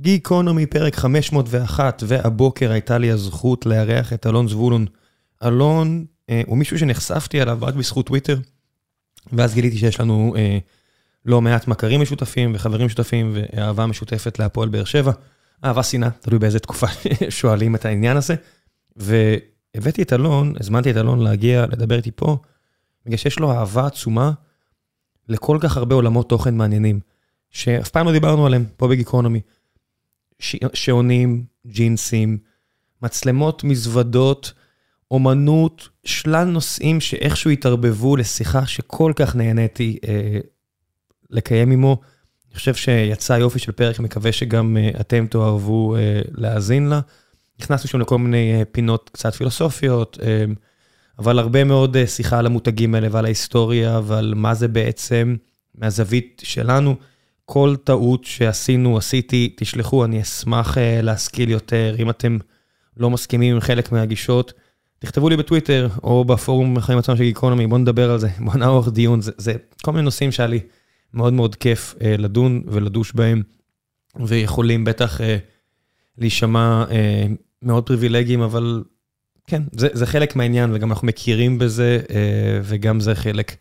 גיקונומי, פרק 501, והבוקר הייתה לי הזכות לארח את אלון זבולון. אלון אה, הוא מישהו שנחשפתי אליו רק בזכות טוויטר, ואז גיליתי שיש לנו אה, לא מעט מכרים משותפים וחברים משותפים ואהבה משותפת להפועל באר שבע. אהבה שנאה, תלוי באיזה תקופה שואלים את העניין הזה. והבאתי את אלון, הזמנתי את אלון להגיע לדבר איתי פה, בגלל שיש לו אהבה עצומה לכל כך הרבה עולמות תוכן מעניינים, שאף פעם לא דיברנו עליהם פה בגיקונומי. ש... שעונים, ג'ינסים, מצלמות, מזוודות, אומנות, שלל נושאים שאיכשהו התערבבו לשיחה שכל כך נהניתי אה, לקיים עמו. אני חושב שיצא יופי של פרק, מקווה שגם אה, אתם תאהבו אה, להאזין לה. נכנסנו שם לכל מיני אה, פינות קצת פילוסופיות, אה, אבל הרבה מאוד אה, שיחה על המותגים האלה ועל ההיסטוריה ועל מה זה בעצם מהזווית שלנו. כל טעות שעשינו, עשיתי, תשלחו, אני אשמח uh, להשכיל יותר. אם אתם לא מסכימים עם חלק מהגישות, תכתבו לי בטוויטר או בפורום החיים עצמם של גיקונומי, בואו נדבר על זה, בואו נערוך דיון. זה, זה כל מיני נושאים שהיה לי מאוד מאוד כיף uh, לדון ולדוש בהם, ויכולים בטח uh, להישמע מאוד פריבילגיים, אבל כן, זה, זה חלק מהעניין, וגם אנחנו מכירים בזה, וגם זה חלק.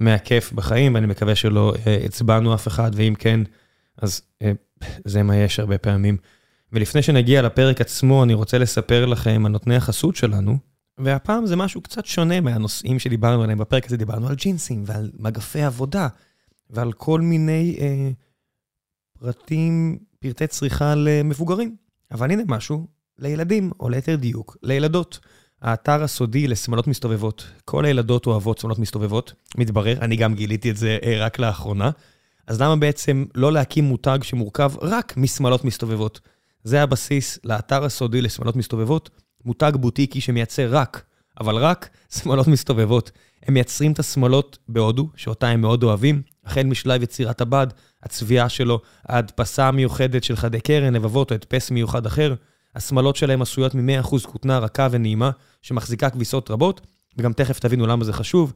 מהכיף בחיים, ואני מקווה שלא הצבענו אף אחד, ואם כן, אז זה מה יש הרבה פעמים. ולפני שנגיע לפרק עצמו, אני רוצה לספר לכם על נותני החסות שלנו, והפעם זה משהו קצת שונה מהנושאים שדיברנו עליהם. בפרק הזה דיברנו על ג'ינסים ועל מגפי עבודה, ועל כל מיני אה, פרטים, פרטי צריכה למבוגרים. אבל הנה משהו לילדים, או ליתר דיוק, לילדות. האתר הסודי לשמלות מסתובבות. כל הילדות אוהבות שמלות מסתובבות, מתברר, אני גם גיליתי את זה אה, רק לאחרונה. אז למה בעצם לא להקים מותג שמורכב רק משמלות מסתובבות? זה הבסיס לאתר הסודי לשמלות מסתובבות, מותג בוטיקי שמייצר רק, אבל רק, שמלות מסתובבות. הם מייצרים את השמלות בהודו, שאותה הם מאוד אוהבים, החל משלב יצירת הבד, הצביעה שלו, ההדפסה המיוחדת של חדי קרן, לבבות או הדפס מיוחד אחר. השמלות שלהם עשויות מ-100% כותנה רכה ונעימה, שמחזיקה כביסות רבות, וגם תכף תבינו למה זה חשוב.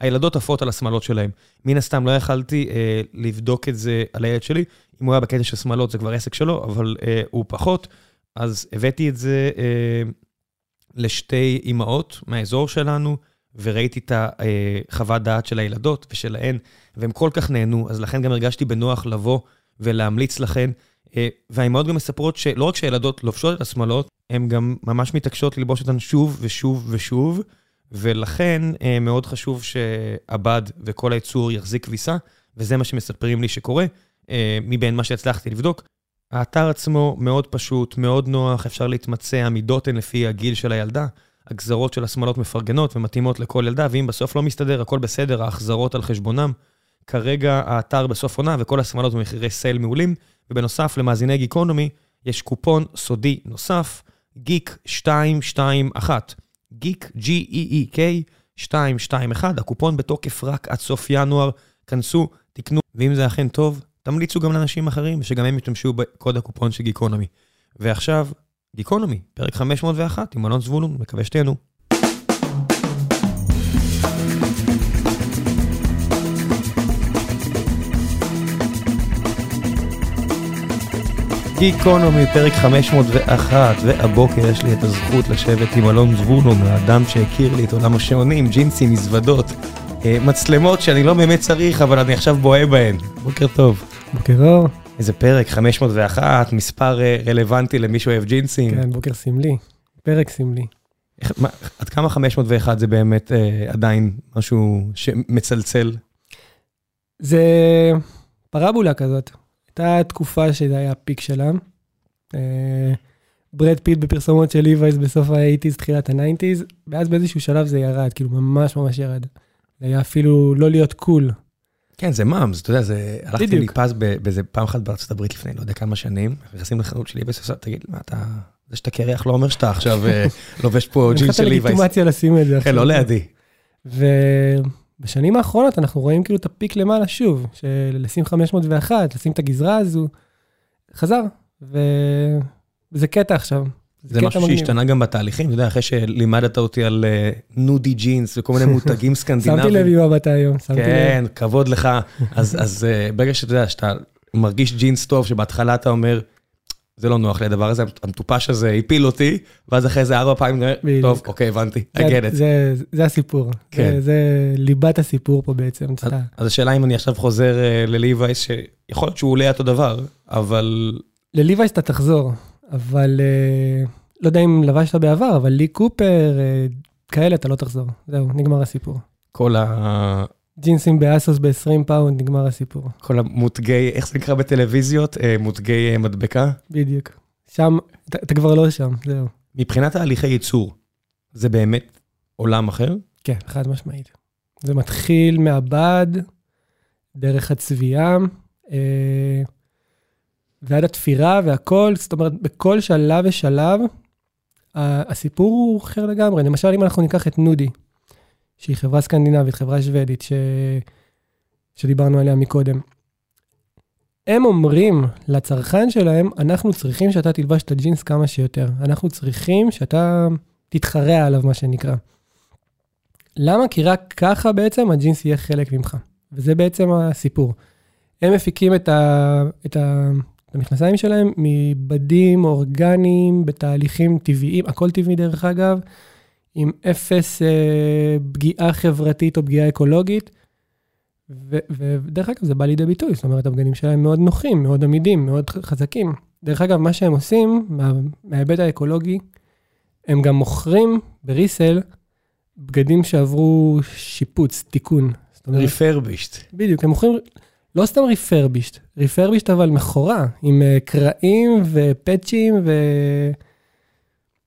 הילדות עפות על השמלות שלהם. מן הסתם לא יכלתי אה, לבדוק את זה על הילד שלי. אם הוא היה בקטע של שמלות זה כבר עסק שלו, אבל אה, הוא פחות. אז הבאתי את זה אה, לשתי אימהות מהאזור שלנו, וראיתי את החוות אה, דעת של הילדות ושלהן, והם כל כך נהנו, אז לכן גם הרגשתי בנוח לבוא ולהמליץ לכן. אה, והאימהות גם מספרות שלא רק שהילדות לובשות את השמלות, הן גם ממש מתעקשות ללבוש אותן שוב ושוב ושוב, ולכן אה, מאוד חשוב שהבד וכל הייצור יחזיק כביסה, וזה מה שמספרים לי שקורה, אה, מבין מה שהצלחתי לבדוק. האתר עצמו מאוד פשוט, מאוד נוח, אפשר להתמצא, המידות הן לפי הגיל של הילדה, הגזרות של השמלות מפרגנות ומתאימות לכל ילדה, ואם בסוף לא מסתדר, הכל בסדר, ההחזרות על חשבונם. כרגע האתר בסוף עונה וכל השמלות במחירי סייל מעולים, ובנוסף למאזיני גיקונומי, יש קופון סודי נוסף, גיק 221. גיק, G-E-E-K 221, הקופון בתוקף רק עד סוף ינואר. כנסו, תקנו, ואם זה אכן טוב, תמליצו גם לאנשים אחרים, שגם הם ישתמשו בקוד הקופון של גיקונומי. ועכשיו, גיקונומי, פרק 501 עם אלון זבולון, מקווה שתהנו. גיקונומי, פרק 501, והבוקר יש לי את הזכות לשבת עם אלון זבולון, האדם שהכיר לי את עולם השעונים, ג'ינסים, מזוודות, אה, מצלמות שאני לא באמת צריך, אבל אני עכשיו בוהה בהן. בוקר טוב. בוקר אור. איזה פרק, 501, מספר אה, רלוונטי למי שאוהב ג'ינסים. כן, בוקר סמלי, פרק סמלי. איך, מה, עד כמה 501 זה באמת אה, עדיין משהו שמצלצל? זה פרבולה כזאת. הייתה תקופה שזה היה ה peak שלה. ברד פיט בפרסומות של ליווייז בסוף ה-80's, תחילת ה-90's, ואז באיזשהו שלב זה ירד, כאילו ממש ממש ירד. זה היה אפילו לא להיות cool. כן, זה מאמס, אתה יודע, זה... הלכתי ל Levi's באיזה פעם אחת בארצות הברית לפני לא יודע כמה שנים, נכנסים לחנות שלי בסוף, תגיד, מה אתה... זה שאתה קרח לא אומר שאתה עכשיו לובש פה ג'ינס של ליווייז. לגיטימציה לשים את זה. כן, לא לידי. בשנים האחרונות אנחנו רואים כאילו את הפיק למעלה שוב, של לשים 501, לשים את הגזרה הזו, חזר, וזה קטע עכשיו. זה משהו שהשתנה גם בתהליכים, אתה יודע, אחרי שלימדת אותי על נודי ג'ינס וכל מיני מותגים סקנדינביים. שמתי לב עם מבט היום, שמתי לב. כן, כבוד לך. אז ברגע שאתה יודע, שאתה מרגיש ג'ינס טוב, שבהתחלה אתה אומר, זה לא נוח לי הדבר הזה, המטופש הזה הפיל אותי, ואז אחרי זה ארבע פעמים. טוב, אוקיי, הבנתי, I זה- get it. זה- זה הסיפור. כן. זה- זה ליבת הסיפור פה בעצם. אז- אז השאלה אם אני עכשיו חוזר אה, לליווייס, שיכול להיות שהוא עולה אותו דבר, אבל לליווייס אתה תחזור, אבל אה, לא יודע אם לבשת בעבר, אבל לי קופר, אה, כאלה אתה לא תחזור. זהו, נגמר הסיפור. כל ה... ג'ינסים באסוס ב-20 פאונד, נגמר הסיפור. כל המותגי, איך זה נקרא בטלוויזיות? אה, מותגי אה, מדבקה? בדיוק. שם, אתה, כבר לא שם, זהו. מבחינת תהליכי ייצור, זה באמת עולם אחר? כן, חד משמעית. זה מתחיל מהבד, דרך הצביעה, אה, ועד התפירה והכל, זאת אומרת, בכל שלב ושלב, הסיפור הוא אחר לגמרי. למשל, אם אנחנו ניקח את נודי, שהיא חברה סקנדינבית, חברה שוודית, ש... שדיברנו עליה מקודם. הם אומרים לצרכן שלהם, אנחנו צריכים שאתה תלבש את הג'ינס כמה שיותר. אנחנו צריכים שאתה תתחרה עליו, מה שנקרא. למה? כי רק ככה בעצם הג'ינס יהיה חלק ממך. וזה בעצם הסיפור. הם מפיקים את, ה, את, ה, את המכנסיים שלהם מבדים אורגניים, בתהליכים טבעיים, הכל טבעי דרך אגב, עם אפס אה, פגיעה חברתית או פגיעה אקולוגית. ודרך אגב, זה בא לידי ביטוי, זאת אומרת, הבגדים שלהם מאוד נוחים, מאוד עמידים, מאוד חזקים. דרך אגב, מה שהם עושים, מה, מההיבט האקולוגי, הם גם מוכרים ב resale בגדים שעברו שיפוץ, תיקון. refurbished. בדיוק, הם מוכרים, לא סתם refurbished, refurbished אבל מכורה, עם אה, קרעים ו patchים ו...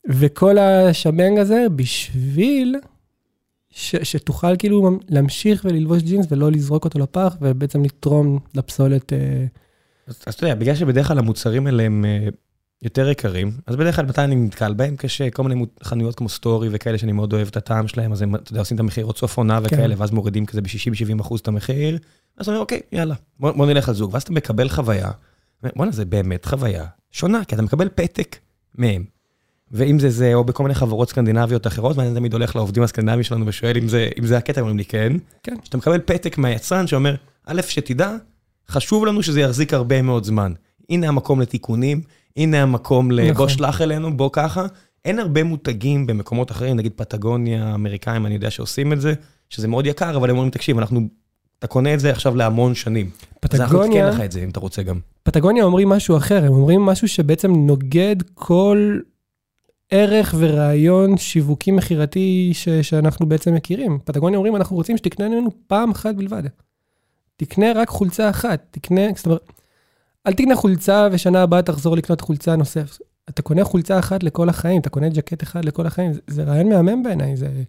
וכל השבנג הזה, בשביל ש... שתוכל כאילו להמשיך וללבוש ג'ינס ולא לזרוק אותו לפח, ובעצם לתרום לפסולת. אה, אז אז אתה יודע, בגלל שבדרך כלל המוצרים האלה הם אה, יותר יקרים, אז בדרך כלל מתי אני נתקל בהם? כשכל מיני מות- חנויות כמו סטורי וכאלה שאני מאוד אוהב את הטעם שלהם, אז הם, אתה יודע, עושים את המכירות סוף עונה וכאלה, ואז מורידים כזה ב-60-70 אחוז את המחיר, אז אתה אומר, אוקיי, יאללה, בוא, בוא נלך על זוג, ואז אתה מקבל חוויה, בואנה, זה באמת חוויה שונה, כי אתה מקבל פתק מהם. ואם זה זה, או בכל מיני חברות סקנדינביות אחרות, ואני תמיד הולך לעובדים הסקנדינביים שלנו ושואל אם זה, אם זה הקטע, אומרים לי כן. כן. שאתה מקבל פתק מהיצרן שאומר, א', שתדע, חשוב לנו שזה יחזיק הרבה מאוד זמן. הנה המקום לתיקונים, הנה המקום ל... נכון. בוא שלח אלינו, בוא ככה. אין הרבה מותגים במקומות אחרים, נגיד פטגוניה, אמריקאים, אני יודע שעושים את זה, שזה מאוד יקר, אבל הם אומרים, תקשיב, אנחנו, אתה קונה את זה עכשיו להמון שנים. אז אנחנו נתקן פטגוניה, לך את זה, אם אתה רוצה גם. פטגוניה אומרים משהו אחר, הם אומרים משהו שבעצם נוגד כל ערך ורעיון שיווקי מכירתי שאנחנו בעצם מכירים. פטגוניה אומרים, אנחנו רוצים שתקנה ממנו פעם אחת בלבד. תקנה רק חולצה אחת, תקנה, זאת אומרת, אל תקנה חולצה ושנה הבאה תחזור לקנות חולצה נוספת. אתה קונה חולצה אחת לכל החיים, אתה קונה ג'קט אחד לכל החיים, זה, זה רעיון מהמם בעיניי, זה,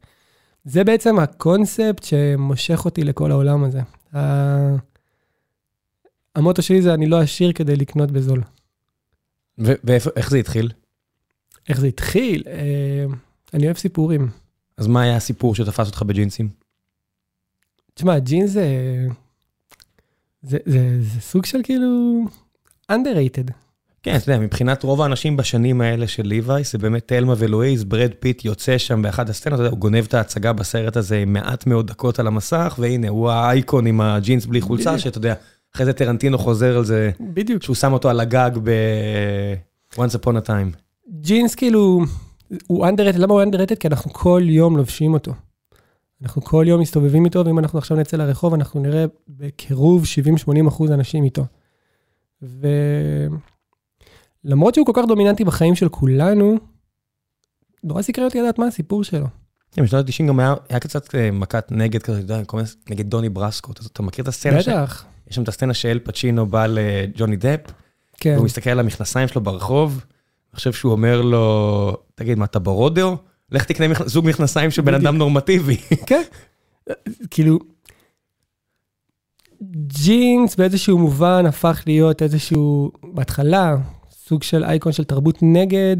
זה בעצם הקונספט שמושך אותי לכל העולם הזה. ה- המוטו שלי זה אני לא עשיר כדי לקנות בזול. ואיך זה התחיל? איך זה התחיל? אה, אני אוהב סיפורים. אז מה היה הסיפור שתפס אותך בג'ינסים? תשמע, ג'ינס זה, זה, זה, זה סוג של כאילו underrated. כן, אתה יודע, מבחינת רוב האנשים בשנים האלה של ליווייס, זה באמת תלמה ולואיז, ברד פיט יוצא שם באחד הסצנות, הוא גונב את ההצגה בסרט הזה עם מעט מאוד דקות על המסך, והנה, הוא האייקון עם הג'ינס בלי חולצה, בדיוק. שאתה יודע, אחרי זה טרנטינו חוזר על זה, בדיוק. שהוא שם אותו על הגג ב-once upon a time. ג'ינס כאילו, הוא underrated, למה הוא underrated? כי אנחנו כל יום לובשים אותו. אנחנו כל יום מסתובבים איתו, ואם אנחנו עכשיו נצא לרחוב, אנחנו נראה בקירוב 70-80 אחוז אנשים איתו. ולמרות שהוא כל כך דומיננטי בחיים של כולנו, נורא סקרן אותי לדעת מה הסיפור שלו. כן, בשנות ה-90 גם היה היה קצת אה, מכת נגד כזה, אתה יודע, כל מיני- נגד דוני ברסקו, אתה- מכיר את הסצנה? ש- בטח, יש שם את הסצנה שאל פצ'ינו בא לג'וני דפ, כן. והוא מסתכל על המכנסיים שלו ברחוב, אני חושב שהוא אומר לו, תגיד, מה, אתה ברודאו? לך תקנה זוג מכנסיים של בן. אדם נורמטיבי. כן. כאילו, ג'ינס באיזשהו מובן הפך להיות איזשהו, בהתחלה, סוג של אייקון של תרבות נגד,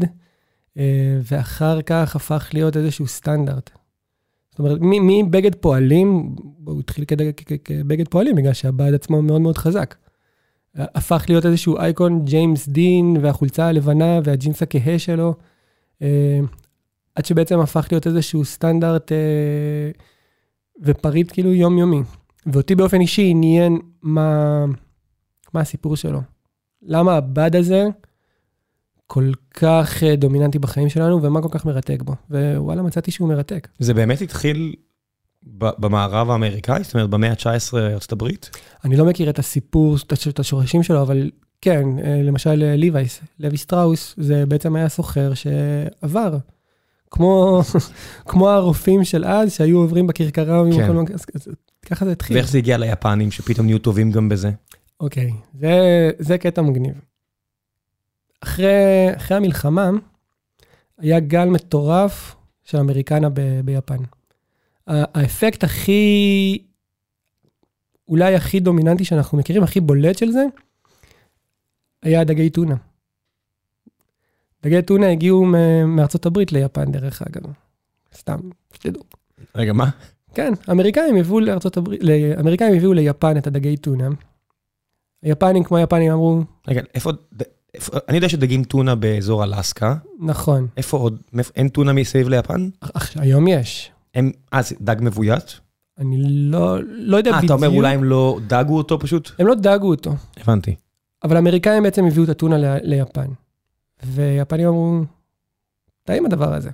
אה, ואחר כך הפך להיות איזשהו סטנדרט. זאת אומרת, מבגד פועלים, הוא התחיל כבגד פועלים, בגלל שהבד עצמו מאוד מאוד חזק. הפך להיות איזשהו אייקון, ג'יימס דין, והחולצה הלבנה והג'ינס הכהה שלו, אה, עד שבעצם הפך להיות איזשהו סטנדרט אה, ופריט כאילו יומיומי. ואותי באופן אישי עניין מה, מה הסיפור שלו. למה הבד הזה כל כך אה, דומיננטי בחיים שלנו, ומה כל כך מרתק בו. ווואלה, מצאתי שהוא מרתק. זה באמת התחיל במערב האמריקאי? זאת אומרת, במאה ה-19 ארצות הברית? אני לא מכיר את הסיפור, את הש- את השורשים שלו, אבל כן, אה, למשל ליווייס, לוי סטראוס, זה בעצם היה סוחר שעבר. כמו, כמו הרופאים של אז, שהיו עוברים בכרכרה כן. למקום, אז- אז ככה זה התחיל. ואיך זה הגיע ליפנים שפתאום נהיו טובים גם בזה? אוקיי, זה, זה קטע מגניב. אחרי, אחרי המלחמה, היה גל מטורף של אמריקנה ב, ביפן. האפקט הכי, אולי הכי דומיננטי שאנחנו מכירים, הכי בולט של זה, היה דגי טונה. דגי טונה הגיעו מארצות הברית ליפן, דרך אגב. סתם, שתדעו. רגע, מה? כן, האמריקאים הביאו לארצות הברית, האמריקאים הביאו ליפן את הדגי טונה. היפנים כמו היפנים אמרו, רגע, איפה... איפה- אני יודע שדגים טונה באזור אלסקה. נכון, איפה עוד? אין טונה מסביב ליפן? היום יש. הם... אה, זה דג מבוית? אני לא, לא יודע אה, בדיוק. אתה אומר אולי הם לא דגו אותו פשוט? הם לא דאגו אותו, הבנתי. אבל האמריקאים בעצם הביאו את הטונה ל- ליפן. ויפנים אמרו, טעים הדבר הזה.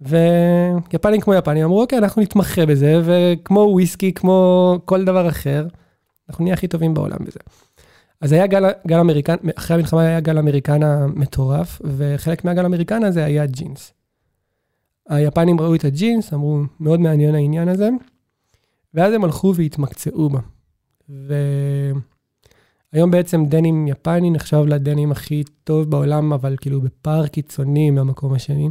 ויפנים כמו יפנים אמרו, אוקיי, אנחנו נתמחה בזה, וכמו וויסקי, כמו כל דבר אחר, אנחנו נהיה הכי טובים בעולם בזה. אז היה גל, גל אמריקן, אחרי המלחמה היה גל אמריקנה מטורף, וחלק מהגל אמריקנה הזה היה ג'ינס. היפנים ראו את הג'ינס, אמרו, מאוד מעניין העניין הזה, ואז הם הלכו והתמקצעו בה. והיום בעצם דנים יפני נחשב לדנים הכי טוב בעולם, אבל כאילו בפער קיצוני מהמקום השני.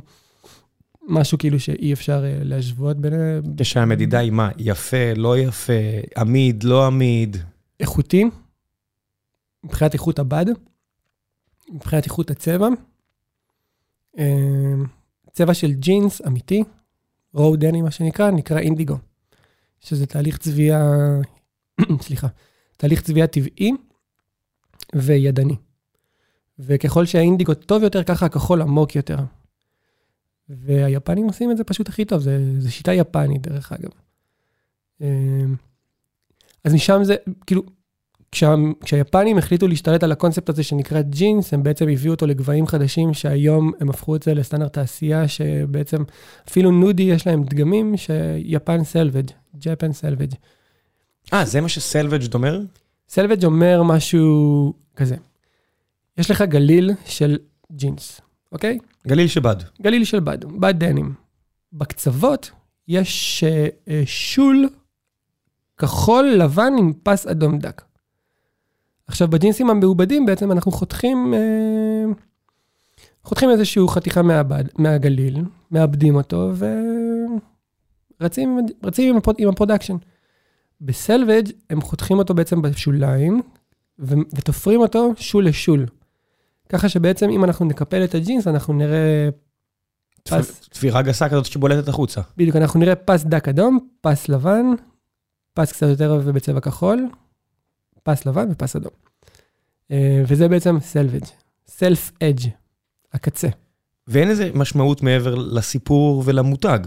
משהו כאילו שאי אפשר אה, להשוות בין... כשהמדידה היא מה? יפה, לא יפה, עמיד, לא עמיד. איכותי, מבחינת איכות הבד, מבחינת איכות הצבע. צבע של ג'ינס אמיתי, רואו דני מה שנקרא, נקרא אינדיגו, שזה תהליך צביעה, סליחה, תהליך צביעה טבעי וידני. וככל שהאינדיגו טוב יותר, ככה הכחול עמוק יותר. והיפנים עושים את זה פשוט הכי טוב, זה שיטה יפנית דרך אגב. אה, אז משם זה, כאילו, כשה, כשהיפנים החליטו להשתלט על הקונספט הזה שנקרא ג'ינס, הם בעצם הביאו אותו לגבהים חדשים, שהיום הם הפכו את זה לסטנדרט תעשייה, שבעצם אפילו נודי יש להם דגמים שיפן סלווג', ג'פן סלווג'. אה, זה מה שסלווג' אומר? סלווג' אומר משהו כזה, יש לך גליל של ג'ינס, אוקיי? גליל שבד. גליל של בד, בד denim. בקצוות יש אה, אה, שול כחול לבן עם פס אדום דק. עכשיו, בג'ינסים המעובדים בעצם אנחנו חותכים, אה, חותכים איזושהי חתיכה מהבד, מהגליל, מעבדים אותו ורצים רצים עם, הפוד, עם ה production. ב selvedge הם חותכים אותו בעצם בשוליים ו- ותופרים אותו שול לשול. ככה שבעצם אם אנחנו נקפל את הג'ינס, אנחנו נראה פס. תפירה גסה כזאת שבולטת החוצה. בדיוק, אנחנו נראה פס דק אדום, פס לבן, פס קצת יותר ובצבע כחול, פס לבן ופס אדום. אה, וזה בעצם סלווג', סלף אדג', הקצה. ואין איזה משמעות מעבר לסיפור ולמותג.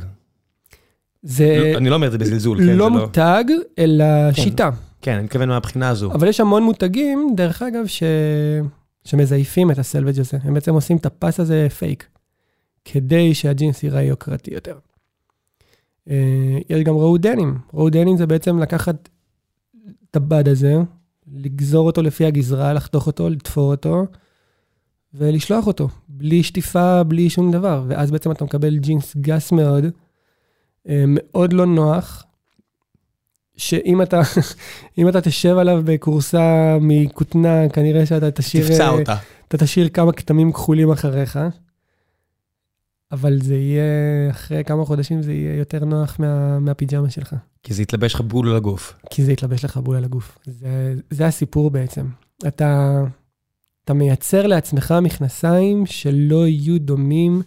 זה לא- אני לא אומר את זה בזלזול, כן? לא זה מותג, אלא כן. שיטה. כן, אני מתכוון מהבחינה הזו. אבל יש המון מותגים, דרך אגב, ש... שמזייפים את הסלווג' הזה. הם בעצם עושים את הפס הזה פייק, כדי שהג'ינס ייראה יוקרתי יותר. אה, יש גם רואו דנים. רואו דנים זה בעצם לקחת את הבד הזה, לגזור אותו לפי הגזרה, לחתוך אותו, לתפור אותו, ולשלוח אותו, בלי שטיפה, בלי שום דבר. ואז בעצם אתה מקבל ג'ינס גס מאוד, אה, מאוד לא נוח, שאם אתה, אם אתה תשב עליו בכורסה מכותנה, כנראה שאתה תשאיר, תפצע אה, אותה. אתה תשאיר כמה כתמים כחולים אחריך, אבל זה יהיה, אחרי כמה חודשים זה יהיה יותר נוח מה, מהפיג'מה שלך, כי זה יתלבש לך בול על הגוף. כי זה יתלבש לך בול על הגוף. זה, זה הסיפור בעצם. אתה, אתה מייצר לעצמך מכנסיים שלא יהיו דומים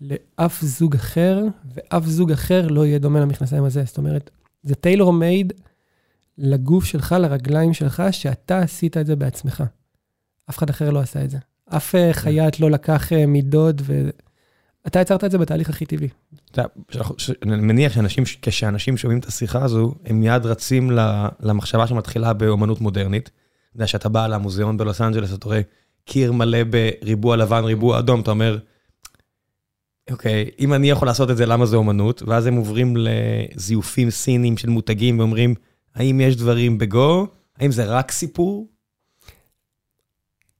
לאף זוג אחר, ואף זוג אחר לא יהיה דומה למכנסיים הזה. זאת אומרת, זה טיילור מייד לגוף שלך, לרגליים שלך, שאתה עשית את זה בעצמך. אף אחד אחר לא עשה את זה. אף אה, חייט לא לקח אה, מידות, ואתה יצרת את זה בתהליך הכי טבעי. אתה אני מניח שאנשים, כשאנשים שומעים את השיחה הזו, הם מיד רצים למחשבה שמתחילה באומנות מודרנית. אתה יודע, שאתה בא למוזיאון בלוס אנג'לס, אתה רואה קיר מלא בריבוע לבן, ריבוע אדום, אתה אומר, אוקיי, אם אני יכול לעשות את זה, למה זה אומנות? ואז הם עוברים לזיופים סינים של מותגים ואומרים, האם יש דברים בגו? האם זה רק סיפור?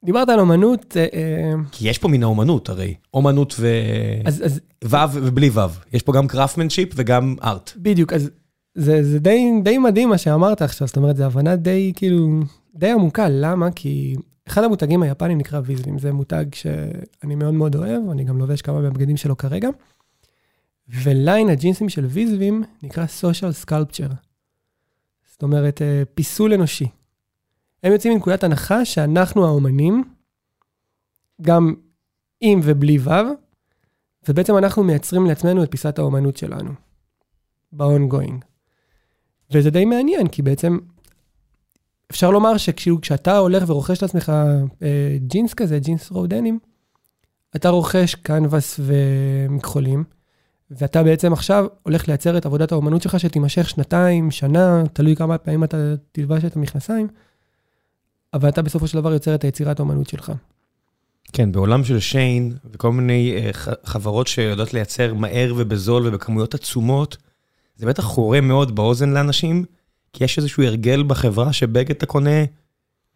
דיברת על אומנות, אה, אה, כי יש פה מן האומנות הרי, אומנות ו... אז, אז וו ובלי וו. יש פה גם craftsmanship וגם art. בדיוק, אז זה, זה די, די מדהים מה שאמרת עכשיו, זאת אומרת, זו הבנה די, כאילו, די עמוקה, למה? כי אחד המותגים היפנים נקרא ויזלים, זה מותג שאני מאוד מאוד אוהב, אני גם לובש כמה מהבגדים שלו כרגע, וליין הג'ינסים של ויזלים נקרא social sculpture. זאת אומרת, אה, פיסול אנושי. הם יוצאים מנקודת הנחה שאנחנו האומנים, גם עם ובלי וו, ובעצם אנחנו מייצרים לעצמנו את פיסת האומנות שלנו, ב-ongoing. וזה די מעניין, כי בעצם אפשר לומר שכשאתה הולך ורוכש לעצמך אה, ג'ינס כזה, ג'ינס רודנים, אתה רוכש קנבס ומכחולים, ואתה בעצם עכשיו הולך לייצר את עבודת האומנות שלך שתימשך שנתיים, שנה, תלוי כמה פעמים אתה תלבש את המכנסיים, אבל אתה בסופו של דבר יוצר את היצירת האומנות שלך. כן, בעולם של שיין וכל מיני uh, חברות שיודעות לייצר מהר ובזול ובכמויות עצומות, זה בטח חורה מאוד באוזן לאנשים, כי יש איזשהו הרגל בחברה שבגד אתה קונה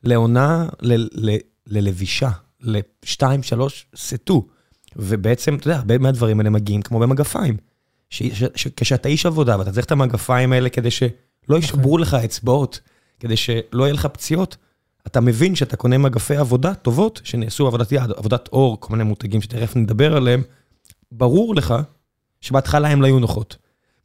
לעונה, ל- ל- ללבישה, לשתיים, שלוש, סטו. ובעצם, אתה יודע, הרבה מהדברים האלה מגיעים כמו במגפיים. כשאתה איש עבודה ואתה צריך את המגפיים האלה כדי שלא נכון. ישברו לך אצבעות, כדי שלא יהיה לך פציעות, אתה מבין שאתה קונה מגפי עבודה טובות, שנעשו עבודת יד, עבודת אור, כל מיני מותגים שתכף נדבר עליהם, ברור לך שבהתחלה הם לא היו נוחות.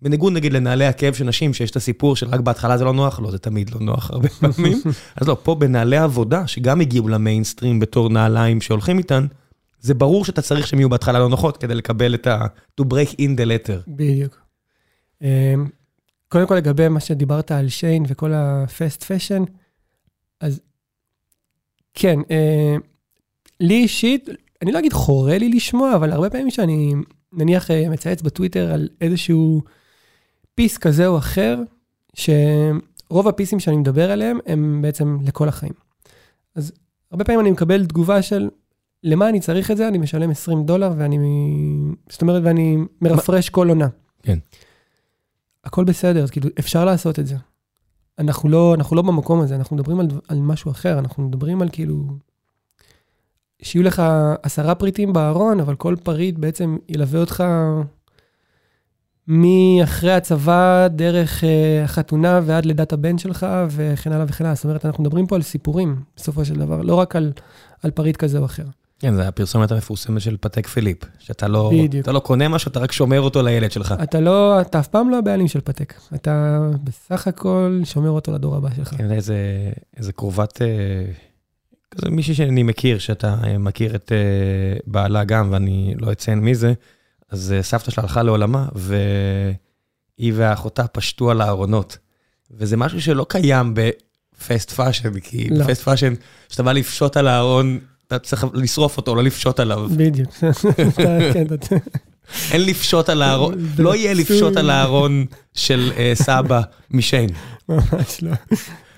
בניגוד נגיד לנעלי עקב של נשים, שיש את הסיפור של רק בהתחלה זה לא נוח, לא, זה תמיד לא נוח הרבה פעמים. אז לא, פה בנעלי עבודה, שגם הגיעו למיינסטרים בתור נעליים שהולכים איתן, זה ברור שאתה צריך שהם יהיו בהתחלה לא נוחות כדי לקבל את ה... to break in the letter. בדיוק. אמ, קודם כל לגבי מה שדיברת על שיין וכל הפסט פשן, אז כן, אה, לי אישית, אני לא אגיד חורה לי לשמוע, אבל הרבה פעמים שאני נניח אה, מצייץ בטוויטר על איזשהו פיס כזה או אחר, שרוב הפיסים שאני מדבר עליהם הם בעצם לכל החיים. אז הרבה פעמים אני מקבל תגובה של, למה אני צריך את זה? אני משלם 20 דולר ואני, זאת אומרת, ואני מרפרש כל עונה. כן. הכל בסדר, אז כאילו, אפשר לעשות את זה. אנחנו לא, אנחנו לא במקום הזה, אנחנו מדברים על, על משהו אחר, אנחנו מדברים על כאילו, שיהיו לך עשרה פריטים בארון, אבל כל פריט בעצם ילווה אותך מאחרי הצבא, דרך uh, החתונה ועד לידת הבן שלך, וכן הלאה וכן הלאה. זאת אומרת, אנחנו מדברים פה על סיפורים, בסופו של דבר, לא רק על, על פריט כזה או אחר. כן, זה הפרסומת המפורסמת של פתק פיליפ, שאתה לא, בדיוק. אתה לא קונה משהו, אתה רק שומר אותו לילד שלך. אתה לא, אתה אף פעם לא הבעלים של פתק. אתה בסך הכל שומר אותו לדור הבא שלך. כן, איזה, איזה קרובת, אה, כזה מישהי שאני מכיר, שאתה אה, מכיר את אה, בעלה גם, ואני לא אציין מי זה, אז סבתא שלה הלכה לעולמה, והיא ואחותה פשטו על הארונות. וזה משהו שלא קיים ב fast fashion, כי לא. ב fast fashion, כשאתה בא לפשוט על הארון, אתה צריך לשרוף אותו, לא לפשוט עליו. בדיוק. כן, אין לפשוט על הארון, לא יהיה. לפשוט על הארון של אה, סבא משיין. ממש לא.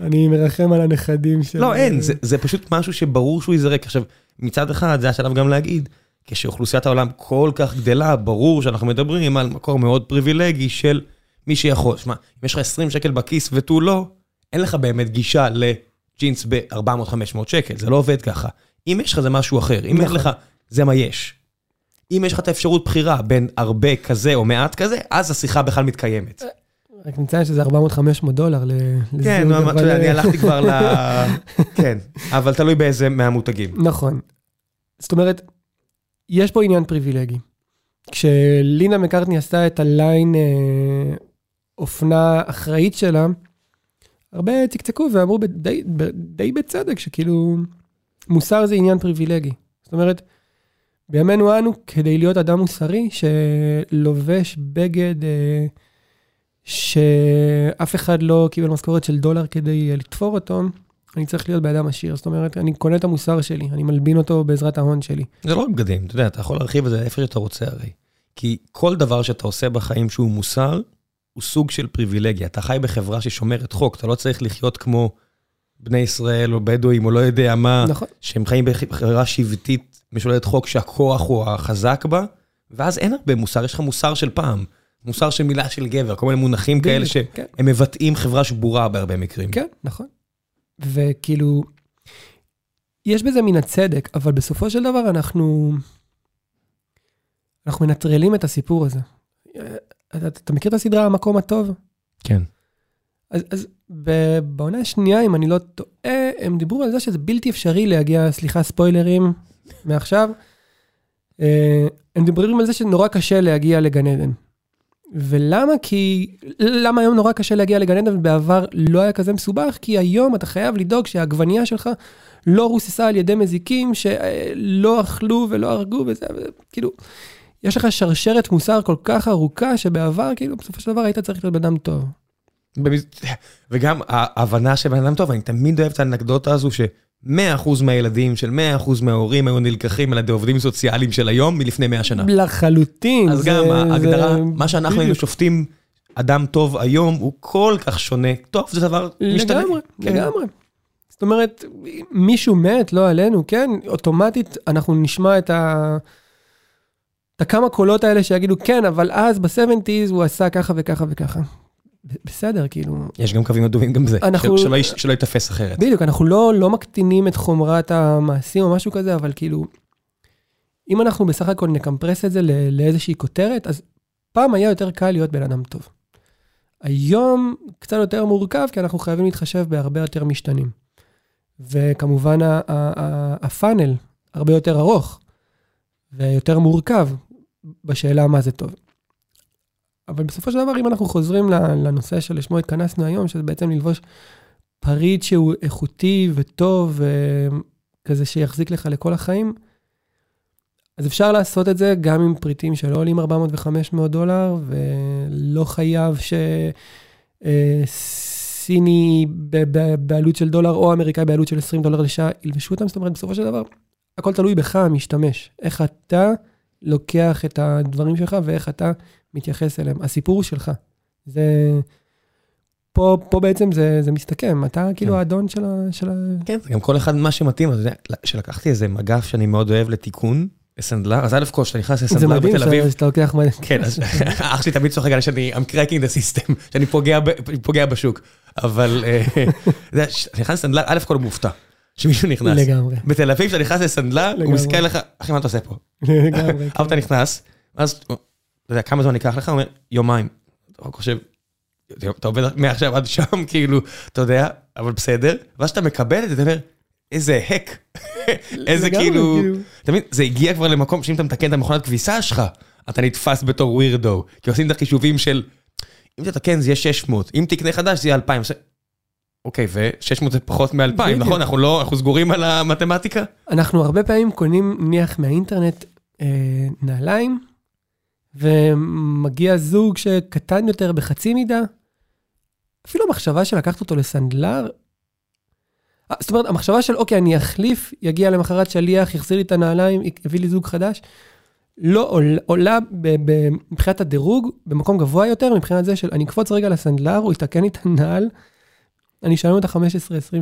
אני מרחם על הנכדים של... לא, אין, זה פשוט משהו שברור שהוא ייזרק. עכשיו, מצד אחד, זה השלב גם להגיד, כשאוכלוסיית העולם כל כך גדלה, ברור שאנחנו מדברים על מקור מאוד פריבילגי של מי שיכול. שמע, אם יש לך 20 שקל בכיס ותו לא, אין לך באמת גישה לג'ינס ב-400-500 שקל, זה לא עובד ככה. אם יש לך זה משהו אחר, אם אין נכון. לך, זה מה יש. אם יש לך את האפשרות בחירה בין הרבה כזה או מעט כזה, אז השיחה בכלל מתקיימת. רק נציין שזה 400-500 דולר. כן, אתה אבל- יודע, אני הלכתי כבר ל... כן, אבל תלוי באיזה מהמותגים. נכון. זאת אומרת, יש פה עניין פריבילגי. כשלינה מקארטני עשתה את הליין אה, אופנה אחראית שלה, הרבה צקצקו ואמרו די, די בצדק שכאילו מוסר זה עניין פריבילגי. זאת אומרת, בימינו אנו, כדי להיות אדם מוסרי שלובש בגד אה, שאף אחד לא קיבל משכורת של דולר כדי אה, לתפור אותו, אני צריך להיות באדם עשיר. זאת אומרת, אני קונה את המוסר שלי, אני מלבין אותו בעזרת ההון שלי. זה לא רק בגדים, אתה יודע, אתה יכול להרחיב את זה איפה שאתה רוצה הרי. כי כל דבר שאתה עושה בחיים שהוא מוסר, הוא סוג של פריבילגיה. אתה חי בחברה ששומרת חוק, אתה לא צריך לחיות כמו בני ישראל או בדואים או לא יודע מה, נכון. שהם חיים בחברה שבטית משוללת חוק שהכוח הוא החזק בה, ואז אין הרבה מוסר, יש לך מוסר של פעם. מוסר של מילה של גבר, כל מיני מונחים כאלה בדיוק, שהם כן. מבטאים חברה שבורה בהרבה מקרים. כן, נכון. וכאילו, יש בזה מן הצדק, אבל בסופו של דבר אנחנו, אנחנו מנטרלים את הסיפור הזה. אתה, אתה מכיר את הסדרה המקום הטוב? כן. אז, אז בעונה השנייה, אם אני לא טועה, הם דיברו על זה שזה בלתי אפשרי להגיע, סליחה, ספוילרים מעכשיו. אה, הם דיברו על זה שנורא קשה להגיע לגן עדן. ולמה? כי... למה היום נורא קשה להגיע לגן עדן ובעבר לא היה כזה מסובך? כי היום אתה חייב לדאוג שהעגבנייה שלך לא רוססה על ידי מזיקים שלא אכלו ולא הרגו וזה, כאילו, יש לך שרשרת מוסר כל כך ארוכה שבעבר, כאילו, בסופו של דבר היית צריך להיות בן אדם טוב. וגם ההבנה של בן אדם טוב, אני תמיד אוהב את האנקדוטה הזו ש-100% מהילדים של 100% מההורים היו נלקחים על ידי עובדים סוציאליים של היום מלפני 100 שנה. לחלוטין. אז זה- גם ההגדרה, זה- מה שאנחנו היינו. שופטים אדם טוב היום, הוא כל כך שונה. טוב, זה דבר משתנה. לגמרי, כן. לגמרי. זאת אומרת, מישהו מת, לא עלינו, כן? אוטומטית אנחנו נשמע את ה... את הכמה קולות האלה שיגידו, כן, אבל אז ב-70's הוא עשה ככה וככה וככה. בסדר, כאילו, יש גם קווים אדומים גם זה, אנחנו- של- שלא יש- שלא ייתפס אחרת. בדיוק, אנחנו לא, לא מקטינים את חומרת המעשים או משהו כזה, אבל כאילו, אם אנחנו בסך הכל נקמפרס את זה ל- לאיזושהי כותרת, אז פעם היה יותר קל להיות בן אדם טוב. היום קצת יותר מורכב, כי אנחנו חייבים להתחשב בהרבה יותר משתנים. וכמובן הפאנל הרבה יותר ארוך ויותר מורכב בשאלה מה זה טוב. אבל בסופו של דבר, אם אנחנו חוזרים לנושא שלשמו התכנסנו היום, שזה בעצם ללבוש פריט שהוא איכותי וטוב, כזה שיחזיק לך לכל החיים, אז אפשר לעשות את זה גם עם פריטים שלא עולים 400 ו-500 דולר, ולא חייב שסיני בעלות של דולר, או אמריקאי בעלות של 20 דולר לשעה, ילבשו אותם. זאת אומרת, בסופו של דבר, הכל תלוי בך, המשתמש. איך אתה לוקח את הדברים שלך ואיך אתה מתייחס אליהם. הסיפור הוא שלך. זה... פה, פה בעצם זה, זה מסתכם, אתה כאילו כן. האדון של ה... של ה... כן, זה גם כל אחד מה שמתאים, אתה יודע, שלקחתי איזה מגף שאני מאוד אוהב לתיקון, לסנדלר, אז א' כל, כשאתה נכנס זה לסנדלר מדהים בתל אביב, שאתה- שאתה לוקח... מה- כן, אז אח שלי תמיד צוחק עליי שאני, I'm cracking the system, שאני פוגע ב- פוגע בשוק, אבל אה, אתה יודע, כשאתה נכנס לסנדלר, א' כל מופתע, שמישהו נכנס. לגמרי, בתל אביב, כשאתה נכנס לסנדלר, הוא. מסתכל עליך, אחי, מה אתה עושה פה? לגמרי. אבל אתה נכנס, אז, אתה יודע, כמה זמן ייקח לך? הוא אומר, יומיים. אתה חושב, אתה עובד מעכשיו עד שם, כאילו, אתה יודע, אבל בסדר. ואז שאתה מקבל את זה, אתה אומר, איזה הק. איזה לגמרי, כאילו, אתה מבין, זה הגיע כבר למקום שאם אתה מתקן את המכונת כביסה שלך, אתה נתפס בתור ווירדו. כי עושים את החישובים של, אם תתקן זה יהיה 600, אם תקנה חדש זה יהיה 2,000. עושה- אוקיי, ו-600 זה פחות מ-2,000, בדיוק. נכון? אנחנו לא, אנחנו סגורים על המתמטיקה? אנחנו הרבה פעמים קונים, נניח מהאינטרנט, אה, נעליים, ומגיע זוג שקטן יותר בחצי מידה, אפילו המחשבה של לקחת אותו לסנדלר, אה, זאת אומרת, המחשבה של, אוקיי, אני אחליף, יגיע למחרת שליח, יחזיר לי את הנעליים, יביא לי זוג חדש, לא עולה, עולה מבחינת הדירוג במקום גבוה יותר, מבחינת זה של אני אקפוץ רגע לסנדלר, הוא יתקן לי את הנעל, אני אשלם את ה-15-20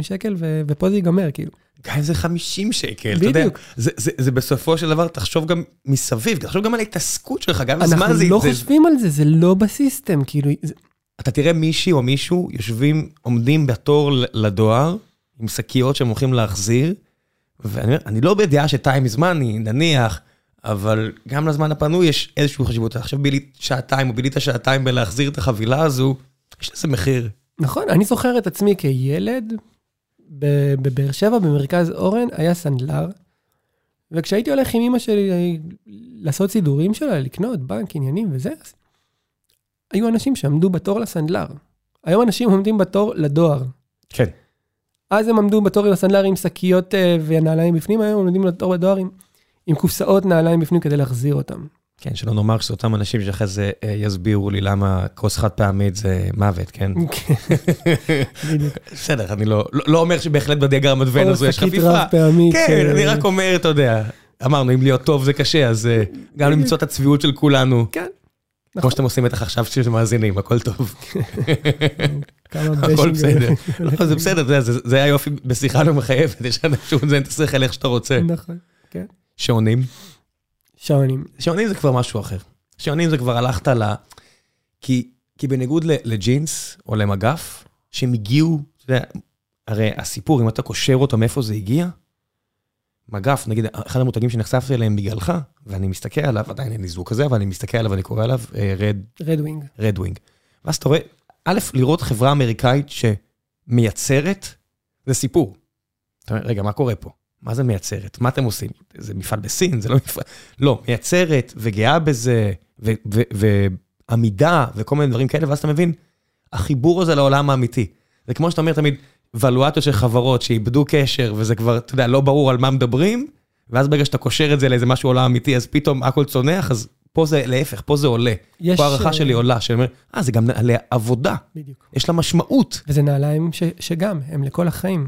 שקל, ו, ופה זה ייגמר, כאילו. גם אם זה 50 שקל, אתה יודע, בדיוק. זה, זה, זה בסופו של דבר, תחשוב גם מסביב, תחשוב גם על ההתעסקות שלך, גם זמן אנחנו זה... לא זה- חושבים על זה, זה לא בסיסטם, כאילו, זה- אתה תראה מישהי או מישהו יושבים, עומדים בתור לדואר, עם שקיות שהם הולכים להחזיר, ואני אומר, אני לא בדעה שטיים מזמן, נניח, אבל גם לזמן הפנוי יש איזושהי חשיבות. עכשיו בילית שעתיים, או בילית שעתיים בלהחזיר את החבילה הזו, יש לזה מחיר. נכון, אני זוכר את עצמי כילד, בבאר שבע, במרכז אורן, היה סנדלר, וכשהייתי הולך עם אמא שלי אה, לעשות סידורים שלה, לקנות בנק, עניינים וזה, אז היו אנשים שעמדו בתור לסנדלר. היום אנשים עומדים בתור לדואר. כן. אז הם עמדו בתור לסנדלר עם שקיות אה, ונעליים בפנים, היום עומדים בתור לדואר עם, עם קופסאות נעליים בפנים כדי להחזיר אותם. כן, שלא נאמר שזה אותם אנשים שאחרי זה אה, יסבירו לי למה כוס חד פעמית זה מוות, כן? כן. בסדר, אני לא, לא, לא אומר שבהחלט בדיאגרמת ון או הזו יש שקית חפיפה. רב פעמית. כן, אה, אני רק אומר, אתה יודע, אמרנו, אם להיות טוב זה קשה, אז אה, גם למצוא את הצביעות של כולנו. כן. כמו שאתם עושים בטח עכשיו כשאתם מאזינים, הכל טוב. הכל. בסדר. לא, זה בסדר, זה זה היופי בשיחה לא מחייבת, יש אנשים שזה את השכל איך שאתה רוצה. נכון. שעונים. שעונים. שעונים זה כבר משהו אחר. שעונים זה כבר הלכת ל... כי, כי בניגוד לג'ינס או למגף, שהם הגיעו, אתה יודע, הרי הסיפור, אם אתה קושר אותו מאיפה זה הגיע, מגף, נגיד, אחד המותגים שנחשפתי אליהם בגללך, ואני מסתכל עליו, עדיין אין לי זוג כזה, אבל אני מסתכל עליו ואני קורא עליו Red Red Wing. Red Wing. ואז אתה רואה, א', לראות חברה אמריקאית שמייצרת, זה סיפור. אתה אומר, רגע, מה קורה פה? מה זה מייצרת? מה אתם עושים? זה מפעל בסין? זה לא מפעל... לא, מייצרת וגאה בזה, ועמידה וכל מיני דברים כאלה, ואז אתה מבין, החיבור הזה לעולם האמיתי. זה כמו שאתה אומר תמיד, ולואטות של חברות שאיבדו קשר, וזה כבר, אתה יודע, לא ברור על מה מדברים, ואז ברגע שאתה קושר את זה לאיזה משהו עולם אמיתי, אז פתאום הכל צונח, אז פה זה להפך, פה זה עולה. יש... פה הערכה אה, שלי עולה, שאני אומר, אה, זה גם עליה עבודה, בדיוק. יש לה משמעות. וזה נעליים ש, שגם, הם לכל החיים.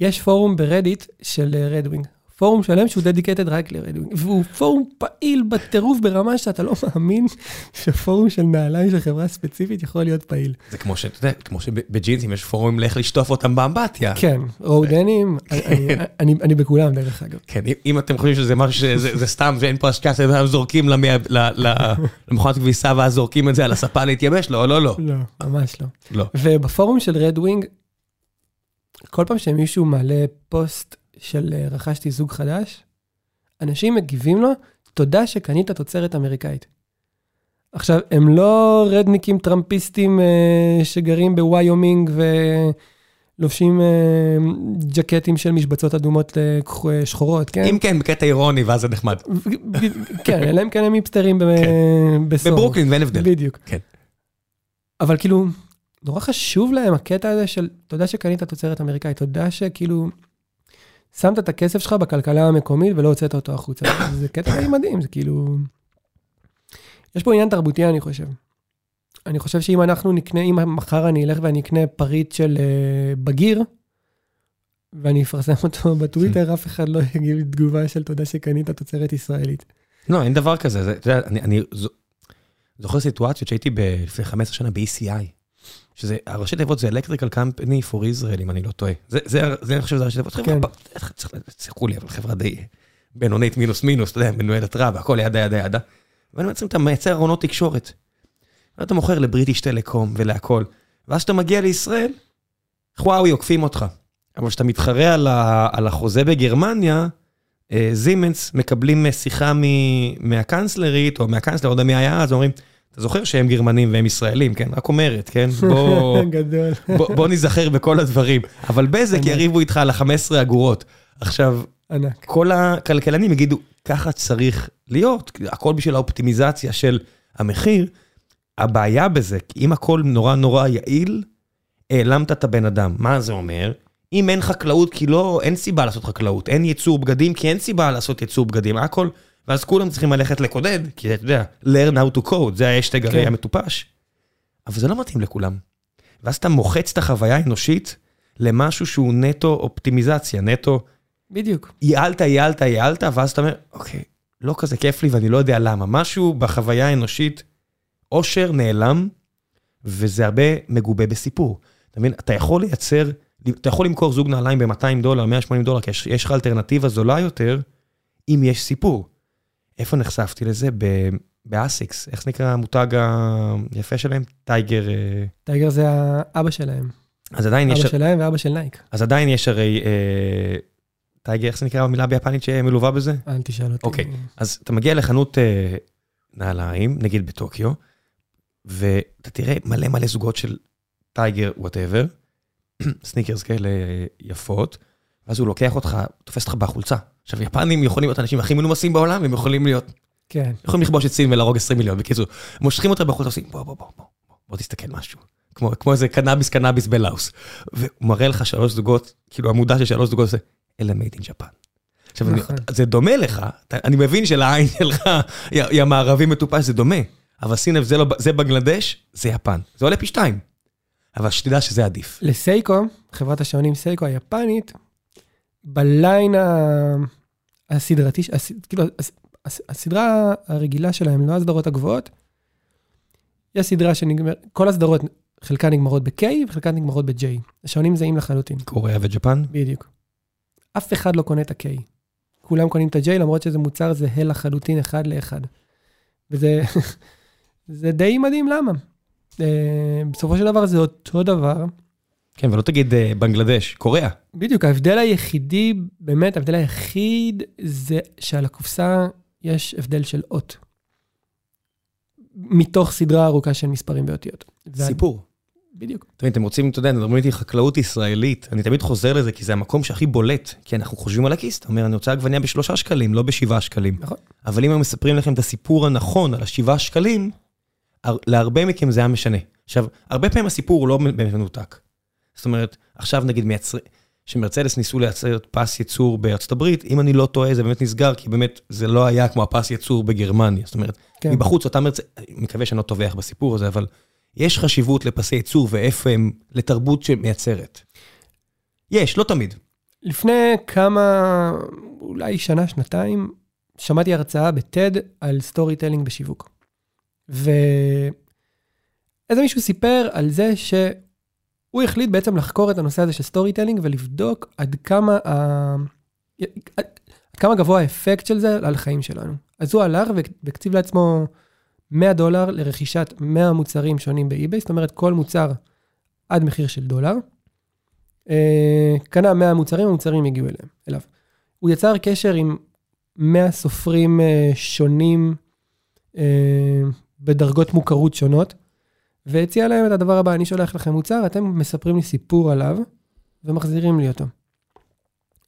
יש פורום ב Reddit של Red Wing. פורום שלם שהוא dedicated רק ל Red Wing. והוא פורום פעיל בטירוף ברמה שאתה לא מאמין שפורום של נעליים של חברה ספציפית יכול להיות פעיל. זה כמו שאתה יודע, כמו שבג'ינסים יש פורומים לאיך לשטוף אותם באמבטיה. כן, raw denim, אני, אני, בכולם דרך אגב. כן, אם- אתם חושבים שזה משהו שזה זה סתם ואין פה השקעה, שאתם זורקים למכונת כביסה ואז זורקים את זה על הספה להתייבש, לא, לא, לא. לא, ממש לא. לא. ובפורום של Red Wing, כל פעם שמישהו מעלה פוסט של אה, רכשתי זוג חדש, אנשים מגיבים לו, תודה שקנית תוצרת אמריקאית. עכשיו, הם לא רדניקים טראמפיסטים אה, שגרים בוויומינג ולובשים אה, ג'קטים של משבצות אדומות אה, שחורות, כן? אם כן, בקטע אירוני, ואז זה נחמד. כן, אלא אם כן הם היפסטרים ב- בסורו. בברוקלין ואין הבדל. בדיוק. כן. אבל כאילו, נורא חשוב להם הקטע הזה של, תודה שקנית תוצרת אמריקאית, תודה שכאילו, שמת את הכסף שלך בכלכלה המקומית ולא הוצאת אותו החוצה. זה קטע מדהים, זה כאילו... יש פה עניין תרבותי, אני חושב. אני חושב שאם אנחנו נקנה, אם מחר אני אלך ואני אקנה פריט של uh, בגיר, ואני אפרסם אותו בטוויטר, אף אחד לא יגיד לי תגובה של תודה שקנית תוצרת ישראלית. לא, אין דבר כזה. זה- אתה יודע, אני- אני זו- זוכר סיטואציות שהייתי לפני 15 שנה ב-ECI, שזה, הראשי תיבות זה Electrical Company for Israel, אם אני לא טועה. זה, זה, אני חושב שזה הראשי תיבות. כן. תסלחו לי, אבל חברה די בינונית מינוס מינוס, אתה יודע, מנוהלת רע, והכל ידה ידה ידה. ואני בעצם, אתה מייצר ארונות תקשורת. ואתה מוכר לבריטיש טלקום ולהכל. ואז כשאתה מגיע לישראל, וואוי, עוקפים אותך. אבל כשאתה מתחרה על, ה, על החוזה בגרמניה, אה, זימנס מקבלים אה, שיחה מ- מהקנצלרית, או מהקנצלר, לא יודע מי היה אז, אומרים, אתה זוכר שהם גרמנים והם ישראלים, כן? רק אומרת, כן? בוא, גדול. בוא, בוא ניזכר בכל הדברים. אבל בזק. יריבו איתך על ה-15 אגורות. עכשיו, ענק. כל הכלכלנים יגידו, ככה צריך להיות, הכל בשביל האופטימיזציה של המחיר. הבעיה בזה, כי אם הכל נורא נורא יעיל, העלמת את הבן אדם. מה זה אומר? אם אין חקלאות, כי לא, אין סיבה לעשות חקלאות, אין ייצור בגדים, כי אין סיבה לעשות ייצור בגדים, הכל, ואז כולם צריכים ללכת לקודד, כי אתה יודע, learn how to code, זה האשטג הרי כן. המטופש. אבל זה לא מתאים לכולם. ואז אתה מוחץ את החוויה האנושית למשהו שהוא נטו אופטימיזציה, נטו בדיוק. ייעלת, ייעלת, ייעלת, ואז אתה אומר, אוקיי, לא כזה כיף לי ואני לא יודע למה. משהו בחוויה האנושית, אושר נעלם, וזה הרבה מגובה בסיפור. אתה מבין? אתה יכול לייצר, אתה יכול למכור זוג נעליים ב-200 דולר, 180 דולר, כי יש, יש לך אלטרנטיבה זולה יותר, אם יש סיפור. איפה נחשפתי לזה? ב- באסיקס, איך זה נקרא המותג היפה שלהם? טייגר, אה, טייגר זה האבא שלהם. אז עדיין יש, אבא שלהם ואבא של נייק. אז עדיין יש הרי, אה, Tiger, איך זה נקרא במילה ביפנית שמלווה בזה? אל תשאל אותי. אוקיי. אז אתה מגיע לחנות אה, נעליים, נגיד בטוקיו, ואתה תראה מלא מלא זוגות של Tiger, whatever, סניקרס כאלה יפות, ואז הוא לוקח אותך, תופס אותך בחולצה. עכשיו, יפנים יכולים להיות האנשים הכי מנומסים בעולם, הם יכולים להיות, כן. יכולים לכבוש את סין ולהרוג 20 מיליון, בקיצור, מושכים אותך בחולצה, עושים בוא, בוא, בוא, בוא, בוא, תסתכל משהו. כמו, כמו איזה קנאביס קנאביס בלאוס. והוא מראה לך שלוש זוגות, כאילו עמודה של שלוש זוגות, זה, אלה made in Japan. עכשיו, אני, נכון. זה דומה לך, אתה, אני מבין שלעין שלך, יא יא מערבי מטופש, זה דומה, אבל לב, זה, לא, זה בנגלדש, זה יפן. זה עולה פי שתיים. אבל שתדע שזה עדיף. לסייקו, חברת השעונים סייקו היפנית, בליין ה- הסדרתי, הס- כאילו, הס- הס- הסדרה הרגילה שלהם, לא הסדרות הגבוהות, יש סדרה שנגמר, כל הסדרות חלקן נגמרות ב-K וחלקן נגמרות ב-J. השעונים זהים לחלוטין, קוריאה וג'פן? בדיוק. אף אחד לא קונה את ה-K. כולם קונים את ה-J, למרות שזה מוצר זהה לחלוטין אחד לאחד. וזה זה די מדהים למה. אה, בסופו של דבר זה אותו דבר. כן, ולא תגיד אה, בנגלדש, קוריאה. בדיוק, ההבדל היחידי, באמת, ההבדל היחיד זה שעל הקופסה יש הבדל של אות. מתוך סדרה ארוכה של מספרים ואותיות. סיפור. בדיוק. תמיד אתם רוצים, אתה יודע, מדברים איתי חקלאות ישראלית, אני תמיד חוזר לזה, כי זה המקום שהכי בולט, כי אנחנו חושבים על הכיס, אתה אומר, אני רוצה עגבניה בשלושה שקלים, לא בשבעה שקלים. נכון. אבל אם הם מספרים לכם את הסיפור הנכון על השבעה שקלים, הר- להרבה מכם זה היה משנה. עכשיו, הרבה פעמים הסיפור הוא לא מנותק. זאת אומרת, עכשיו נגיד מייצר... שמרצדס ניסו לייצר פס ייצור בארצות הברית, אם אני לא טועה זה באמת נסגר, כי באמת זה לא היה כמו הפס ייצור בגרמניה. זאת אומרת, כן. מבחוץ אותה מרצ... מקווה שאני לא טובח בסיפור הזה, אבל יש חשיבות לפסי ייצור ואיפה הם לתרבות שמייצרת. יש, לא תמיד. לפני כמה, אולי שנה, שנתיים, שמעתי הרצאה ב TED על storytelling בשיווק. ואיזה מישהו סיפר על זה שהוא החליט בעצם לחקור את הנושא הזה של storytelling ולבדוק עד כמה, ה... עד כמה גבוה האפקט של זה על החיים שלנו. אז הוא הלך והקציב לעצמו 100 דולר לרכישת 100 מוצרים שונים ב eBay, זאת אומרת כל מוצר עד מחיר של דולר. אה, קנה 100 מוצרים, המוצרים הגיעו אליהם, אליו. הוא יצר קשר עם 100 סופרים אה, שונים אה, בדרגות מוכרות שונות, והציע להם את הדבר הבא, אני שולח לכם מוצר, אתם מספרים לי סיפור עליו, ומחזירים לי אותו.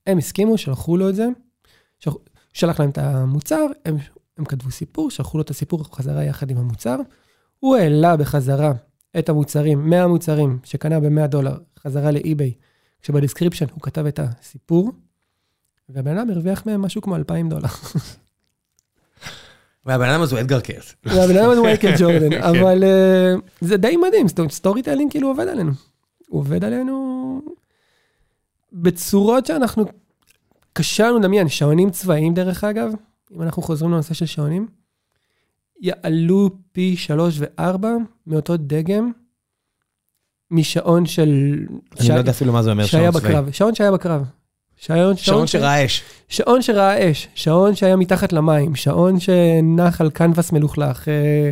הם הסכימו, שלחו לו את זה, שלח, שלח להם את המוצר, הם, הם כתבו סיפור, שלחו לו את הסיפור חזרה יחד עם המוצר, הוא העלה בחזרה את המוצרים, 100 מוצרים שקנה ב-100 דולר, חזרה לאי-ביי, כשב description הוא כתב את הסיפור, והבן אדם הרוויח מהם משהו כמו 2,000 דולר. והבן אדם הזה הוא אתגר קרת. והבן אדם הזה הוא ג'ורדן, כן. אבל אה, זה די מדהים, זאת אומרת, storytelling כאילו עובד עלינו. הוא עובד עלינו בצורות שאנחנו, קשה לנו לדמיין, שעונים צבאיים דרך אגב, אם אנחנו חוזרים לנושא של שעונים, יעלו פי שלוש וארבע מאותו דגם משעון של... אני לא יודע אפילו מה זה אומר שעון צבאי. שעון שהיה בקרב. שעון, שעון שראה אש. שעון שראה אש, שעון שהיה מתחת למים, שעון שנח על קנבס מלוכלך. אה,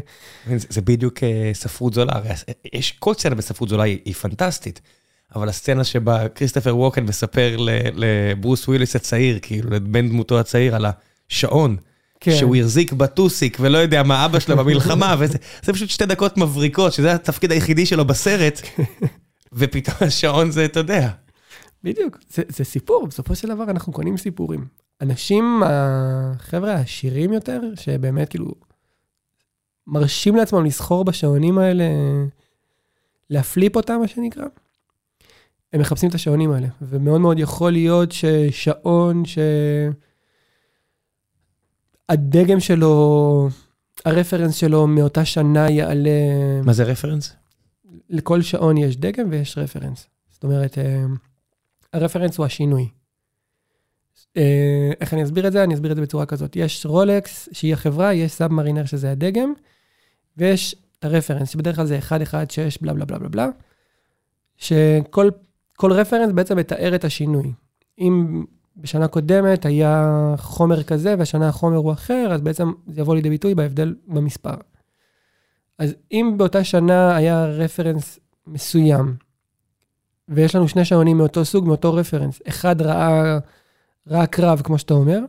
זה זה בדיוק אה, ספרות זולה, הרי יש, כל סצנה בספרות זולה היא, היא פנטסטית, אבל הסצנה שבה כריסטופר ווקן מספר לברוס וויליס הצעיר, כאילו לבן דמותו הצעיר, על השעון, כן. שהוא החזיק בטוסיק ולא יודע מה אבא שלו במלחמה, וזה זה פשוט שתי דקות מבריקות, שזה התפקיד היחידי שלו בסרט, ופתאום השעון זה, אתה יודע. בדיוק, זה, זה סיפור, בסופו של דבר אנחנו קונים סיפורים. אנשים, החבר'ה העשירים יותר, שבאמת כאילו מרשים לעצמם לסחור בשעונים האלה, להפליפ אותם, מה שנקרא, הם מחפשים את השעונים האלה. ומאוד מאוד יכול להיות ששעון שהדגם שלו, הרפרנס שלו מאותה שנה יעלה... מה זה רפרנס? לכל שעון יש דגם ויש רפרנס. זאת אומרת, אה, הרפרנס הוא השינוי. אה, איך אני אסביר את זה? אני אסביר את זה בצורה כזאת. יש רולקס, שהיא החברה, יש Submariner שזה הדגם, ויש את הרפרנס, שבדרך כלל זה 116 בלה בלה בלה בלה בלה, שכל כל רפרנס בעצם מתאר את השינוי. אם בשנה קודמת היה חומר כזה והשנה החומר הוא אחר, אז בעצם זה יבוא לידי ביטוי בהבדל במספר. אז אם באותה שנה היה רפרנס מסוים, ויש לנו שני שעונים מאותו סוג, מאותו רפרנס, אחד ראה, ראה קרב, כמו שאתה אומר,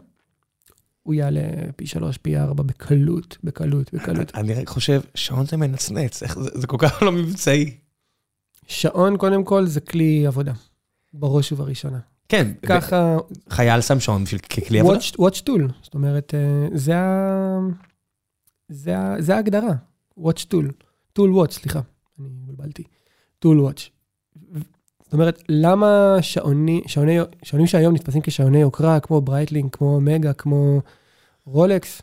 הוא יעלה פי שלוש, פי ארבע, בקלות, בקלות, בקלות. אני רק חושב, שעון זה מנצנץ, איך זה, זה כל כך לא מבצעי. שעון, קודם כל, זה כלי עבודה, בראש ובראשונה. כן, ככה, חייל שם שעון בשביל ככלי עבודה. watch, tool, זאת אומרת, אה, זה, ה... זה, ה... זה ההגדרה, watch tool, tool watch, סליחה, אני התבלבלתי, tool watch. זאת אומרת, למה שעוני, שעוני, שעונים שהיום נתפסים כשעוני יוקרה, כמו ברייטלינג, כמו אומגה, כמו רולקס,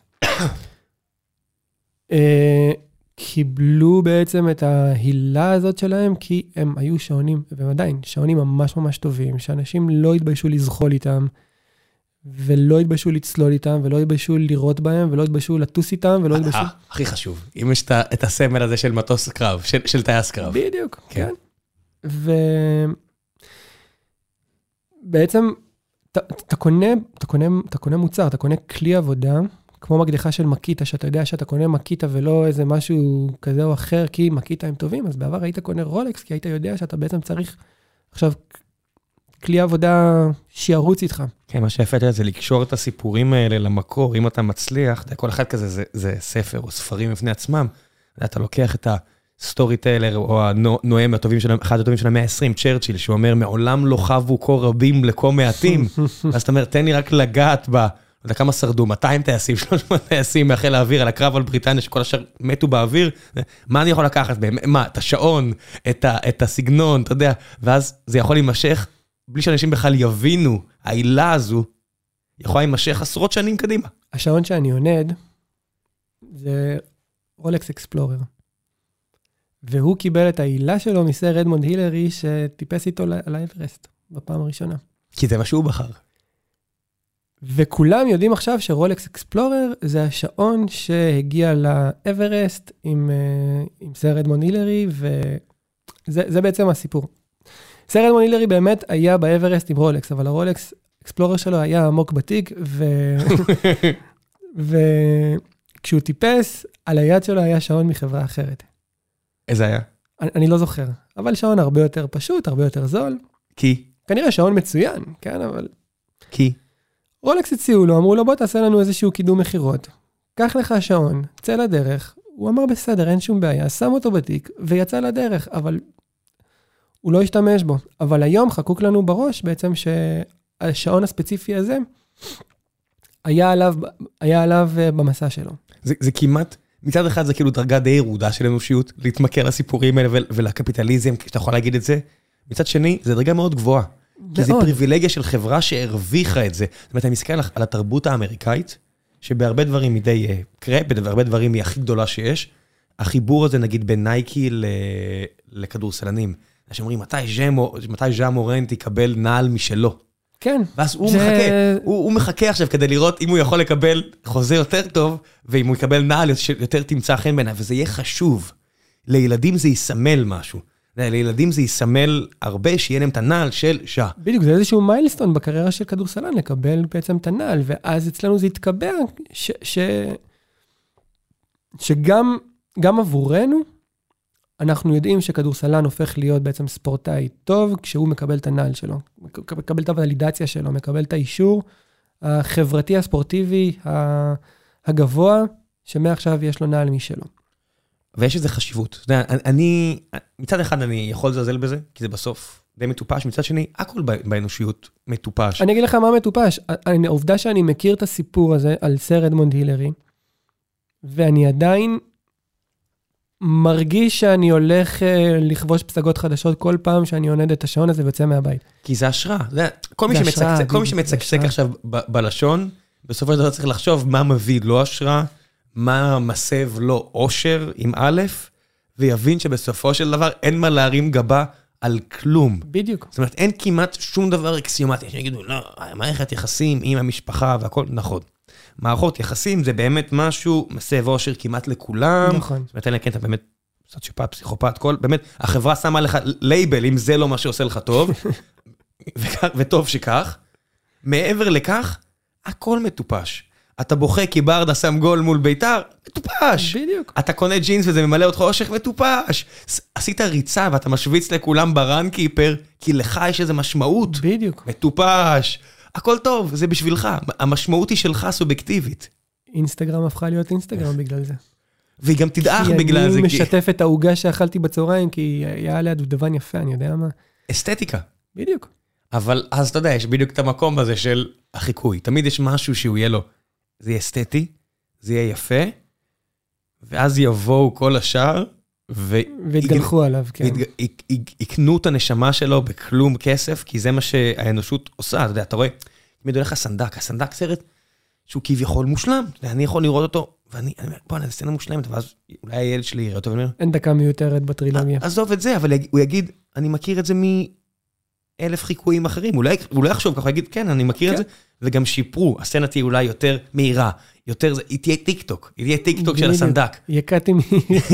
אה, קיבלו בעצם את ההילה הזאת שלהם, כי הם היו שעונים, והם עדיין, שעונים ממש ממש טובים, שאנשים לא התביישו לזחול איתם, ולא התביישו לצלול איתם, ולא התביישו לירות בהם, ולא התביישו לטוס איתם, ולא התביישו... אה, הכי חשוב, אם יש את הסמל הזה של מטוס קרב, של טייס קרב. בדיוק, כן. ובעצם, אתה קונה, אתה קונה, אתה קונה מוצר, אתה קונה כלי עבודה, כמו מקדחה של מקיטה, שאתה יודע שאתה קונה מקיטה ולא איזה משהו כזה או אחר, כי מקיטה הם טובים, אז בעבר היית קונה רולקס, כי היית יודע שאתה בעצם צריך עכשיו כלי עבודה שירוץ איתך. כן, מה שיפה זה לקשור את הסיפורים האלה למקור, אם אתה מצליח, כל אחד כזה זה, זה ספר או ספרים בפני עצמם, אתה לוקח את ה storyteller או הנואם הטובים של, אחד הטובים של המאה ה-20, צ'רצ'יל, שאומר, מעולם לא חבו כה רבים לכה מעטים, אז אתה אומר, תן לי רק לגעת ב... לא יודע כמה שרדו, 200 טייסים, 300 טייסים מהחיל האוויר על הקרב על בריטניה, שכל השאר מתו באוויר, מה אני יכול לקחת? מה, את השעון, את, ה, את הסגנון, אתה יודע, ואז זה יכול להימשך בלי שאנשים בכלל יבינו, ההילה הזו יכולה להימשך עשרות שנים קדימה. השעון שאני עונד זה רולקס Explorer. והוא קיבל את ההילה שלו מסר אדמונד הילרי שטיפס איתו על האברסט בפעם הראשונה. כי זה מה שהוא בחר. וכולם יודעים עכשיו שרולקס Explorer זה השעון שהגיע לאברסט עם, אה, עם סר אדמונד הילרי, וזה בעצם הסיפור. סר אדמונד הילרי באמת היה באברסט עם רולקס, אבל הרולקס אקספלורר שלו היה עמוק בתיק, ו... וכשהוא טיפס, על היד שלו היה שעון מחברה אחרת. איזה היה? אני, אני לא זוכר, אבל שעון הרבה יותר פשוט, הרבה יותר זול. כי? כנראה שעון מצוין, כן, אבל... כי? רולקס הציעו לו, אמרו לו, בוא תעשה לנו איזשהו קידום מכירות. קח לך שעון, צא לדרך. הוא אמר, בסדר, אין שום בעיה, שם אותו בתיק ויצא לדרך, אבל הוא לא השתמש בו. אבל היום חקוק לנו בראש בעצם שהשעון הספציפי הזה, היה עליו, היה עליו אה, במסע שלו. זה, זה כמעט, מצד אחד זה כאילו דרגה די ירודה של אנושיות, להתמכר לסיפורים האלה ולקפיטליזם, כשאתה יכול להגיד את זה. מצד שני, זה דרגה מאוד גבוהה. כי זה פריבילגיה של חברה שהרוויחה את זה. זאת אומרת, אני מסתכל על התרבות האמריקאית, שבהרבה דברים היא די אה, קרפ, בהרבה דברים היא הכי גדולה שיש. החיבור הזה, נגיד, בין נייקי לכדורסלנים. אנשים אומרים, מתי ז'ה מורנט יקבל נעל משלו? כן. ואז הוא מחכה, הוא מחכה עכשיו כדי לראות אם הוא יכול לקבל חוזה יותר טוב, ואם הוא יקבל נעל יותר תמצא חן בעיניו, וזה יהיה חשוב. לילדים זה יסמל משהו. לילדים זה יסמל הרבה, שיהיה להם את הנעל של שעה. בדיוק, זה איזשהו מיילסטון בקריירה של כדורסלן, לקבל בעצם את הנעל, ואז אצלנו זה יתקבע, ש, ש, שגם גם עבורנו, אנחנו יודעים שכדורסלן הופך להיות בעצם ספורטאי טוב, כשהוא מקבל את הנעל שלו, מקבל את הוולידציה שלו, מקבל את האישור החברתי, הספורטיבי, הגבוה, שמעכשיו יש לו נעל משלו. ויש לזה חשיבות. אתה יודע, אני, מצד אחד אני יכול לזלזל בזה, כי זה בסוף די מטופש, מצד שני, הכל באנושיות מטופש. אני אגיד לך מה מטופש. העובדה שאני מכיר את הסיפור הזה על סר אדמונד הילרי, ואני עדיין מרגיש שאני הולך uh, לכבוש פסגות חדשות כל פעם שאני עונד את השעון הזה ויוצא מהבית. כי זה השראה. זה, כל, מי שמצקצק, כל מי שמצקצק עכשיו ב, בלשון, בסופו של דבר צריך לחשוב מה מביא לו השראה, מה מסב לו אושר עם א', ויבין שבסופו של דבר אין מה להרים גבה על כלום. בדיוק. זאת אומרת, אין כמעט שום דבר אקסיומטי. שיגידו, לא, מערכת יחסים עם המשפחה והכל, נכון. מערכות יחסים זה באמת משהו מסב אושר כמעט לכולם. נכון. זאת אומרת, אלא כן, אתה באמת סוציופט, פסיכופת, כל, באמת, החברה שמה לך לייבל אם זה לא מה שעושה לך טוב, וטוב שכך. מעבר לכך, הכל מטופש. אתה בוכה כי ברדה שם גול מול ביתר, מטופש. בדיוק. אתה קונה ג'ינס וזה ממלא אותך אושר, מטופש. עשית ריצה ואתה משוויץ לכולם בראנקיפר, כי לך יש איזה משמעות. בדיוק. מטופש. הכל טוב, זה בשבילך. המשמעות היא שלך סובייקטיבית. אינסטגרם הפכה להיות אינסטגרם בגלל זה. והיא גם תדעך בגלל זה. כי אני משתף את העוגה שאכלתי בצהריים, כי היה עליה דובדבן יפה, אני יודע מה. אסתטיקה. בדיוק. אבל אז אתה יודע, יש בדיוק את המקום הזה של החיקוי. תמיד יש משהו שהוא יהיה לו. זה יהיה אסתטי, זה יהיה יפה, ואז יבואו כל השאר, ו... והתגלחו עליו, כן. יקנו את הנשמה שלו בכלום כסף, כי זה מה שהאנושות עושה. אתה יודע, אתה רואה, תמיד הולך הסנדק, הסנדק סרט שהוא כביכול מושלם. אני יכול לראות אותו, ואני אומר, בוא'נה, זו סצנה מושלמת, ואז אולי הילד שלי יראה אותו, ואני אומר... אין דקה מיותרת בטרילוגיה. עזוב את זה, אבל הוא יגיד, אני מכיר את זה מ... אלף חיקויים אחרים, אולי הוא לא יחשוב ככה, הוא יגיד, כן, אני מכיר את כן. זה, וגם שיפרו, הסצנה תהיה אולי יותר מהירה, יותר זה, היא תהיה טיק טוק, היא תהיה טיק טוק של. הסנדק. יהיה קאטים,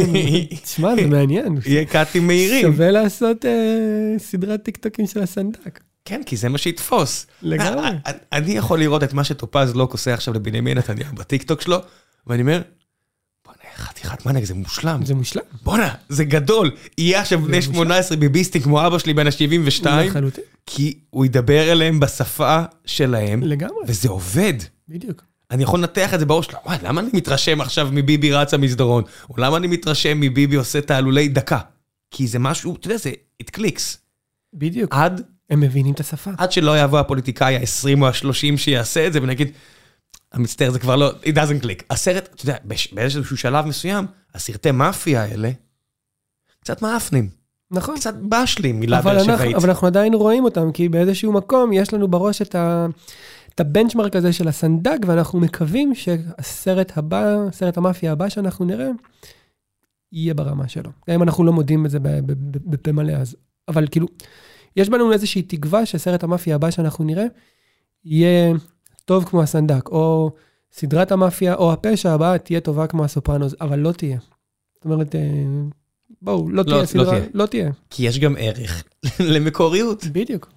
תשמע, זה מעניין. יהיה קאטים מהירים. שווה לעשות אה, סדרת טיקטוקים של הסנדק. כן, כי זה מה שיתפוס. לגמרי. אני- יכול לראות את מה שטופז לוק עושה עכשיו לבנימין נתניהו בטיקטוק שלו, ואני אומר, חתיכת מניאק, זה מושלם. זה מושלם. בואנה, זה גדול. יהיה עכשיו בני מושלם. 18 ביביסטים כמו אבא שלי בן ה-72, לחלוטין. כי הוא ידבר אליהם בשפה שלהם, לגמרי, וזה עובד. בדיוק. אני יכול לנתח את זה בראש וואי, למה אני מתרשם עכשיו מביבי רץ המסדרון? או למה אני מתרשם מביבי עושה תעלולי דקה? כי זה משהו, אתה יודע, זה, it clicks. בדיוק. עד, הם מבינים את השפה. עד שלא יבוא הפוליטיקאי ה-20 או ה-30 שיעשה את זה ונגיד, המצטער זה כבר לא, it doesn't click. הסרט, אתה יודע, באיזשהו שלב מסוים, הסרטי מאפיה האלה, קצת מאפנים, נכון. קצת בשלים מילה באר שבעית. אבל אנחנו עדיין רואים אותם, כי באיזשהו מקום יש לנו בראש את, ה, את הבנצ'מרק הזה של הסנדק, ואנחנו מקווים שהסרט הבא, סרט המאפיה הבא שאנחנו נראה, יהיה ברמה שלו. גם אם אנחנו לא מודים ב- ב- בפה מלא אז. אבל כאילו, יש בנו איזושהי תקווה שסרט המאפיה הבא שאנחנו נראה, יהיה טוב כמו הסנדק, או סדרת המאפיה, או הפשע הבאה תהיה טובה כמו הסופרנוס, אבל לא תהיה. זאת אומרת, אה, בואו, לא לא- תהיה לא סדרה, תהיה. לא תהיה. כי יש גם ערך למקוריות. בדיוק.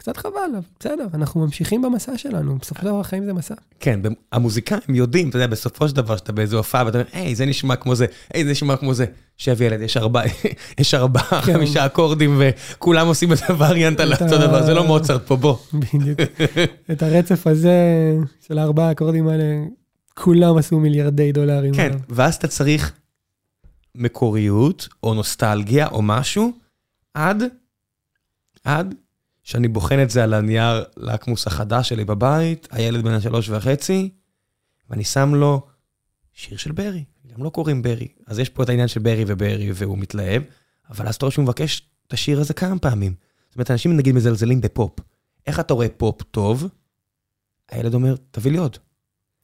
וקצת חבל, אבל בסדר, אנחנו ממשיכים במסע שלנו, בסופו של דבר החיים זה מסע. כן, המוזיקאים יודעים, אתה יודע, בסופו של דבר שאתה באיזו הופעה ואתה אומר, היי, זה נשמע כמו זה, היי, זה נשמע כמו זה. שב ילד, יש ארבעה, יש ארבעה, כן. חמישה אקורדים וכולם עושים את הווריאנט על אותו דבר, זה לא מוצרט פה, בוא. בדיוק. את הרצף הזה של הארבעה האקורדים האלה, כולם עשו מיליארדי דולרים. כן. ואז אתה צריך מקוריות, או נוסטלגיה, או משהו, עד, עד שאני בוחן את זה על הנייר לקמוס החדש שלי בבית, הילד בן השלוש וחצי, ואני שם לו שיר של ברי, גם לו קוראים ברי. אז יש פה את העניין של ברי וברי, והוא מתלהב, אבל אז אתה רואה שהוא מבקש את השיר הזה כמה פעמים. זאת אומרת, אנשים נגיד מזלזלים בפופ. איך אתה רואה פופ טוב? הילד אומר, תביא לי עוד.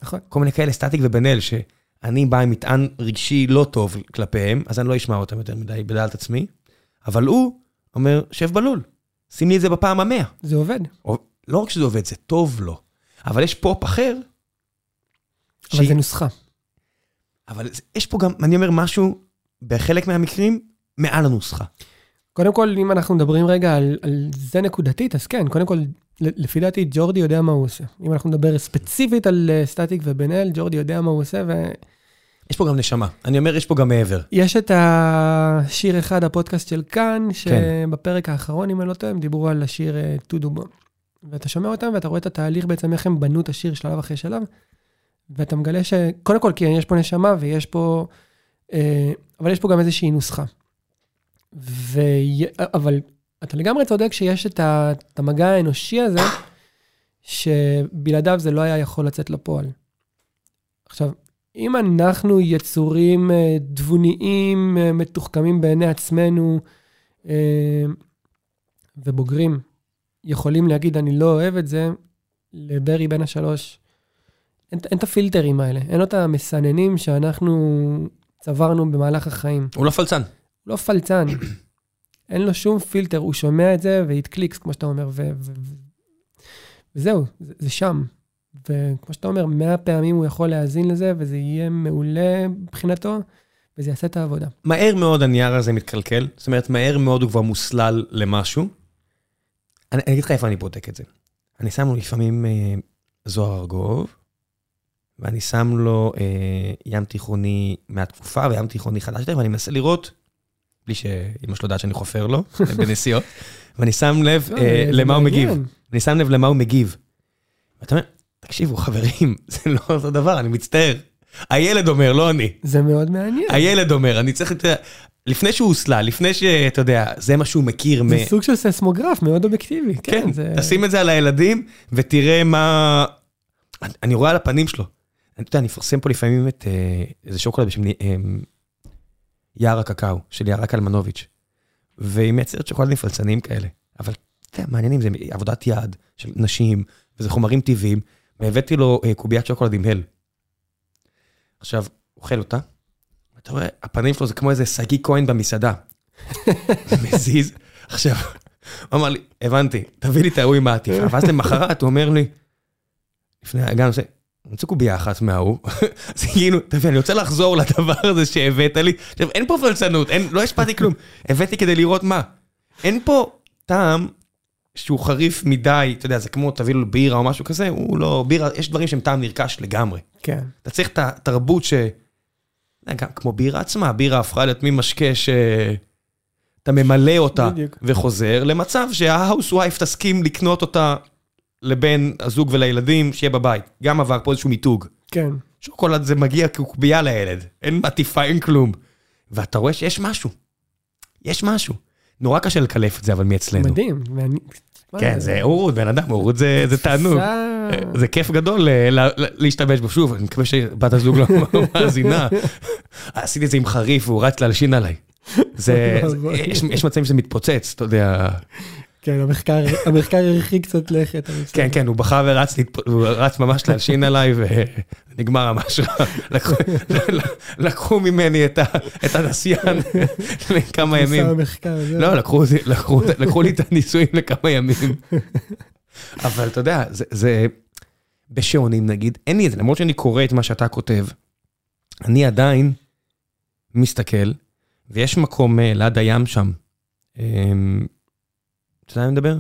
נכון. כל מיני כאלה, סטטיק ובן אל, שאני בא עם מטען רגשי לא טוב כלפיהם, אז אני לא אשמע אותם יותר מדי בדעת עצמי, אבל הוא אומר, שב בלול, שים לי את זה בפעם המאה. זה עובד. או, לא רק שזה עובד, זה טוב לו. אבל יש פופ אחר, אבל שהיא- זה נוסחה. אבל יש פה גם, אני אומר משהו, בחלק מהמקרים, מעל הנוסחה. קודם כל, אם אנחנו מדברים רגע על, על זה נקודתית, אז כן, קודם כל, לפי דעתי, ג'ורדי יודע מה הוא עושה. אם אנחנו נדבר ספציפית על אה, סטטיק ובן אל, ג'ורדי יודע מה הוא עושה, ו... יש פה גם נשמה. אני אומר, יש פה גם מעבר. יש את השיר אחד, הפודקאסט של כאן, כן. שבפרק האחרון, אם אני לא טועה, הם דיברו על השיר אה, טודו בו. ואתה שומע אותם ואתה רואה את התהליך בעצם, איך הם בנו את השיר שלב אחרי שלב, ואתה מגלה ש... קודם כל, כי יש פה נשמה ויש פה... אה, אבל יש פה גם איזושהי נוסחה. ו... אבל אתה לגמרי צודק שיש את, ה... את המגע האנושי הזה, שבלעדיו זה לא היה יכול לצאת לפועל. עכשיו, אם אנחנו יצורים אה, תבוניים, אה, מתוחכמים בעיני עצמנו, אה, ובוגרים, יכולים להגיד, אני לא אוהב את זה, לברי בן השלוש, אין, אין את הפילטרים האלה, אין לו את המסננים שאנחנו צברנו במהלך החיים. הוא לא פלצן. הוא לא פלצן, אין לו שום פילטר, הוא שומע את זה ו it clicks, כמו שאתה אומר, ו- ו- וזהו, זה, זה שם. וכמו שאתה אומר, מאה פעמים הוא יכול להאזין לזה, וזה יהיה מעולה מבחינתו, וזה יעשה את העבודה. מהר מאוד הנייר הזה מתקלקל, זאת אומרת, מהר מאוד הוא כבר מוסלל למשהו. אני, אני אגיד לך איפה אני בודק את זה. אני שם לו לפעמים אה, זוהר ארגוב, ואני שם לו אה, ים תיכוני מהתקופה וים תיכוני חדש יותר, ואני מנסה לראות, בלי שאמא שלו יודעת שאני חופר לו, בנסיעות, ואני שם לב לא, אה, למה הוא. מגיב. אני שם לב למה הוא מגיב. ואתה אומר, תקשיבו, חברים, זה לא אותו דבר, אני מצטער. הילד אומר, לא אני. זה מאוד מעניין. הילד אומר, אני צריך, אתה יודע, לפני שהוא הוסלל, לפני שאתה יודע, זה מה שהוא מכיר מ... זה סוג של ססמוגרף מאוד אובייקטיבי. כן, כן, זה... תשים את זה על הילדים ותראה מה... אני- אני רואה על הפנים שלו. אני אתה יודע, אני מפרסם פה לפעמים את אה, איזה שוקולד בשם אה, יער הקקאו, של יערה קלמנוביץ'. והיא מייצרת שוקולדים פלצניים כאלה. אבל אתה יודע, מעניינים, זה עבודת יד של נשים, וזה חומרים טבעיים, והבאתי לו אה, קוביית שוקולד עם הל. עכשיו, אוכל אותה, ואתה רואה, הפנים שלו זה כמו איזה שגיא כהן במסעדה. זה מזיז, עכשיו, הוא אמר לי, הבנתי, תביא לי את ההוא עם העטיפה, ואז למחרת הוא אומר לי, לפני הגן, אני רוצה קובייה אחת מההוא, אז כאילו, תביא, אני רוצה לחזור לדבר הזה שהבאת לי, עכשיו, אין פה פלצנות, לא השפעתי כלום, הבאתי כדי לראות מה. אין פה טעם שהוא חריף מדי, אתה יודע, זה כמו תביא לו בירה או משהו כזה, הוא לא, בירה, יש דברים שהם טעם נרכש לגמרי. כן. אתה צריך את התרבות ש... גם כמו בירה עצמה, בירה הפכה להיות ממשקה שאתה ממלא אותה בדיוק. וחוזר, למצב שההאוס וייף תסכים לקנות אותה לבן הזוג ולילדים, שיהיה בבית. גם עבר פה איזשהו מיתוג. כן. שוקולד זה מגיע כקובייה לילד, אין עטיפה, אין כלום. ואתה רואה שיש משהו. יש משהו. נורא קשה לקלף את זה, אבל מאצלנו. מדהים. ואני... כן, זה הורות, בן אדם, הורות זה תענוג. זה כיף גדול להשתמש בו. שוב, אני מקווה שבת הזוג לא מאזינה. עשיתי את זה עם חריף והוא רץ להלשין עליי. יש מצבים שזה מתפוצץ, אתה יודע. כן, המחקר הרחיק קצת לכת. כן, כן, הוא בכה ורץ, הוא רץ ממש להלשין עליי ונגמר ממש לקחו ממני את הנסיין לכמה ימים. לא, לקחו לי את הניסויים לכמה ימים. אבל אתה יודע, זה בשעונים נגיד, אין לי את זה, למרות שאני קורא את מה שאתה כותב, אני עדיין מסתכל, ויש מקום ליד הים שם. אתה יודע מה אני מדבר?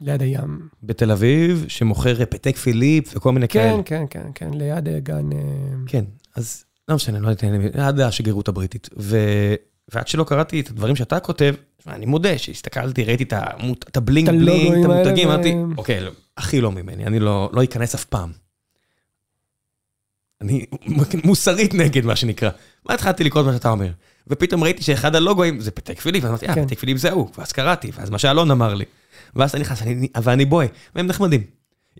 ליד הים. בתל אביב, שמוכר פתק פיליפ וכל מיני כן, כאלה. כן, כן, כן, כן, ליד גן... כן, אז לא משנה, לא יודע, ליד השגרירות הבריטית. ו... ועד שלא קראתי את הדברים שאתה כותב, אני מודה שהסתכלתי, ראיתי את הבלינג בלינג, את המותגים, אמרתי, אוקיי, לא, הכי לא ממני, אני לא, לא אכנס אף פעם. אני מוסרית נגד, מה שנקרא. מה התחלתי לקרוא את מה שאתה אומר? ופתאום ראיתי שאחד הלוגויים זה פתק פיליפ, ואמרתי, אה, כן. פתק פיליפ זה הוא, ואז קראתי, ואז מה שאלון אמר לי. ואז אני נכנס, ואני בואה, והם נחמדים.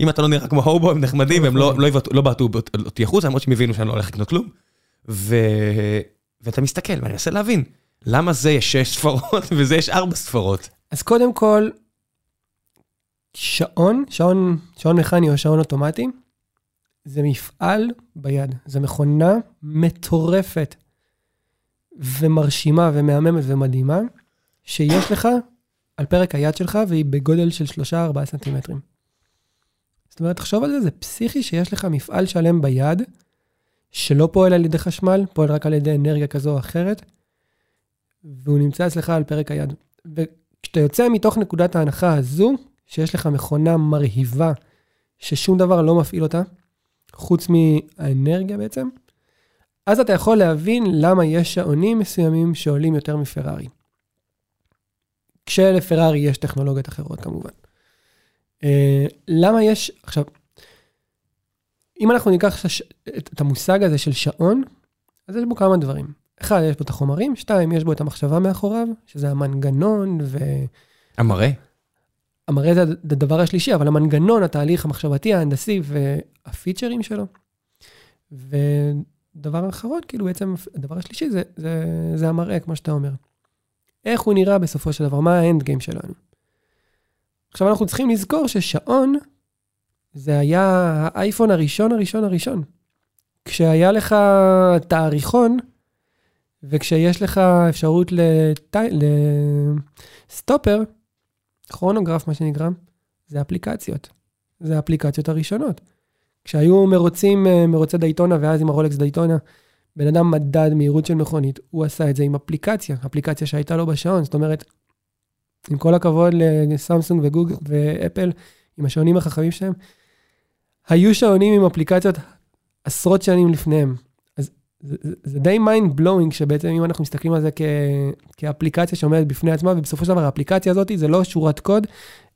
אם אתה לא נראה כמו הובו, הם נחמדים, הם לא, לא, לא בעטו אותי החוצה, למרות שהם הבינו שאני לא הולך לקנות כלום. ואתה מסתכל, ואני מנסה להבין, למה זה יש שש ספרות וזה יש ארבע ספרות? אז קודם כל, שעון, שעון, שעון מכני או שעון אוטומטי, זה מפעל ביד, זו מכונה מטורפת ומרשימה ומהממת ומדהימה, שיש לך על פרק היד שלך והיא בגודל של 3-4 סנטימטרים. זאת אומרת, תחשוב על זה, זה פסיכי שיש לך מפעל שלם ביד, שלא פועל על ידי חשמל, פועל רק על ידי אנרגיה כזו או אחרת, והוא נמצא אצלך על פרק היד. וכשאתה יוצא מתוך נקודת ההנחה הזו, שיש לך מכונה מרהיבה, ששום דבר לא מפעיל אותה, חוץ מהאנרגיה בעצם, אז אתה יכול להבין למה יש שעונים מסוימים שעולים יותר מפרארי. כשלפרארי יש טכנולוגיות אחרות כמובן. Uh, למה יש, עכשיו, אם אנחנו ניקח את המושג הזה של שעון, אז יש בו כמה דברים. אחד, יש בו את החומרים, שתיים, יש בו את המחשבה מאחוריו, שזה המנגנון ו... המראה. המראה זה הדבר השלישי, אבל המנגנון, התהליך המחשבתי, ההנדסי והפיצ'רים שלו. ודבר אחרון, כאילו בעצם, הדבר השלישי זה, זה, זה המראה, כמו שאתה אומר. איך הוא נראה בסופו של דבר, מה האנד גיים שלנו. עכשיו אנחנו צריכים לזכור ששעון, זה היה האייפון הראשון, הראשון, הראשון. כשהיה לך תאריכון, וכשיש לך אפשרות לסטופר, כרונוגרף, מה שנקרא, זה אפליקציות. זה האפליקציות הראשונות. כשהיו מרוצים, אה, מרוצי דייטונה, ואז עם הרולקס דייטונה, בן אדם מדד מהירות של מכונית, הוא עשה את זה עם אפליקציה, אפליקציה שהייתה לו בשעון. זאת אומרת, עם כל הכבוד לסמסונג וגוגל ואפל, עם השעונים החכמים שלהם, היו שעונים עם אפליקציות עשרות שנים לפניהם. זה, זה די mind blowing, שבעצם אם אנחנו מסתכלים על זה כ, כאפליקציה שעומדת בפני עצמה, ובסופו של דבר האפליקציה הזאת זה לא שורת קוד,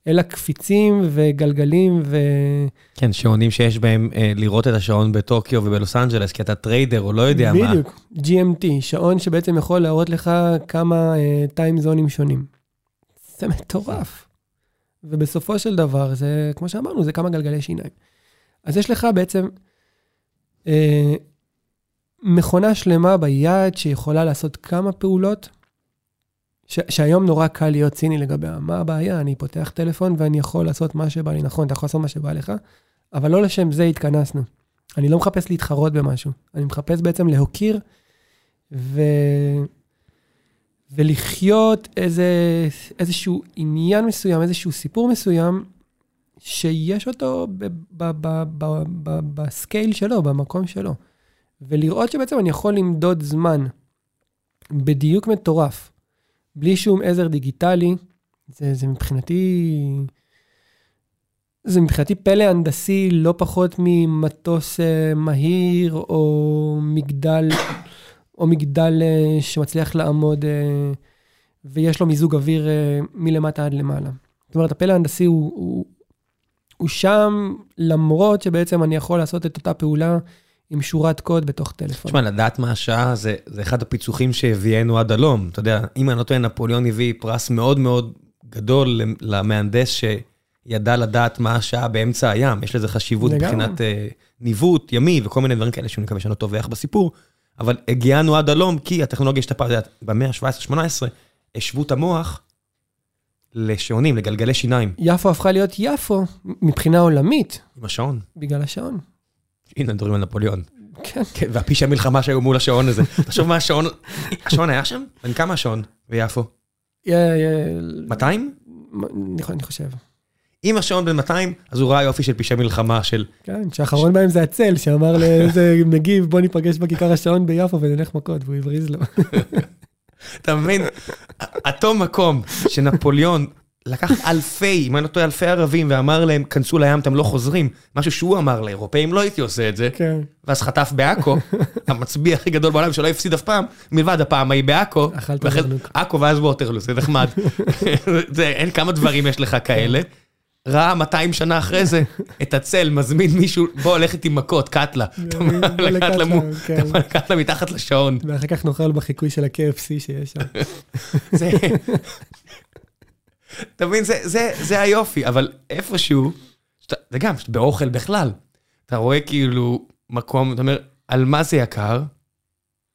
אלא קפיצים וגלגלים ו... כן, שעונים שיש בהם אה, לראות את השעון בטוקיו ובלוס אנג'לס, כי אתה trader או לא יודע בדיוק, מה. בדיוק, GMT, שעון שבעצם יכול להראות לך כמה טיימזונים אה, שונים. זה מטורף. ובסופו של דבר, זה, כמו שאמרנו, זה כמה גלגלי שיניים. אז יש לך בעצם אה, מכונה שלמה ביד שיכולה לעשות כמה פעולות, ש- שהיום נורא קל להיות ציני לגביה. מה הבעיה? אני פותח טלפון ואני יכול לעשות מה שבא לי. נכון, אתה יכול לעשות מה שבא לך, אבל לא לשם זה התכנסנו. אני לא מחפש להתחרות במשהו, אני מחפש בעצם להוקיר ו... ולחיות איזה, איזשהו עניין מסוים, איזשהו סיפור מסוים, שיש אותו ב- ב- ב- בסקייל שלו, במקום שלו. ולראות שבעצם אני יכול למדוד זמן בדיוק מטורף, בלי שום עזר דיגיטלי, זה, זה מבחינתי... זה מבחינתי פלא הנדסי לא פחות ממטוס uh, מהיר או מגדל, או מגדל uh, שמצליח לעמוד uh, ויש לו מיזוג אוויר uh, מלמטה עד למעלה. זאת אומרת, הפלא ההנדסי הוא, הוא, הוא שם למרות שבעצם אני יכול לעשות את אותה פעולה עם שורת קוד בתוך טלפון. תשמע, לדעת מה השעה זה, זה אחד הפיצוחים שהביאנו עד הלום. אתה יודע, אם אני לא טועה, נפוליאון הביא פרס מאוד מאוד גדול למהנדס שידע לדעת מה השעה באמצע הים. יש לזה חשיבות. מבחינת אה, ניווט, ימי וכל מיני דברים כאלה שאני מקווה שאני לא טובח בסיפור. אבל הגיענו עד הלום כי הטכנולוגיה השתפרה, אתה יודע, במאה ה-17-18, השוו את המוח לשעונים, לגלגלי שיניים, יפו הפכה להיות יפו מבחינה עולמית, עם השעון. בגלל השעון. הנה, מדברים על נפוליאון. כן. כן, והפשעי המלחמה שהיו מול השעון הזה. תחשוב מה השעון, השעון היה שם? בן כמה השעון ביפו? יא- יא- 200? אני חו- אני חושב. אם השעון בן 200, אז הוא ראה יופי של פשעי מלחמה של... כן, שהאחרון בהם זה הצל, שאמר לאיזה מגיב, בוא ניפגש בכיכר השעון ביפו ונלך מכות, והוא הבריז לו. אתה מבין? אותו מקום שנפוליאון לקח אלפי, אם אני לא טועה, אלפי ערבים ואמר להם, כנסו לים, אתם לא חוזרים. משהו שהוא אמר לאירופאים, לא הייתי עושה את זה. כן. ואז חטף בעכו, המצביא הכי גדול בעולם שלא הפסיד אף פעם, מלבד הפעם ההיא בעכו. אכלת זרנוק. עכו ואז ווטרלו, זה נחמד. זה, אין כמה דברים יש לך כאלה. ראה 200 שנה אחרי זה את הצל, מזמין מישהו, בוא הולך איתי מכות, קטלה. למו- כן. קטלה מתחת לשעון. ואחר כך נאכל בחיקוי של ה-KFC שיש שם. אתה מבין, זה, זה, זה היופי, אבל איפשהו, שאתה, זה גם, שאתה באוכל בכלל, אתה רואה כאילו מקום, אתה אומר, על מה זה יקר?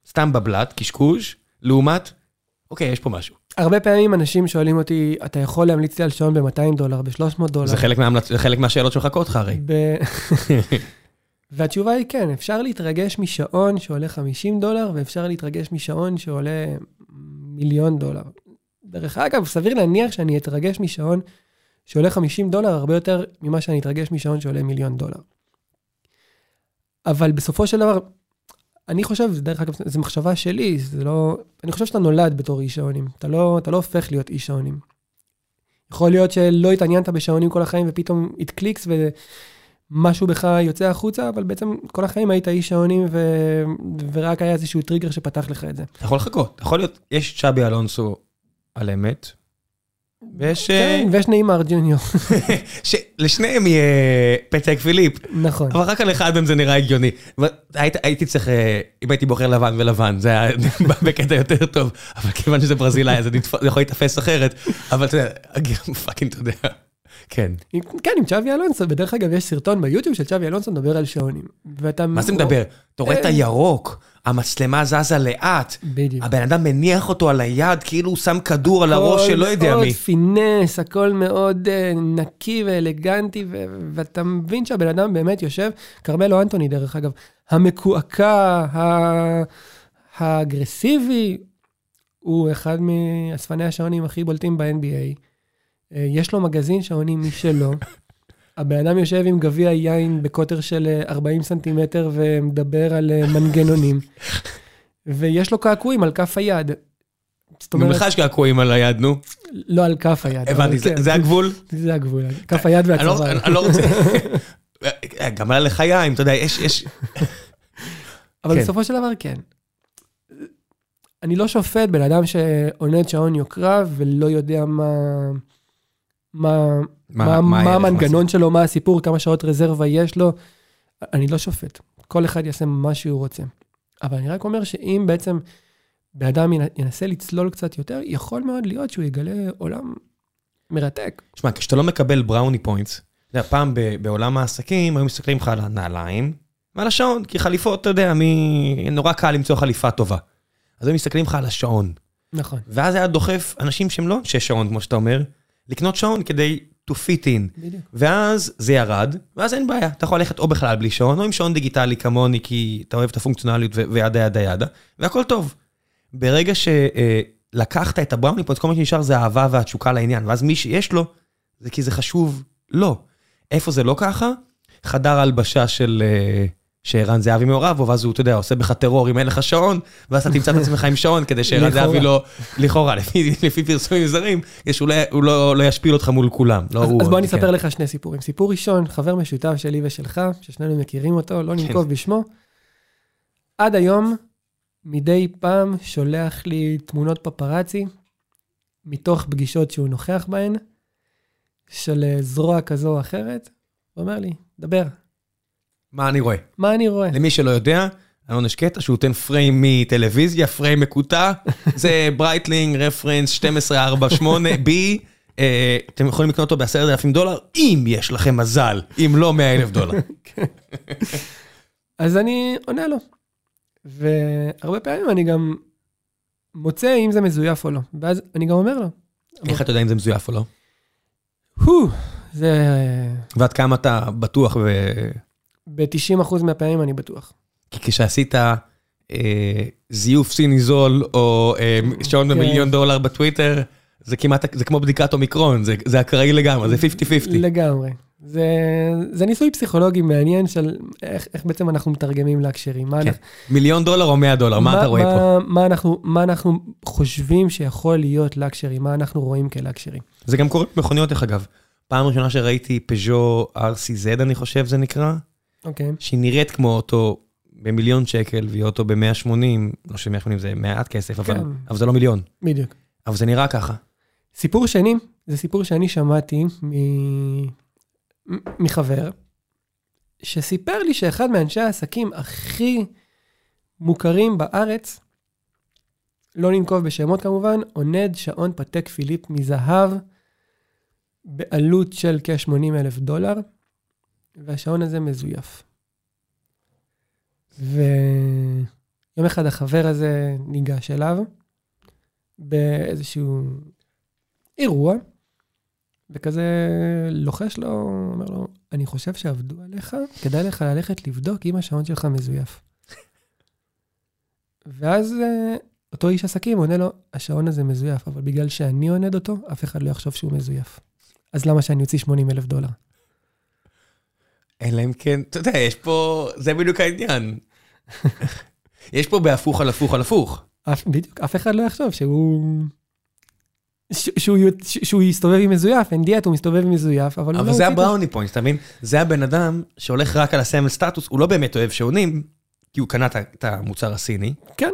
סתם בבלת, קשקוש, לעומת, אוקיי, יש פה משהו. הרבה פעמים אנשים שואלים אותי, אתה יכול להמליץ לי על שעון ב-200 דולר, ב-300 דולר? זה חלק, מההמלצ... זה חלק מהשאלות שמחכות לך הרי. ב... והתשובה היא כן, אפשר להתרגש משעון שעולה 50 דולר, ואפשר להתרגש משעון שעולה מיליון דולר. דרך אגב, סביר להניח שאני אתרגש משעון שעולה 50 דולר הרבה יותר ממה שאני אתרגש משעון שעולה מיליון דולר. אבל בסופו של דבר, אני חושב, דרך אגב, זו מחשבה שלי, זה לא... אני חושב שאתה נולד בתור איש שעונים. אתה לא, אתה לא הופך להיות איש שעונים. יכול להיות שלא התעניינת בשעונים כל החיים ופתאום it clicks ומשהו בך יוצא החוצה, אבל בעצם כל החיים היית איש שעונים ו... ורק היה איזשהו טריגר שפתח לך את זה. אתה יכול לחכות, יכול להיות, יש צ'אבי אלונסו על אמת, ויש... אה, כן, ויש נעימר ג'וניור. שלשניהם יהיה פטק פיליפ, נכון. אבל רק על אחד מהם זה נראה הגיוני. אבל היית- הייתי צריך, אה, אם הייתי בוחר לבן ולבן, זה היה בא בקטע יותר טוב, אבל כיוון שזה ברזילאי, אז זה יכול להיתפס אחרת, אבל אתה יודע, fucking, אתה יודע, כן. כן, עם צ'אבי אלונסו, בדרך אגב יש סרטון ביוטיוב של צ'אבי אלונסו מדבר על שעונים. ואתה... מה זה מדבר? אתה רואה את אה. הירוק, המצלמה זזה לאט, בדיוק. הבן אדם מניח אותו על היד, כאילו הוא שם כדור על הראש של לא יודע הכל מי. מאוד פינס, הכל מאוד אה, נקי ואלגנטי, ואתה מבין שהבן אדם באמת יושב, כרמלו אנטוני דרך אגב, המקועקע, האגרסיבי, הוא אחד מאספני השעונים הכי בולטים ב-NBA. אה, יש לו מגזין שעונים משלו. הבן אדם יושב עם גביע יין בקוטר של אה, 40 סנטימטר ומדבר על אה, מנגנונים. ויש לו קעקועים על כף היד. זאת גם אומרת, לך יש קעקועים על היד, נו. לא על כף היד. הבנתי, זה- כן, זה הגבול? זה הגבול, כף היד לא- והצוואר. אני לא רוצה... גם על לחיים, אתה יודע, יש... יש- אבל כן. בסופו של דבר כן. אני לא שופט בן אדם שעונד שעון יוקרה ולא יודע מה... מה, מה, מה הערך, המנגנון שלו, מה הסיפור, כמה שעות רזרבה יש לו. אני לא שופט. כל אחד יעשה מה שהוא רוצה. אבל אני רק אומר שאם בעצם בן אדם ינ- ינסה לצלול קצת יותר, יכול מאוד להיות שהוא יגלה עולם מרתק. תשמע, כשאתה לא מקבל בראוני פוינטס, אתה יודע, פעם ב- בעולם העסקים היו מסתכלים לך על הנעליים ועל השעון, כי חליפות, אתה יודע, מי... נורא קל למצוא חליפה טובה. אז היו מסתכלים לך על השעון. נכון. ואז היה דוחף אנשים שהם לא אנשי שעון, כמו שאתה אומר, לקנות שעון כדי to fit in. בדיוק. ואז זה ירד, ואז אין בעיה, אתה יכול ללכת או בכלל בלי שעון, או עם שעון דיגיטלי כמוני, כי אתה אוהב את הפונקציונליות וידה ידה ידה, והכל טוב. ברגע לקחת את הבראוני פוינטס, כל מה שנשאר זה האהבה והתשוקה לעניין, ואז מי שיש לו, זה כי זה חשוב לו. איפה זה לא ככה? חדר הלבשה של... שערן זהבי מעורב בו, ואז הוא, אתה יודע, עושה בך טרור אם אין לך שעון, ואז אתה תמצא את עצמך עם שעון כדי שערן זהבי לא, לכאורה, לפי, לפי פרסומים זרים, שהוא לא, לא, לא ישפיל אותך מול כולם. לא אז, הוא, אז בוא אני כן. אספר לך שני סיפורים. סיפור ראשון, חבר משותף שלי ושלך, ששנינו מכירים אותו, לא ננקוב כן. בשמו. עד היום, מדי פעם שולח לי תמונות פפראצי, מתוך פגישות שהוא נוכח בהן, של אה, זרוע כזו או אחרת, הוא אומר לי, דבר, מה אני רואה? מה אני רואה? למי שלא יודע, אלון יש קטע שהוא נותן פריים מטלוויזיה, פריים מקוטע, זה ברייטלינג, reference 1248, בי, אה, אתם יכולים לקנות אותו בעשרת אלפים דולר, אם יש לכם מזל, אם לא 100 אלף דולר. אז אני עונה לו. והרבה פעמים אני גם מוצא אם זה מזויף או לא. ואז אני גם אומר לו, איך אתה יודע אם זה מזויף או לא? הו, זה... ועד כמה אתה בטוח, ו... ב-90% מהפעמים אני בטוח. כי כשעשית אה, זיוף סיני זול, או אה, שעון כן. במיליון דולר בטוויטר, זה כמעט, זה כמו בדיקת אומיקרון, זה, זה אקראי לגמרי, זה 50-50. לגמרי. זה, זה ניסוי פסיכולוגי מעניין של איך, איך בעצם אנחנו מתרגמים להקשרים. מה, כן. אנחנו- מיליון דולר או 100 דולר, מה אתה רואה פה? מה, אנחנו, מה אנחנו חושבים שיכול להיות לקשרי, מה אנחנו רואים כלקשרי. זה גם קורה במכוניות, דרך אגב. פעם ראשונה שראיתי פז'ו RCZ, אני חושב זה נקרא, אוקיי. שהיא נראית כמו אוטו במיליון שקל, והיא אוטו ב-180, לא ש-180 זה מעט כסף, אבל, כן. אבל זה לא מיליון. בדיוק. אבל זה נראה ככה. סיפור שני, זה סיפור שאני שמעתי. מ- מחבר, שסיפר לי שאחד מאנשי העסקים הכי מוכרים בארץ, לא ננקוב בשמות כמובן, עונד שעון פתק פיליפ מזהב בעלות של כ-80 אלף דולר, והשעון הזה מזויף. ויום אחד החבר הזה ניגש אליו באיזשהו אירוע, וכזה לוחש לו, אומר לו, אני חושב שעבדו עליך, כדאי לך ללכת לבדוק אם השעון שלך מזויף. ואז אה, אותו איש עסקים עונה לו, השעון הזה מזויף, אבל בגלל שאני עונד אותו, אף אחד לא יחשוב שהוא מזויף. אז למה שאני אוציא 80 אלף דולר? אלא אם כן, אתה יודע, יש פה, זה בדיוק העניין. יש פה בהפוך על הפוך על הפוך. אף, בדיוק, אף אחד לא יחשוב שהוא... ש- שהוא, ש- שהוא יסתובב עם מזויף, אין דיאט, הוא מסתובב עם מזויף, אבל אבל לא זה הבראוני פוינט, אתה מבין? זה הבן אדם שהולך רק על הסמל סטטוס, הוא לא באמת אוהב שעונים, כי הוא קנה את המוצר הסיני, כן,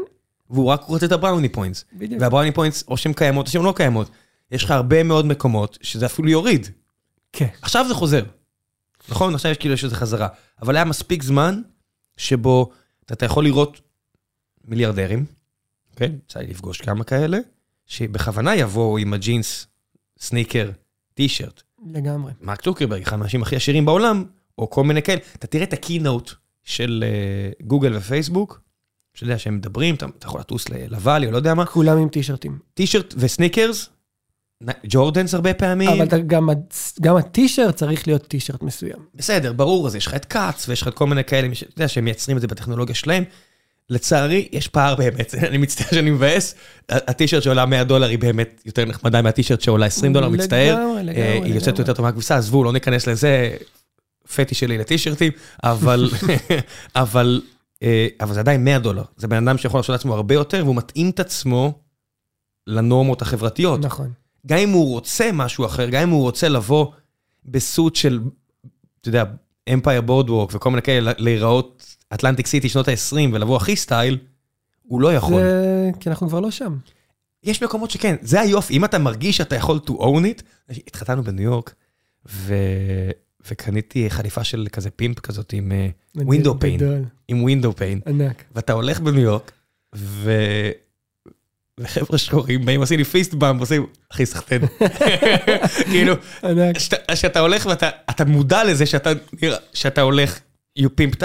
והוא רק רוצה את ה brownie points. בדיוק. וה brownie points, או שהן קיימות או שהן לא קיימות. יש לך הרבה מאוד מקומות שזה אפילו יוריד. כן. עכשיו זה חוזר. נכון? עכשיו יש כאילו יש איזה חזרה. אבל היה מספיק זמן שבו אתה, יכול לראות מיליארדרים, כן? יצא לי לפגוש כמה כאלה, שבכוונה יבואו עם הג'ינס, סניקר, טישרט. לגמרי. מרק צוקרברג, אחד מהאנשים הכי עשירים בעולם, או כל מיני כאלה. אתה תראה את הקינוט של אה, גוגל ופייסבוק, שאתה יודע שהם מדברים, אתה, אתה יכול לטוס לוואלי או לא יודע מה, כולם עם טישרטים. טישרט וסניקרס, ג'ורדנס הרבה פעמים. אבל אתה, גם, גם הטישרט צריך להיות טישרט מסוים. בסדר, ברור, אז יש לך את כץ ויש לך כל מיני כאלה, אתה יודע, שהם מייצרים את זה בטכנולוגיה שלהם. לצערי, יש פער באמת, אני מצטער שאני מבאס, הטישרט שעולה 100 דולר היא באמת יותר נחמדה מהטישרט שעולה 20 דולר, מצטער. לגמרי, לגמרי, אה, היא יוצאת לגמרי. יותר טוב מהכביסה, עזבו, לא ניכנס לזה, פטי שלי לטישרטים, אבל, אבל, אה, אבל זה עדיין 100 דולר. זה בן אדם שיכול לעשות לעצמו הרבה יותר, והוא מתאים את עצמו לנורמות החברתיות. נכון. גם אם הוא רוצה משהו אחר, גם אם הוא רוצה לבוא בסוט של, אתה יודע, אמפייר בורדווק וכל מיני כאלה, להיראות אטלנטיק סיטי שנות ה-20 ולבוא הכי סטייל, הוא לא יכול. זה... כי אנחנו כבר לא שם. יש מקומות שכן, זה היופי, אם אתה מרגיש שאתה יכול to own it, התחתנו בניו יורק, ו... וקניתי חליפה של כזה pimp כזאת עם window pane, גדול, עם window pane, ענק. ואתה הולך בניו יורק, ו... וחבר'ה שחורים באים עושים לי fist bump, עושים, אחי סחטן. כאילו, ענק. שאתה- שאתה הולך ואתה אתה מודע לזה שאתה נראה, שאתה הולך, you pimped out,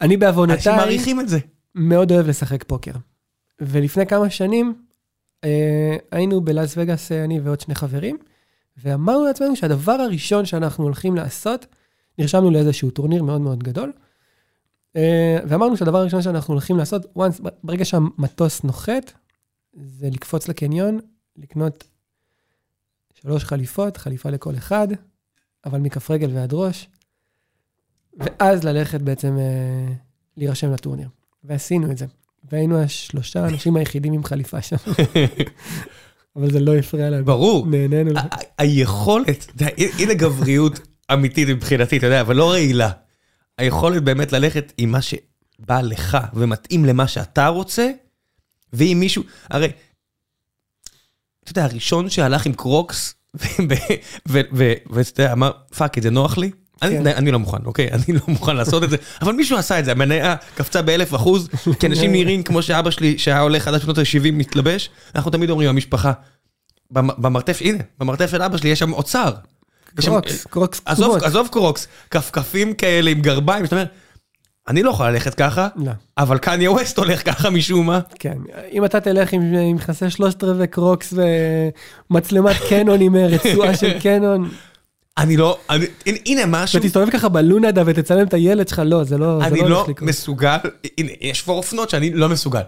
אני אנשים בעוונותיי מעריכים את זה. מאוד אוהב לשחק פוקר. ולפני כמה שנים אה, היינו בלאס וגאס, אה, אני ועוד שני חברים, ואמרנו לעצמנו שהדבר הראשון שאנחנו הולכים לעשות, נרשמנו לאיזשהו טורניר מאוד מאוד גדול, ואמרנו שהדבר הראשון שאנחנו הולכים לעשות, once, ברגע שהמטוס נוחת, זה לקפוץ לקניון, לקנות שלוש חליפות, חליפה לכל אחד, אבל מכף רגל ועד ראש, ואז ללכת בעצם אה, להירשם לטורניר. ועשינו את זה. והיינו השלושה האנשים היחידים עם חליפה שם. אבל זה לא הפריע לנו. ברור. נהנינו. היכולת, הנה גבריות אמיתית מבחינתי, אתה יודע, אבל לא רעילה. היכולת באמת ללכת עם מה שבא לך ומתאים למה שאתה רוצה, ואם מישהו, הרי, אתה יודע, הראשון שהלך עם קרוקס, ואתה יודע, אמר, fuck, זה נוח לי? אני, כן. אני לא מוכן, אוקיי? אני לא מוכן לעשות את זה, אבל מישהו עשה את זה, המניה קפצה באלף אחוז, כי אנשים נראים כמו שאבא שלי, שהיה עולה חדש בשנות ה-70, מתלבש, אנחנו תמיד אומרים, המשפחה, במ- במרתף, הנה, במרתף של אבא שלי יש שם אוצר. קרוקס, קרוקס עזוב, כתומות. עזוב קרוקס, כפכפים כאלה עם גרביים, שאתה אומר, אני לא יכול ללכת ככה, לא, אבל קניה ווסט הולך ככה משום מה. כן. אם אתה תלך עם מכסה שלושת רבעי קרוקס ומצלמת קנון עם אה, רצועה של קנון, אני לא, אני, הנה, הנה משהו, ותסתובב ככה בלונדה ותצלם את הילד שלך, לא, זה לא זה אני לא לא הולך לקרות. מסוגל, הנה, יש פה אופנות שאני לא מסוגל.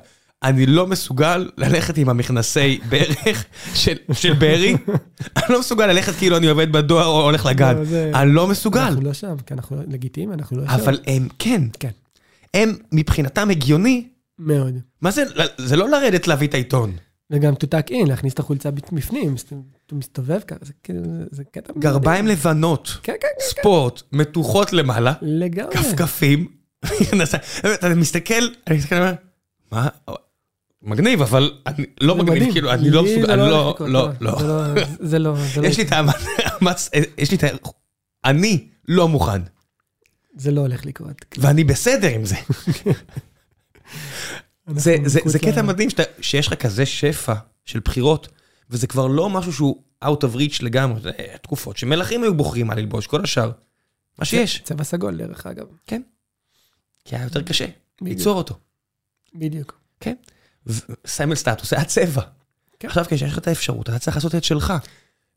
אני לא מסוגל ללכת עם המכנסי ברך של, של ברי, אני לא מסוגל ללכת כאילו אני עובד בדואר או הולך לגן, לא, זה- אני לא מסוגל. אנחנו לא שם, כי אנחנו לגיטימי, אנחנו לא שם. אבל הם כן, כן. הם מבחינתם הגיוני, מאוד. מה זה, זה לא לרדת להביא את העיתון. וגם to tuck in, להכניס את החולצה בפנים, אתה מסתובב ככה, זה כאילו, זה קטע... גרביים לבנות, כן, כן, כן, ספורט, מתוחות למעלה, לגמרי. כפכפים, אתה מסתכל, אני מסתכל, מה, מגניב, אבל אני לא מגניב. כאילו, אני לא מסוגל, זה אני לא, לא, לא. זה לא, זה לא, זה לא, יש לי את המאמץ, יש לי את ה... אני לא מוכן, זה לא הולך לקרות. ואני בסדר עם זה. זה, קטע מדהים שיש לך כזה שפע של בחירות, וזה כבר לא משהו שהוא out of reach לגמרי, זה תקופות שמלכים היו בוחרים מה ללבוש, כל השאר, מה שיש, צבע סגול, דרך אגב. כי היה יותר קשה. ליצור אותו. בדיוק. ו- סמל סטטוס, זה הצבע. כן. עכשיו כשיש לך את האפשרות, אתה צריך לעשות את שלך.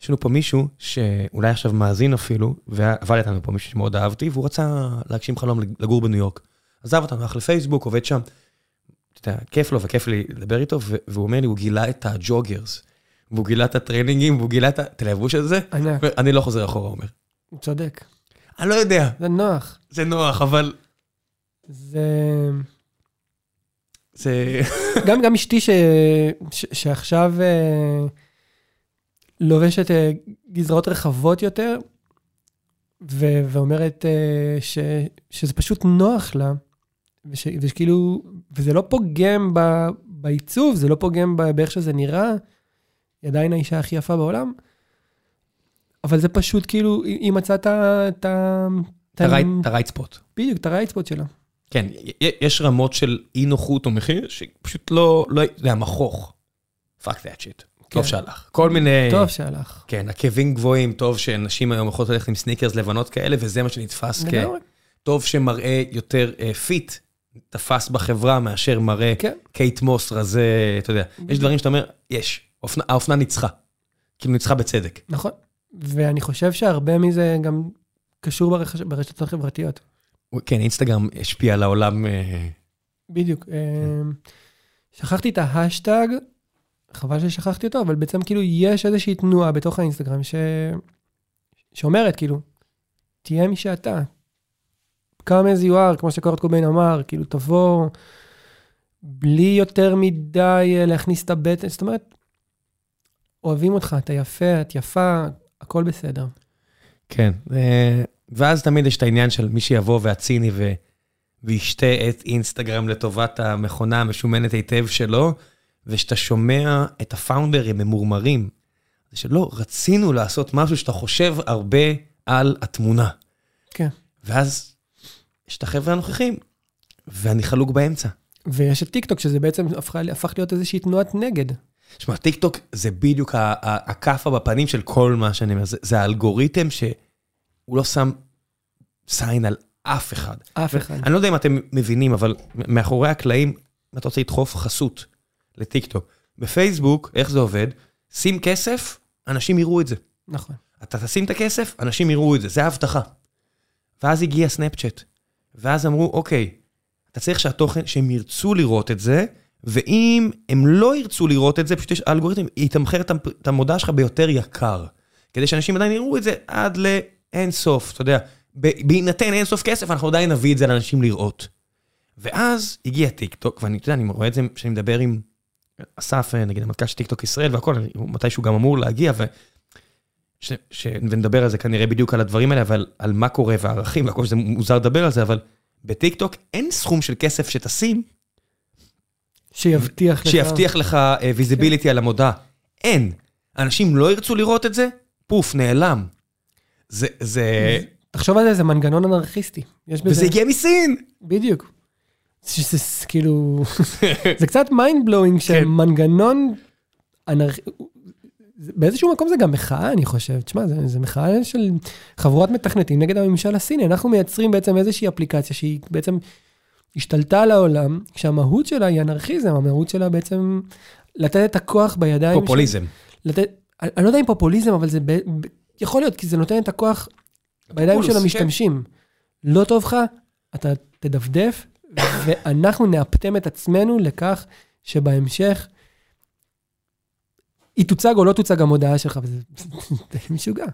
יש לנו פה מישהו שאולי עכשיו מאזין אפילו, ועבד איתנו פה מישהו שמאוד אהבתי, והוא רצה להגשים חלום לגור בניו יורק. עזב אותנו, הלך לפייסבוק, עובד שם. אתה יודע, כיף לו וכיף לי לדבר איתו, והוא אומר לי, הוא גילה את הג'וגרס, והוא גילה את הטרנינגים, והוא גילה את ה- את הלבוש הזה. ענק, אני לא חוזר אחורה, אומר. הוא צודק. אני לא יודע, זה נוח. זה נוח, אבל זה... זה... גם, גם אשתי ש... ש... שעכשיו אה, לובשת אה, גזרות רחבות יותר, ו... ואומרת אה, ש... שזה פשוט נוח לה, וש... ושכאילו, וזה לא פוגם ב... בעיצוב, זה לא פוגם ב... באיך שזה נראה, היא עדיין האישה הכי יפה בעולם, אבל זה פשוט כאילו, היא מצאה את ה... את הרייט ספוט. בדיוק, את הרייט ספוט שלה. כן, יש רמות של אי נוחות או מחיר שפשוט לא, לא, זה המכוך. fuck that shit. טוב. שהלך. כל מיני, טוב שהלך. כן, עקבים גבוהים, טוב שנשים היום יכולות ללכת עם סניקרס לבנות כאלה, וזה מה שנתפס לגמרי. כטוב שמראה יותר אה, fit, תפס בחברה מאשר מראה כן. קייט מוס רזה, אתה יודע. יש דברים שאתה אומר, יש, אופנה- האופנה ניצחה. כאילו ניצחה בצדק. נכון. ואני חושב שהרבה מזה גם קשור ברשת, ברשתות החברתיות. כן, אינסטגרם השפיע על העולם. אה, בדיוק. אמ, שכחתי את ההאשטאג, חבל ששכחתי אותו, אבל בעצם כאילו יש איזושהי תנועה בתוך האינסטגרם ש... שאומרת כאילו, תהיה מי שאתה. come as you are, כמו שקורט קוביין אמר, כאילו תבוא בלי יותר מדי אה, להכניס את הבטן, זאת אומרת, אוהבים אותך, אתה יפה, את יפה, הכל בסדר. כן, אה, ואז תמיד יש את העניין של מי שיבוא והציני ו... וישתה את אינסטגרם לטובת המכונה המשומנת היטב שלו, ושאתה שומע את הפאונדרים ממורמרים, זה שלא, רצינו לעשות משהו שאתה חושב הרבה על התמונה. כן. ואז יש את החבר'ה הנוכחים, ואני חלוק באמצע. ויש את טיקטוק, שזה בעצם הפך, הפך להיות איזושהי תנועת נגד. תשמע, טיק טוק זה בדיוק הכאפה בפנים של כל מה שאני אומר, זה, זה האלגוריתם שהוא לא שם זין על אף אחד. אף אחד. אני לא יודע אם אתם מבינים, אבל מאחורי הקלעים, אם אתה רוצה לדחוף חסות לטיק טוק, בפייסבוק, איך זה עובד? שים כסף, אנשים יראו את זה. נכון. אתה תשים את הכסף, אנשים יראו את זה, זה ההבטחה. ואז הגיע סנאפצ'אט, ואז אמרו, אוקיי, אתה צריך שהתוכן, שהם ירצו לראות את זה, ואם הם לא ירצו לראות את זה, פשוט יש אלגוריתם, יתמחר את המ- את המודעה שלך ביותר יקר. כדי שאנשים עדיין יראו את זה עד לאין סוף, אתה יודע. בהינתן אין סוף כסף, אנחנו עדיין נביא את זה לאנשים לראות. ואז הגיע טיק טוק, ואני, אתה יודע, אני רואה את זה כשאני מדבר עם אסף, נגיד המנכ"ל של טיק טוק ישראל והכל, מתישהו גם אמור להגיע, ו... ש, ש, ונדבר על זה כנראה בדיוק על הדברים האלה, אבל על מה קורה והערכים והכל, שזה מוזר לדבר על זה, אבל בטיק טוק אין סכום של כסף שתשים, שיבטיח לך. שיבטיח לך visibility על המודעה. אין. אנשים לא ירצו לראות את זה, פוף, נעלם. זה, זה, תחשוב על זה, זה מנגנון אנרכיסטי. יש בזה... וזה הגיע מסין. בדיוק. שזה ס- כאילו, זה קצת mind blowing כן. שמנגנון אנרכי... באיזשהו מקום זה גם מחאה, אני חושב. תשמע, זה, זה מחאה של חבורת מתכנתים נגד הממשל הסיני. אנחנו מייצרים בעצם איזושהי אפליקציה שהיא בעצם השתלטה על העולם, כשהמהות שלה היא אנרכיזם, המהות שלה בעצם לתת את הכוח בידיים. של- פופוליזם. לתת, אני לא יודע אם פופוליזם, אבל זה ב, יכול להיות, כי זה נותן את הכוח בידיים של פופולוס, המשתמשים. לא טוב לך, אתה תדפדף, ואנחנו נאפטם את עצמנו לכך שבהמשך היא תוצג או לא תוצג המודעה שלך, וזה זה משוגע.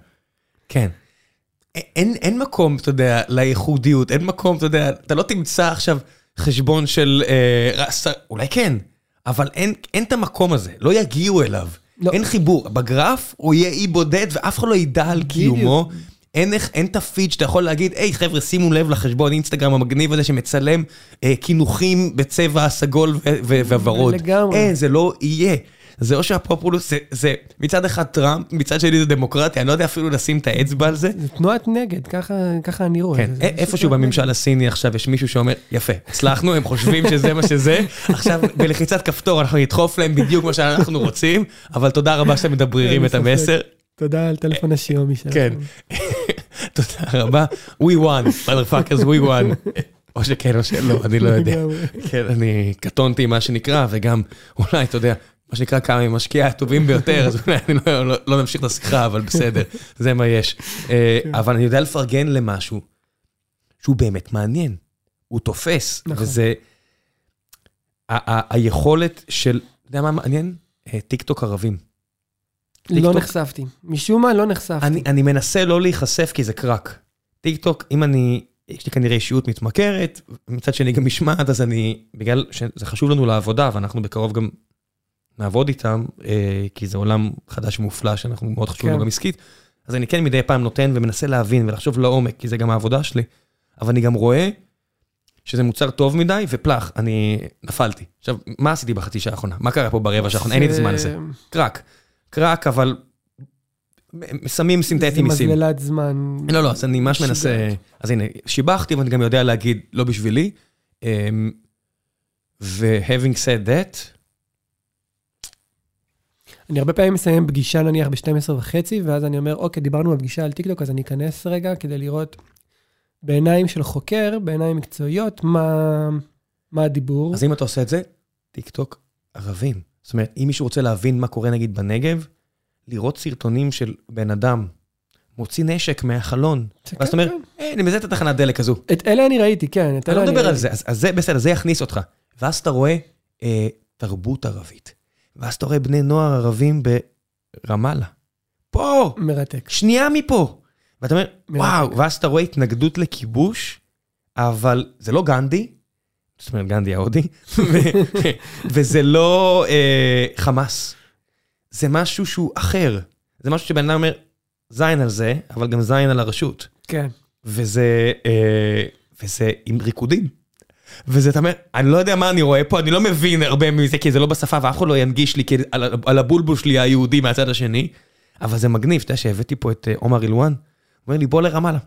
כן. אין, אין מקום, אתה יודע, לייחודיות, אין מקום, אתה יודע, אתה לא תמצא עכשיו חשבון של... אה, רס, אולי כן, אבל אין, אין את המקום הזה, לא יגיעו אליו. לא. אין חיבור. בגרף הוא יהיה אי בודד ואף אחד לא ידע על קיומו. אין, אין את הפיד שאתה יכול להגיד, היי חבר'ה, שימו לב לחשבון אינסטגרם המגניב הזה שמצלם אה, קינוחים בצבע הסגול והוורוד. לגמרי. אין, זה לא יהיה. זה או שהפופולוס, זה, זה מצד אחד טראמפ, מצד שני זה דמוקרטיה, אני לא יודע אפילו לשים את האצבע על זה. זה תנועת נגד, ככה, ככה אני רואה. כן, זה- זה איפשהו בממשל הסיני עכשיו יש מישהו שאומר, יפה, הצלחנו, הם חושבים שזה מה שזה, עכשיו בלחיצת כפתור אנחנו נדחוף להם בדיוק מה שאנחנו רוצים, אבל תודה רבה שאתם מדבררים אין את. המסר. נגד. תודה על טלפון השיומי שלכם. כן. תודה רבה. We won, motherfuckers, we won. או שכן או שלא, אני לא יודע. כן, אני קטונתי מה שנקרא, וגם אולי, אתה יודע, מה שנקרא כמה ממשקיעי הטובים ביותר, אז אולי אני לא- לא- לא נמשיך לשיחה, אבל בסדר, זה מה יש. אה, אבל אני יודע לפרגן למשהו שהוא באמת מעניין, הוא תופס, נכון. וזה היכולת של, אתה יודע מה מעניין? אה, טיק טוק ערבים. לא טיקטוק- נחשפתי. משום מה לא נחשפתי. אני, אני מנסה לא להיחשף כי זה crack. טיק טוק, אם אני, יש לי כנראה אישיות מתמכרת, מצד שני גם משמעת, אז אני, בגלל שזה חשוב לנו לעבודה, ואנחנו בקרוב גם נעבוד איתם, אה, כי זה עולם חדש ומופלא שאנחנו מאוד חשוב לנו כן. גם עסקית, אז אני כן מדי פעם נותן ומנסה להבין ולחשוב לעומק, כי זה גם העבודה שלי, אבל אני גם רואה שזה מוצר טוב מדי, ופלח, אני נפלתי. עכשיו, מה עשיתי בחצי שעה האחרונה? מה קרה פה ברבע שעה האחרונה? אין לי את הזמן לזה. Crack. crack, אבל סמים סינתטיים זה מסין. מזללת זמן. לא, לא, אז אני ממש. מנסה... אז הנה, שיבחתי, ואני גם יודע להגיד, לא בשבילי. אמ, ו- having said that, אני הרבה פעמים מסיים פגישה נניח ב-12 וחצי, ואז אני אומר, אוקיי, דיברנו בפגישה על טיקטוק, אז אני אכנס רגע כדי לראות בעיניים של חוקר, בעיניים מקצועיות, מה, מה הדיבור. אז אם אתה עושה את זה, טיק טוק ערבים. זאת אומרת, אם מישהו רוצה להבין מה קורה נגיד בנגב, לראות סרטונים של בן אדם מוציא נשק מהחלון, ואז אתה כן, אומר, כן. "אה, אני מזהה את התחנת דלק הזו. את אלה אני ראיתי, כן, את אני אלה לא אני מדבר על ראיתי. זה, אז, אז זה בסדר, זה יכניס אותך. ואז אתה רואה אה, תרבות ערבית. ואז אתה רואה בני נוער ערבים ברמאלה. פה, מרתק. שנייה מפה. ואתה אומר, מרתק. וואו, ואז אתה רואה התנגדות לכיבוש, אבל זה לא גנדי, זאת אומרת גנדי ההודי, וזה לא אה, חמאס. זה משהו שהוא אחר. זה משהו שבן אדם אומר, זין על זה, אבל גם זין על הרשות. כן. וזה, אה, וזה עם ריקודים. וזה, אתה אומר, אני לא יודע מה אני רואה פה, אני לא מבין הרבה מזה, כי זה לא בשפה, ואף אחד לא ינגיש לי על, על הבולבול שלי היהודי מהצד השני, אבל זה מגניב, אתה יודע שהבאתי פה את אה, עומר אילואן, הוא אומר לי, בוא לרמאללה.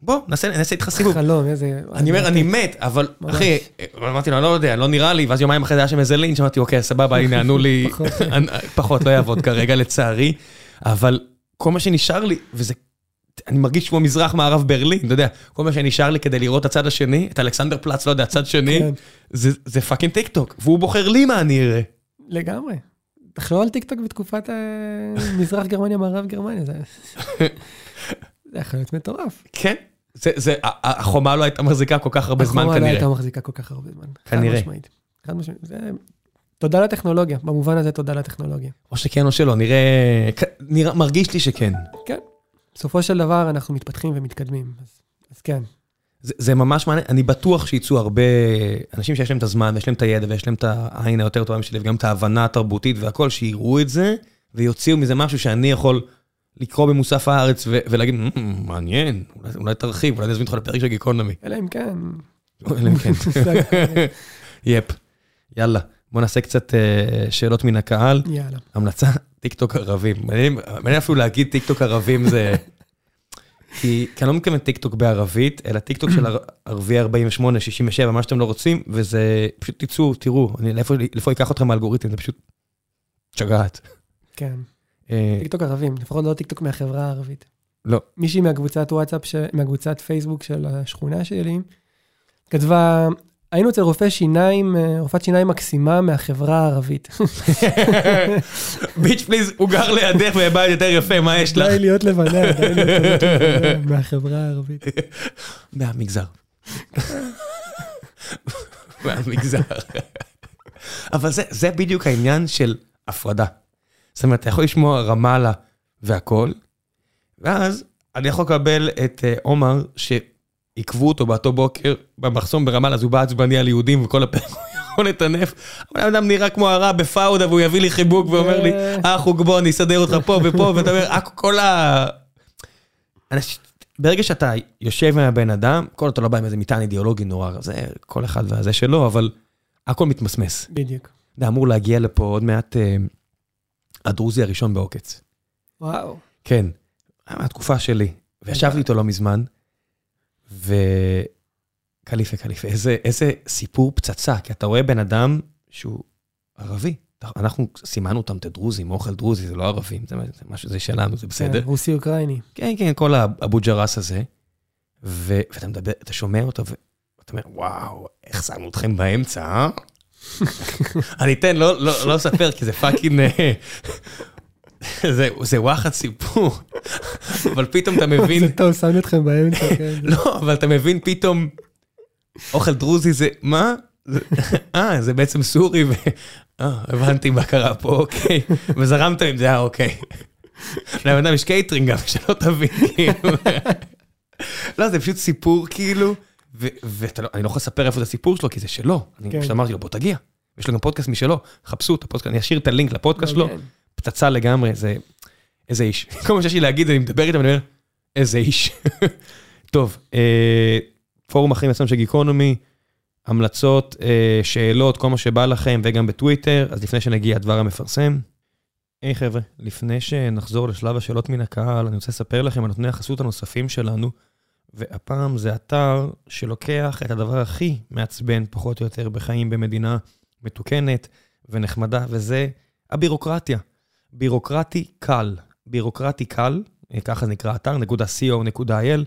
בוא, נעשה, נעשה איתך סיבוב. חלום, איזה... אני אומר, אני מת, אבל. אחי, אמרתי לו, אני לא יודע, לא נראה לי, ואז יומיים אחרי זה היה שם איזה לינץ', אמרתי, אוקיי, סבבה, הנה, ענו לי. פחות, לא יעבוד כרגע, לצערי, אבל כל מה שנשאר לי, וזה, אני מרגיש כמו מזרח מערב ברלין, אתה יודע, כל מה שנשאר לי כדי לראות את הצד השני, את אלכסנדר פלץ, לא יודע, הצד שני, כן. זה זה fucking טיק טוק, והוא בוחר לי מה אני אראה. לגמרי. תחשוב על טיקטוק בתקופת אה, מזרח גרמניה, מערב גרמניה, זה זה יכול להיות מטורף. כן, זה, זה, החומה לא הייתה מחזיקה כל כך הרבה זמן החומה לא כנראה. הייתה מחזיקה כל כך הרבה זמן. כנראה. חד משמעית. חד משמעית. זה תודה לטכנולוגיה, במובן הזה תודה לטכנולוגיה. או שכן או שלא, נראה, נראה, מרגיש לי שכן. כן. בסופו של דבר אנחנו מתפתחים ומתקדמים, אז, אז כן. זה, זה ממש מעניין, אני בטוח שיצאו הרבה אנשים שיש להם את הזמן, ויש להם את הידע, ויש להם את העין היותר טובה משלי, וגם את ההבנה התרבותית והכל, שיראו את זה, ויוציאו מזה משהו שאני יכול לקרוא במוסף הארץ ו- ולהגיד, מעניין, אולי, אולי תרחיב, אולי נזמין אותך לפרק של גיקונומי. אלא אם כן. אלא אם כן. Yep, יאללה. בוא נעשה קצת uh, שאלות מן הקהל. יאללה. המלצה, טיקטוק ערבים. מעניין אפילו להגיד טיקטוק ערבים זה... כי, כי אני לא מתכוון טיקטוק בערבית, אלא טיקטוק של ערבי 48, 67, מה שאתם לא רוצים, וזה פשוט תצאו, תראו, אני, לאיפה, לאיפה ייקח אתכם האלגוריתם, זה פשוט שגעת. כן. אה, טיקטוק ערבים, לפחות לא טיקטוק מהחברה הערבית. לא. מישהי מהקבוצת וואטסאפ, מהקבוצת פייסבוק של השכונה שלי, כתבה, היינו אצל רופא שיניים, אה, רופאת שיניים מקסימה מהחברה הערבית. bitch please, הוא גר לידך ובית יותר יפה, מה יש לך? די להיות לבנה, די להיות לבנה, מהחברה הערבית. מהמגזר. מהמגזר. אבל זה, זה בדיוק העניין של הפרדה. זאת אומרת, אתה יכול לשמוע רמאללה והכול, ואז אני יכול לקבל את אה, עומר, ש... עיכבו אותו באותו בוקר במחסום ברמאללה, אז הוא בא עצבני על יהודים וכל הפרק הוא יכול לטנף. אבל האדם נראה כמו הרע בפאודה והוא יביא לי חיבוק ואומר לי, אה חוג בוא, אני אסדר אותך פה ופה, ואתה אומר, אה, כל ה... ברגע שאתה יושב עם הבן אדם, כל אתה לא בא עם איזה מטען אידיאולוגי נורא, זה כל אחד והזה שלו, אבל הכל מתמסמס. בדיוק. זה אמור להגיע לפה עוד מעט אה, הדרוזי הראשון בעוקץ. וואו. כן, מהתקופה שלי. וישבתי איתו לא מזמן. וקליפה, קליפה, איזה, איזה סיפור פצצה, כי אתה רואה בן אדם שהוא ערבי. אנחנו סימנו אותם את הדרוזים, אוכל דרוזי, זה לא ערבים, זה משהו, זה שלנו, זה בסדר. כן, רוסי-אוקראיני. כן, כן, כל האבו ג'רס הזה. ו, ואתה מדבר, אתה שומע אותו, ואתה אומר, וואו, איך שמנו אתכם באמצע, אה? אני אתן, לא, לא, לא אספר, כי זה fucking... זה, זה וואחד סיפור, אבל פתאום אתה מבין... זה טוב, שם אתכם באמצע, כן. לא, אבל אתה מבין פתאום, אוכל דרוזי זה, מה? אה, זה בעצם סורי, ו... אה, הבנתי מה קרה פה, אוקיי. וזרמת עם זה, אה, אוקיי. לבן אדם יש קייטרינג גם, שלא תבין, כאילו. לא, זה פשוט סיפור, כאילו, ואני לא יכול לספר איפה זה הסיפור שלו, כי זה שלו. אני פשוט אמרתי לו, בוא תגיע. יש לו גם פודקאסט משלו, חפשו את הפודקאסט, אני אשאיר את הלינק לפודקאסט שלו. פצצה לגמרי, זה... איזה איש. כל מה שיש לי להגיד, אני מדבר איתם, אני אומר, איזה איש. טוב, אה, פורום אחרים עצמם של גיקונומי, המלצות, אה, שאלות, כל מה שבא לכם, וגם בטוויטר, אז לפני שנגיע הדבר המפרסם. היי hey, חבר'ה, לפני שנחזור לשלב השאלות מן הקהל, אני רוצה לספר לכם על נותני החסות הנוספים שלנו, והפעם זה אתר שלוקח את הדבר הכי מעצבן, פחות או יותר, בחיים במדינה מתוקנת ונחמדה, וזה הבירוקרטיה. בירוקרטי קל, בירוקרטי קל, אה, ככה נקרא אתר, נקודה co.il,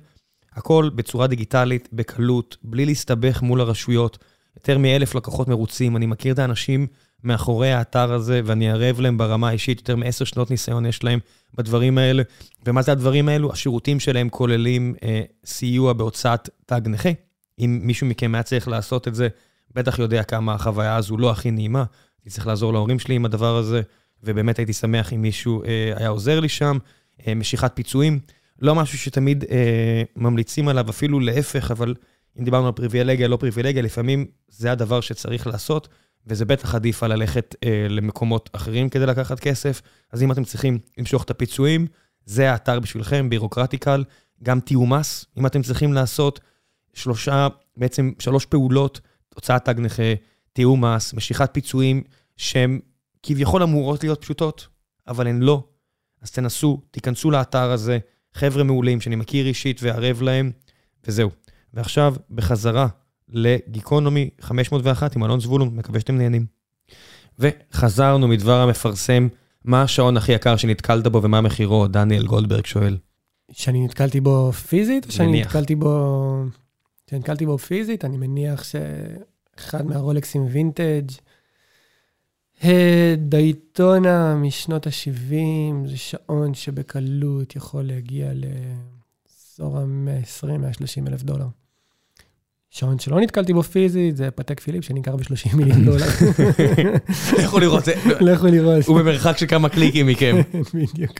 הכל בצורה דיגיטלית, בקלות, בלי להסתבך מול הרשויות. יותר מאלף לקוחות מרוצים, אני מכיר את האנשים מאחורי האתר הזה, ואני ערב להם ברמה האישית, יותר מעשר שנות ניסיון יש להם בדברים האלה. ומה זה הדברים האלו? השירותים שלהם כוללים אה, סיוע בהוצאת תג נכה. אם מישהו מכם היה צריך לעשות את זה, בטח יודע כמה החוויה הזו לא הכי נעימה. אני צריך לעזור להורים שלי עם הדבר הזה. ובאמת הייתי שמח אם מישהו אה, היה עוזר לי שם. אה, משיכת פיצויים, לא משהו שתמיד אה, ממליצים עליו, אפילו להפך, אבל אם דיברנו על פריבילגיה, לא פריבילגיה, לפעמים זה הדבר שצריך לעשות, וזה בטח עדיף על ללכת אה, למקומות אחרים כדי לקחת כסף. אז אם אתם צריכים למשוך את הפיצויים, זה האתר בשבילכם, בירוקרטיקל, גם תיאום מס, אם אתם צריכים לעשות שלושה, בעצם שלוש פעולות, הוצאת תג נכה, תיאום מס, משיכת פיצויים, שהם כביכול אמורות להיות פשוטות, אבל הן לא. אז תנסו, תיכנסו לאתר הזה, חבר'ה מעולים שאני מכיר אישית וערב להם, וזהו. ועכשיו, בחזרה לגיקונומי 501 עם אלון זבולון, מקווה שאתם נהנים. וחזרנו מדבר המפרסם, מה השעון הכי יקר שנתקלת בו ומה מחירו? דניאל גולדברג שואל. שאני נתקלתי בו פיזית, או שאני נתקלתי בו... שנתקלתי בו פיזית, אני מניח שאחד מהרולקסים וינטג' דייטונה משנות ה-70 זה שעון שבקלות יכול להגיע לאזור ה-120-130 אלף דולר. שעון שלא נתקלתי בו פיזית, זה פתק פיליפ שנמכר ב-30 מיליון דולר. לכו לראות, זה- לכו לראות. הוא במרחק של כמה קליקים מכם. בדיוק.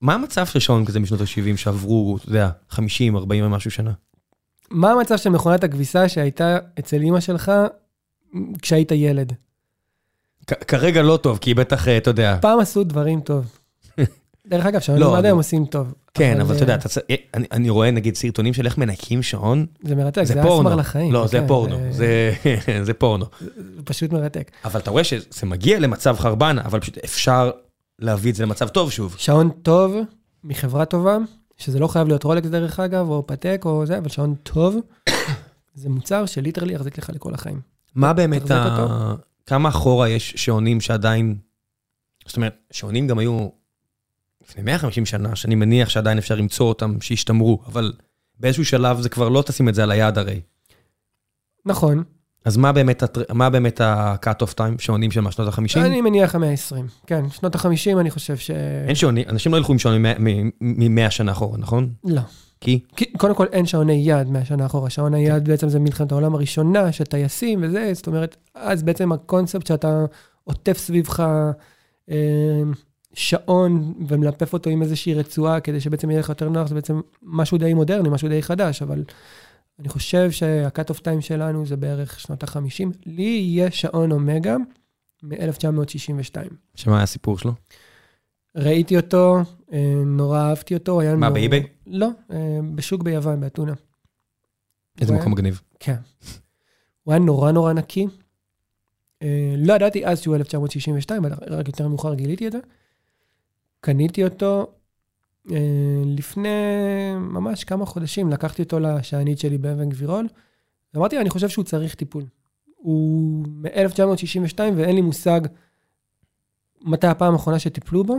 מה המצב של שעון כזה משנות ה-70 שעברו, אתה יודע, 50, 40 ומשהו שנה? מה המצב של מכונת הכביסה שהייתה אצל אימא שלך כשהיית ילד? כרגע לא טוב, כי היא בטח, אה, אתה יודע, פעם עשו דברים טוב. דרך אגב, שעונים לא, עד היום עושים טוב. כן, אבל אתה יודע, אה, אתה צ- אה, אני- אני רואה נגיד סרטונים של איך מנקים שעון, זה מרתק, זה זה פורנו. אסמר לחיים. לא, זה כן, פורנו, זה- זה פורנו. זה פשוט מרתק. אבל אתה רואה שזה מגיע למצב חרבן, אבל פשוט אפשר להביא את זה למצב טוב שוב. שעון טוב מחברה טובה, שזה לא חייב להיות רולקס דרך אגב, או פתק או זה, אבל שעון טוב, זה מוצר שליטרלי יחזיק לך לכל החיים. מה באמת ה... כמה אחורה יש שעונים שעדיין... זאת אומרת, שעונים גם היו לפני 150 שנה, שאני מניח שעדיין אפשר למצוא אותם, שהשתמרו, אבל באיזשהו שלב זה כבר לא תשים את זה על היד הרי. נכון, אז מה באמת, מה באמת ה-cut off time, שעונים של מה, שנות ה-50? אני מניח המאה ה-20. כן, שנות ה-50 אני חושב ש... אין שעונים, אנשים לא ילכו עם שעונים מ-100 שנה אחורה, נכון? לא. כי? כי קודם כל אין שעוני יד מהשנה אחורה, שעון היד בעצם זה מלחמת העולם הראשונה, של טייסים וזה, זאת אומרת, אז בעצם הקונספט שאתה עוטף סביבך אה, שעון ומלפף אותו עם איזושהי רצועה כדי שבעצם יהיה לך יותר נוח, זה בעצם משהו די מודרני, משהו די חדש, אבל אני חושב שה-cut of time שלנו זה בערך שנות ה-50. לי יש שעון אומגה מ-1962. שמה היה הסיפור שלו? ראיתי אותו, אה, נורא אהבתי אותו, היה מה, נורא- באיביי? לא, אה, בשוק ביוון, באתונה. איזה מקום מגניב. כן. הוא היה נורא נורא נקי. אה, לא ידעתי אז שהוא 1962, אבל רק יותר מאוחר גיליתי את זה. קניתי אותו לפני ממש כמה חודשים, לקחתי אותו לשענית שלי באבן גבירול, ואמרתי, אני חושב שהוא צריך טיפול. הוא מ-1962 ואין לי מושג מתי הפעם האחרונה שטיפלו בו.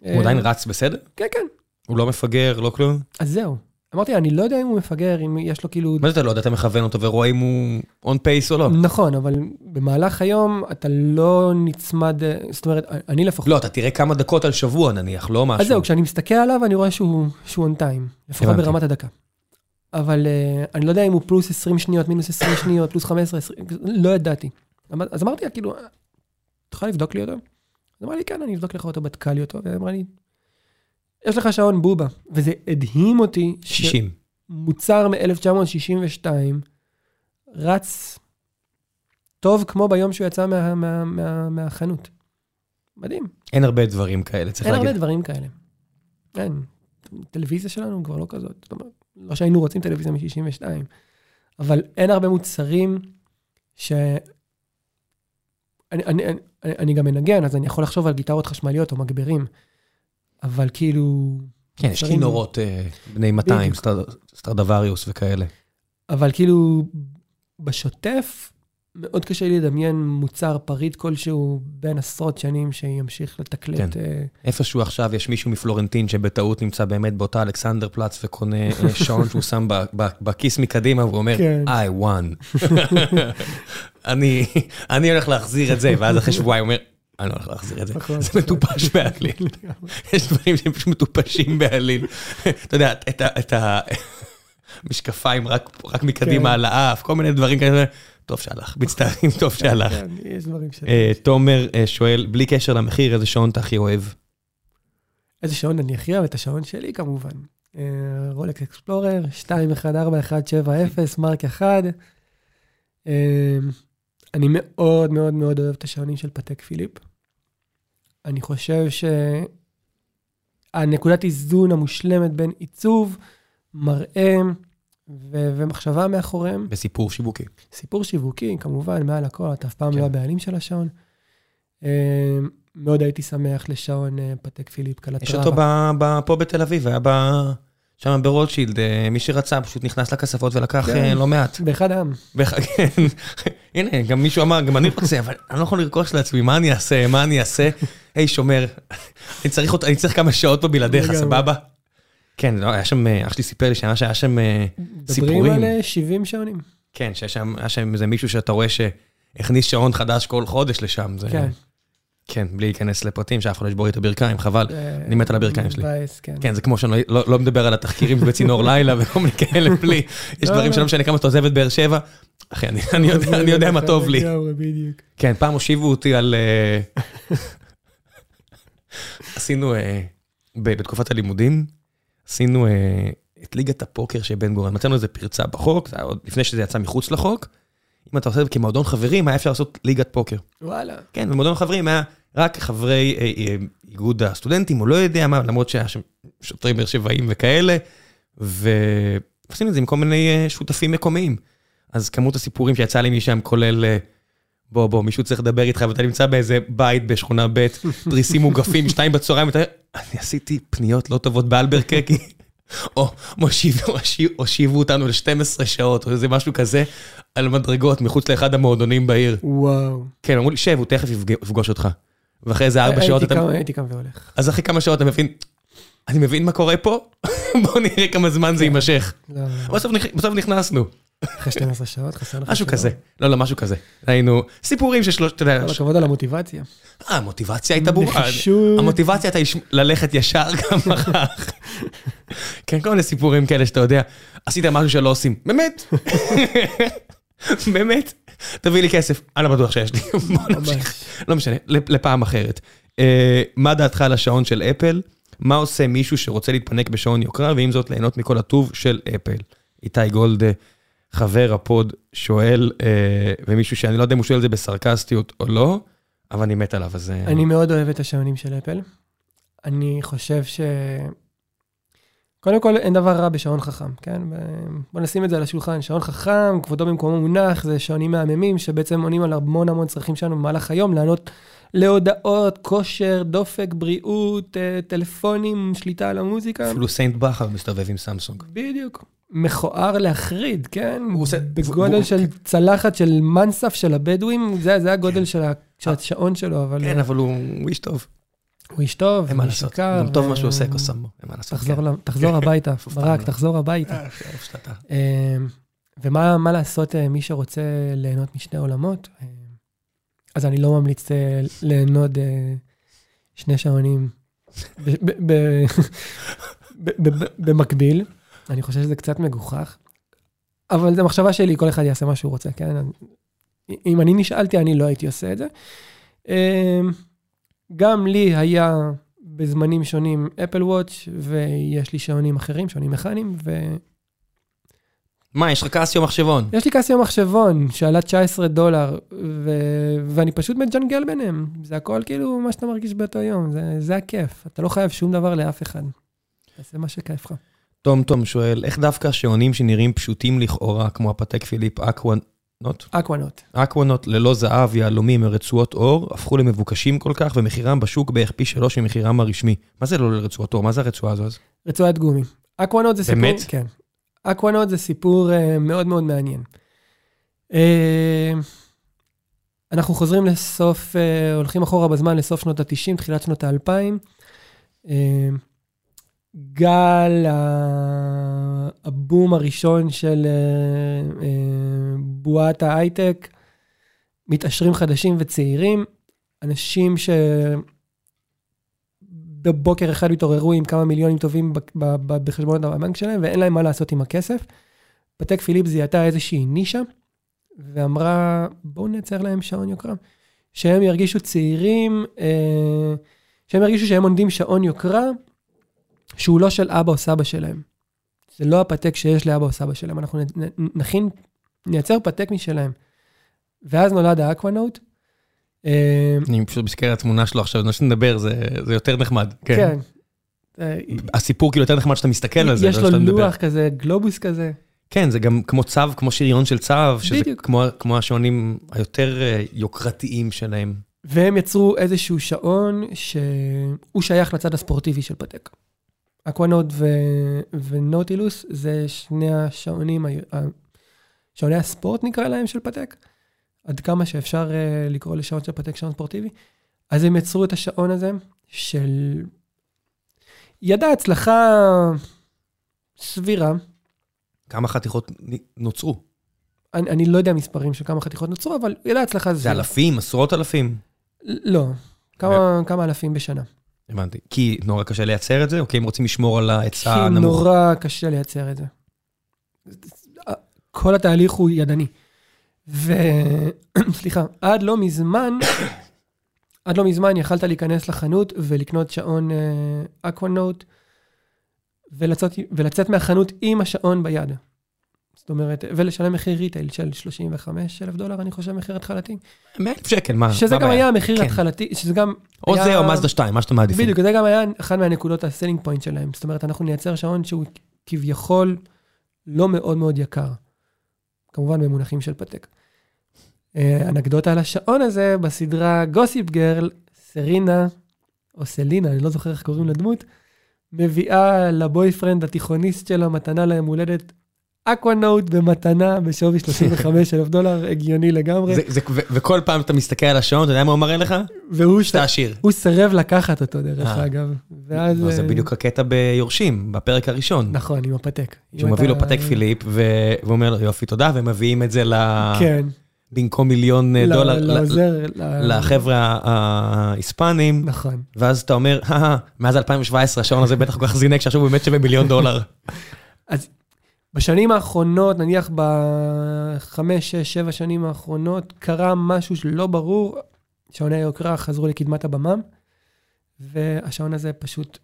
הוא עדיין אה, רץ בסדר? כן, כן. הוא לא מפגר, לא כלום? אז זהו. אמרתי, אני לא יודע אם הוא מפגר, אם יש לו כאילו... מה זה אתה לא יודע, אתה מכוון אותו ורואה אם הוא און פייס או לא. נכון, אבל במהלך היום אתה לא נצמד, אה, זאת אומרת, אני לפחות... לא, אתה תראה כמה דקות על שבוע נניח, לא משהו. אז זהו, כשאני מסתכל עליו, אני רואה שהוא on time, לפחות הבנתי. ברמת הדקה. אבל uh, אני לא יודע אם הוא פלוס 20 שניות, מינוס 20 שניות, פלוס 15, 20, לא ידעתי. אמר- אז אמרתי לה, כאילו, את יכולה לבדוק לי אותו? אז אמרה לי, כן, אני אבדוק לך אותו, בדקה לי אותו, והיא אמרה לי, יש לך שעון בובה. וזה הדהים אותי, 60. מוצר מ-1962 רץ טוב כמו ביום שהוא יצא מה, מה, מה, מהחנות. מדהים. אין הרבה דברים כאלה, צריך אין הרבה להגיד. דברים כאלה. אין. טלוויזיה שלנו כבר לא כזאת. זאת אומרת, לא שהיינו רוצים טלוויזיה מ-62, אבל אין הרבה מוצרים ש... אני, אני, אני, אני גם מנגן, אז אני יכול לחשוב על גיטרות חשמליות או מגברים, אבל כאילו... כן, יש כינורות אה, בני 200, בדיוק. סטר- סטרדווריוס וכאלה. אבל כאילו, בשוטף, מאוד קשה לי לדמיין מוצר פריט כלשהו בין עשרות שנים שימשיך לתקתק. כן. אה, איפשהו עכשיו יש מישהו מפלורנטין שבטעות נמצא באמת באותה אלכסנדר פלאץ וקונה אה, שעון שהוא שם בכיס מקדימה והוא אומר, כן. I won. אני אני הולך להחזיר את זה, ואז אחרי שבועיים הוא אומר, אני לא הולך להחזיר את זה. נכון. זה מטופש בעליל. יש דברים שהם פשוט מטופשים בעליל. אתה יודע, את המשקפיים רק מקדימה כן. על האף, כל מיני דברים כאלה. טוב שהלך, מצטערים, טוב שהלך. כן, יש דברים ש... אה, תומר אה, שואל, בלי קשר למחיר, איזה שעון אתה הכי אוהב? איזה שעון אני הכי אוהב? את השעון שלי כמובן. אה, רולקס אקספלורר, 214170, מרק 1. אני מאוד מאוד מאוד אוהב את השעונים של פתק פיליפ. אני חושב שהנקודת איזון המושלמת בין עיצוב, מראה ו- ומחשבה מאחוריהם. בסיפור שיווקי. סיפור שיווקי, כמובן, מעל הכל, אתה אף פעם כן. לא הבעלים של השעון. אה, מאוד הייתי שמח לשעון אה, פתק פיליפ קלטרבה. יש אותו ב- ב- פה בתל אביב, היה ב- שם ברוטשילד, אה, מי שרצה פשוט נכנס לכספות ולקח כן. אה, לא מעט. באחד העם. כן. הנה, גם מישהו אמר, גם אני רוצה, אבל אני לא יכול לרכוש לעצמי, מה אני אעשה, מה אני אעשה? היי, שומר, אני צריך אני צריך כמה שעות פה בלעדיך. סבבה? כן, לא, היה שם, אה, אח שלי סיפר לי שהיה שהיה שם אה, מדברים סיפורים. על אה, 70 שעונים. כן, שיש שם, היה שם איזה מישהו שאתה רואה שהכניס שעון חדש כל חודש לשם. זה- כן. כן, בלי להיכנס לפרטים, שאף אחד לא ישבור לי את הברכיים, חבל. אני מת על הברכיים שלי. מבאס, כן. כן, זה כמו שאני לא- לא לא מדבר על התחקירים בצינור לילה וכל מיני כאלה, בלי. יש לא, דברים לא. שלא משנה כמה אתה עוזב את באר שבע. אחי, אני- יודע- מה טוב לי. כן, פעם הושיבו אותי על... אה, עשינו, אה, בתקופת הלימודים, עשינו אה, את ליגת הפוקר של בן גורן. מצאנו איזה פרצה בחוק, זה היה עוד לפני שזה יצא מחוץ לחוק. אם אתה עושה את זה כמועדון חברים, היה אפשר לעשות ליגת פוקר. וואלה. כן, במועדון חברים היה רק חברי אה, אה, איגוד הסטודנטים, או לא יודע מה, למרות שהיה שם שוטרים באר שבעים וכאלה, ועושים את זה עם כל מיני אה, שותפים מקומיים. אז כמות הסיפורים שיצא לי משם כולל, בוא, בוא, מישהו צריך לדבר איתך, ואתה נמצא באיזה בית בשכונה ב', תריסים מוגפים, שתיים בצהריים, ואתה, אני עשיתי פניות לא טובות באלברקקי, או מושיבו- הושיבו- אותנו ל-12 שעות, או איזה משהו כזה, על מדרגות מחוץ לאחד המועדונים בעיר. וואו. כן, אמרו לי, שב, הוא תכף יפג- יפגוש אותך. ואחרי איזה ארבע שעות אתה... הייתי קם והולך. אז אחרי כמה שעות אתה מבין, אני מבין מה קורה פה, בוא נראה כמה זמן זה יימשך. לא, לא, לא. בסוף נכ- בסוף נכנסנו, אחרי 12 שעות חסר לך משהו. כזה. לא, לא, משהו כזה. היינו, סיפורים של שלושת, אתה יודע, כל הכבוד על המוטיבציה. אה, המוטיבציה הייתה ברורה. נחישות. המוטיבציה הייתה ללכת ישר גם מחר. כן, כל מיני סיפורים כאלה שאתה יודע, עשית משהו שלא עושים. באמת? באמת? תביא לי כסף. אני לא בטוח שיש לי. בוא נמשיך. לא משנה, לפעם אחרת. אה, מה דעתך על השעון של אפל? מה עושה מישהו שרוצה להתפנק בשעון יוקרה, ועם זאת ליהנות מכל הטוב של אפל? איתי גולדה, חבר הפוד, שואל, אה, ומישהו שאני לא יודע אם הוא שואל את זה בסרקסטיות או לא, אבל אני מת עליו, אז... אה, אני מאוד אוהב את השעונים של אפל. אני חושב ש... קודם כל, אין דבר רע בשעון חכם, כן? בוא נשים את זה על השולחן. שעון חכם, כבודו במקומו מונח, זה שעונים מהממים שבעצם עונים על המון המון צרכים שלנו במהלך היום, לענות להודעות, כושר, דופק, בריאות, אה, טלפונים, שליטה על המוזיקה. אפילו סיינט בכר מסתובב עם סמסונג. בדיוק. מכוער להחריד, כן? הוא עושה- בגודל הוא- של צלחת של מנסף של הבדואים, זה, זה הגודל של, ה, של השעון שלו, אבל כן, אבל הוא הוא איש טוב. הוא איש טוב, אין מה הוא איש לעשות. גם טוב מה שהוא עושה, קוסמו. אין מה לעשות. תחזור, הביתה, ברק. תחזור הביתה. ומה מה לעשות אה, מי שרוצה ליהנות משני עולמות? אה, אז אני לא ממליץ אה, ליהנות שני שעונים במקביל. אני חושב שזה קצת מגוחך, אבל זו מחשבה שלי, כל אחד יעשה מה שהוא רוצה, כן? אם אני נשאלתי, אני לא הייתי עושה את זה. גם לי היה בזמנים שונים אפל וואץ', ויש לי שעונים אחרים, שעונים מכניים, ו... מה, יש לך קסיו מחשבון? יש לי קסיו מחשבון שעלה 19 דולר, ו... ואני פשוט מג'נגל ביניהם. זה הכל כאילו מה שאתה מרגיש באותו יום, זה, זה הכיף. אתה לא חייב שום דבר לאף אחד. תעשה מה שכיף לך. תום תום שואל, איך דווקא שעונים שנראים פשוטים לכאורה, כמו הפטק פיליפ אקוונוט, אקוונוט. אקוונוט ללא זהב, יהלומים ורצועות עור, הפכו למבוקשים כל כך, ומחירם בשוק בערך פי שלוש ממחירם הרשמי. מה זה לא לרצועות עור? מה זה הרצועה הזו אז? רצועת גומי. אקוונוט זה סיפור... באמת? כן. אקוונוט זה סיפור uh, מאוד מאוד מעניין. Uh, אנחנו חוזרים לסוף, uh, הולכים אחורה בזמן לסוף שנות ה-90, תחילת שנות ה-2000. גל הבום הראשון של uh, uh, בועת ההייטק, מתעשרים חדשים וצעירים, אנשים ש... בבוקר אחד התעוררו עם כמה מיליונים טובים בחשבונות הבנק שלהם, ואין להם מה לעשות עם הכסף. פתק פיליפ זיהתה איזושהי נישה, ואמרה, בואו נייצר להם שעון יוקרה. שהם ירגישו צעירים, אה, שהם ירגישו שהם עונדים שעון יוקרה, שהוא לא של אבא או סבא שלהם. זה לא הפתק שיש לאבא או סבא שלהם, אנחנו נכין, נייצר פתק משלהם. ואז נולד האקוונוט. אה, אני פשוט מסתכל על התמונה שלו עכשיו, מה שנדבר, זה זה יותר נחמד. כן. אה, הסיפור כאילו יותר נחמד שאתה מסתכל על זה. יש לא לו. לוח כזה, גלובוס כזה. כן, זה גם כמו צו, כמו שריון של צו, שזה בדיוק. כמו- כמו השעונים היותר אה, יוקרתיים שלהם. והם יצרו איזשהו שעון שהוא שייך לצד הספורטיבי של פתק. אקוונוט ו- ונוטילוס זה שני השעונים, שעוני הספורט נקרא להם של פתק, עד כמה שאפשר uh, לקרוא לשעון של פתק שעון ספורטיבי. אז הם יצרו את השעון הזה של... ידע הצלחה סבירה, כמה חתיכות נוצרו? אני, אני לא יודע מספרים של כמה חתיכות נוצרו, אבל ידע הצלחה זה סבירה. אלפים, עשרות אלפים. לא, כמה, כמה אלפים בשנה. הבנתי. כי נורא קשה לייצר את זה, או כי הם רוצים לשמור על ההיצע כי הנמוך? נורא קשה לייצר את זה. כל התהליך הוא ידני. וסליחה, עד לא מזמן, עד לא מזמן יכלת להיכנס לחנות ולקנות שעון אקוונוט, ולצאת, ולצאת מהחנות עם השעון ביד. זאת אומרת, ולשלם מחיר retail של 35 אלף דולר, אני חושב, מחיר התחלתי. 100 אלף שקל, מה? שזה מה גם? היה המחיר כן. התחלתי, שזה גם... או היה- זה או מזדה 2, מה שאתם מעדיפים. בדיוק, זה גם היה אחד מהנקודות ה selling point שלהם. זאת אומרת, אנחנו נייצר שעון שהוא כביכול לא מאוד מאוד יקר. כמובן במונחים של פטק. אה, אנקדוטה על השעון הזה, בסדרה גוסיפ גרל, סרינה, או סלינה, אני לא זוכר איך קוראים לדמות, מביאה ל boyfriend התיכוניסט שלה מתנה ליום הולדת אקוונוט במתנה בשווי 35 אלף דולר, הגיוני לגמרי. זה- זה- ו- וכל פעם אתה מסתכל על השעון, אתה יודע מה הוא מראה לך? והוא שאתה עשיר. הוא סירב לקחת אותו, דרך אה. אגב. ואז... לא, זה אה, בדיוק הקטע ביורשים, בפרק הראשון. נכון, עם הפתק. שהוא מביא לו אתה- פתק פיליפ, ו- ואומר לו, יופי, תודה, ומביאים את זה ל- כן. במקום מיליון אה, ל- דולר לעוזר. ל- לחבר'ה ההיספנים, נכון. ואז אתה אומר, "הא, מאז 2017 השעון הזה בטח כל כך זינק, שעכשיו הוא באמת שווה מיליון דולר. אז בשנים האחרונות, נניח בחמש, שש, שבע שנים האחרונות, קרה משהו שלא ברור, שעוני היוקרה חזרו לקדמת הבמם, והשעון הזה פשוט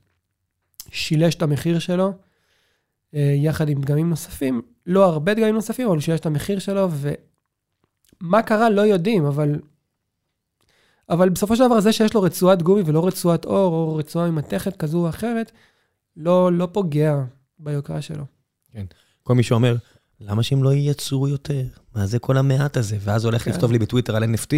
שילש את המחיר שלו, אה, יחד עם דגמים נוספים, לא הרבה דגמים נוספים, אבל הוא שילש את המחיר שלו, ומה קרה לא יודעים, אבל... אבל בסופו של דבר, זה שיש לו רצועת גומי ולא רצועת אור, או רצועה עם מתכת כזו או אחרת, לא, לא פוגע ביוקרה שלו. כל מי שאומר, למה שהם לא ייצרו יותר? מה זה כל המעט הזה? ואז הולך כן. לכתוב לי בטוויטר על NFT,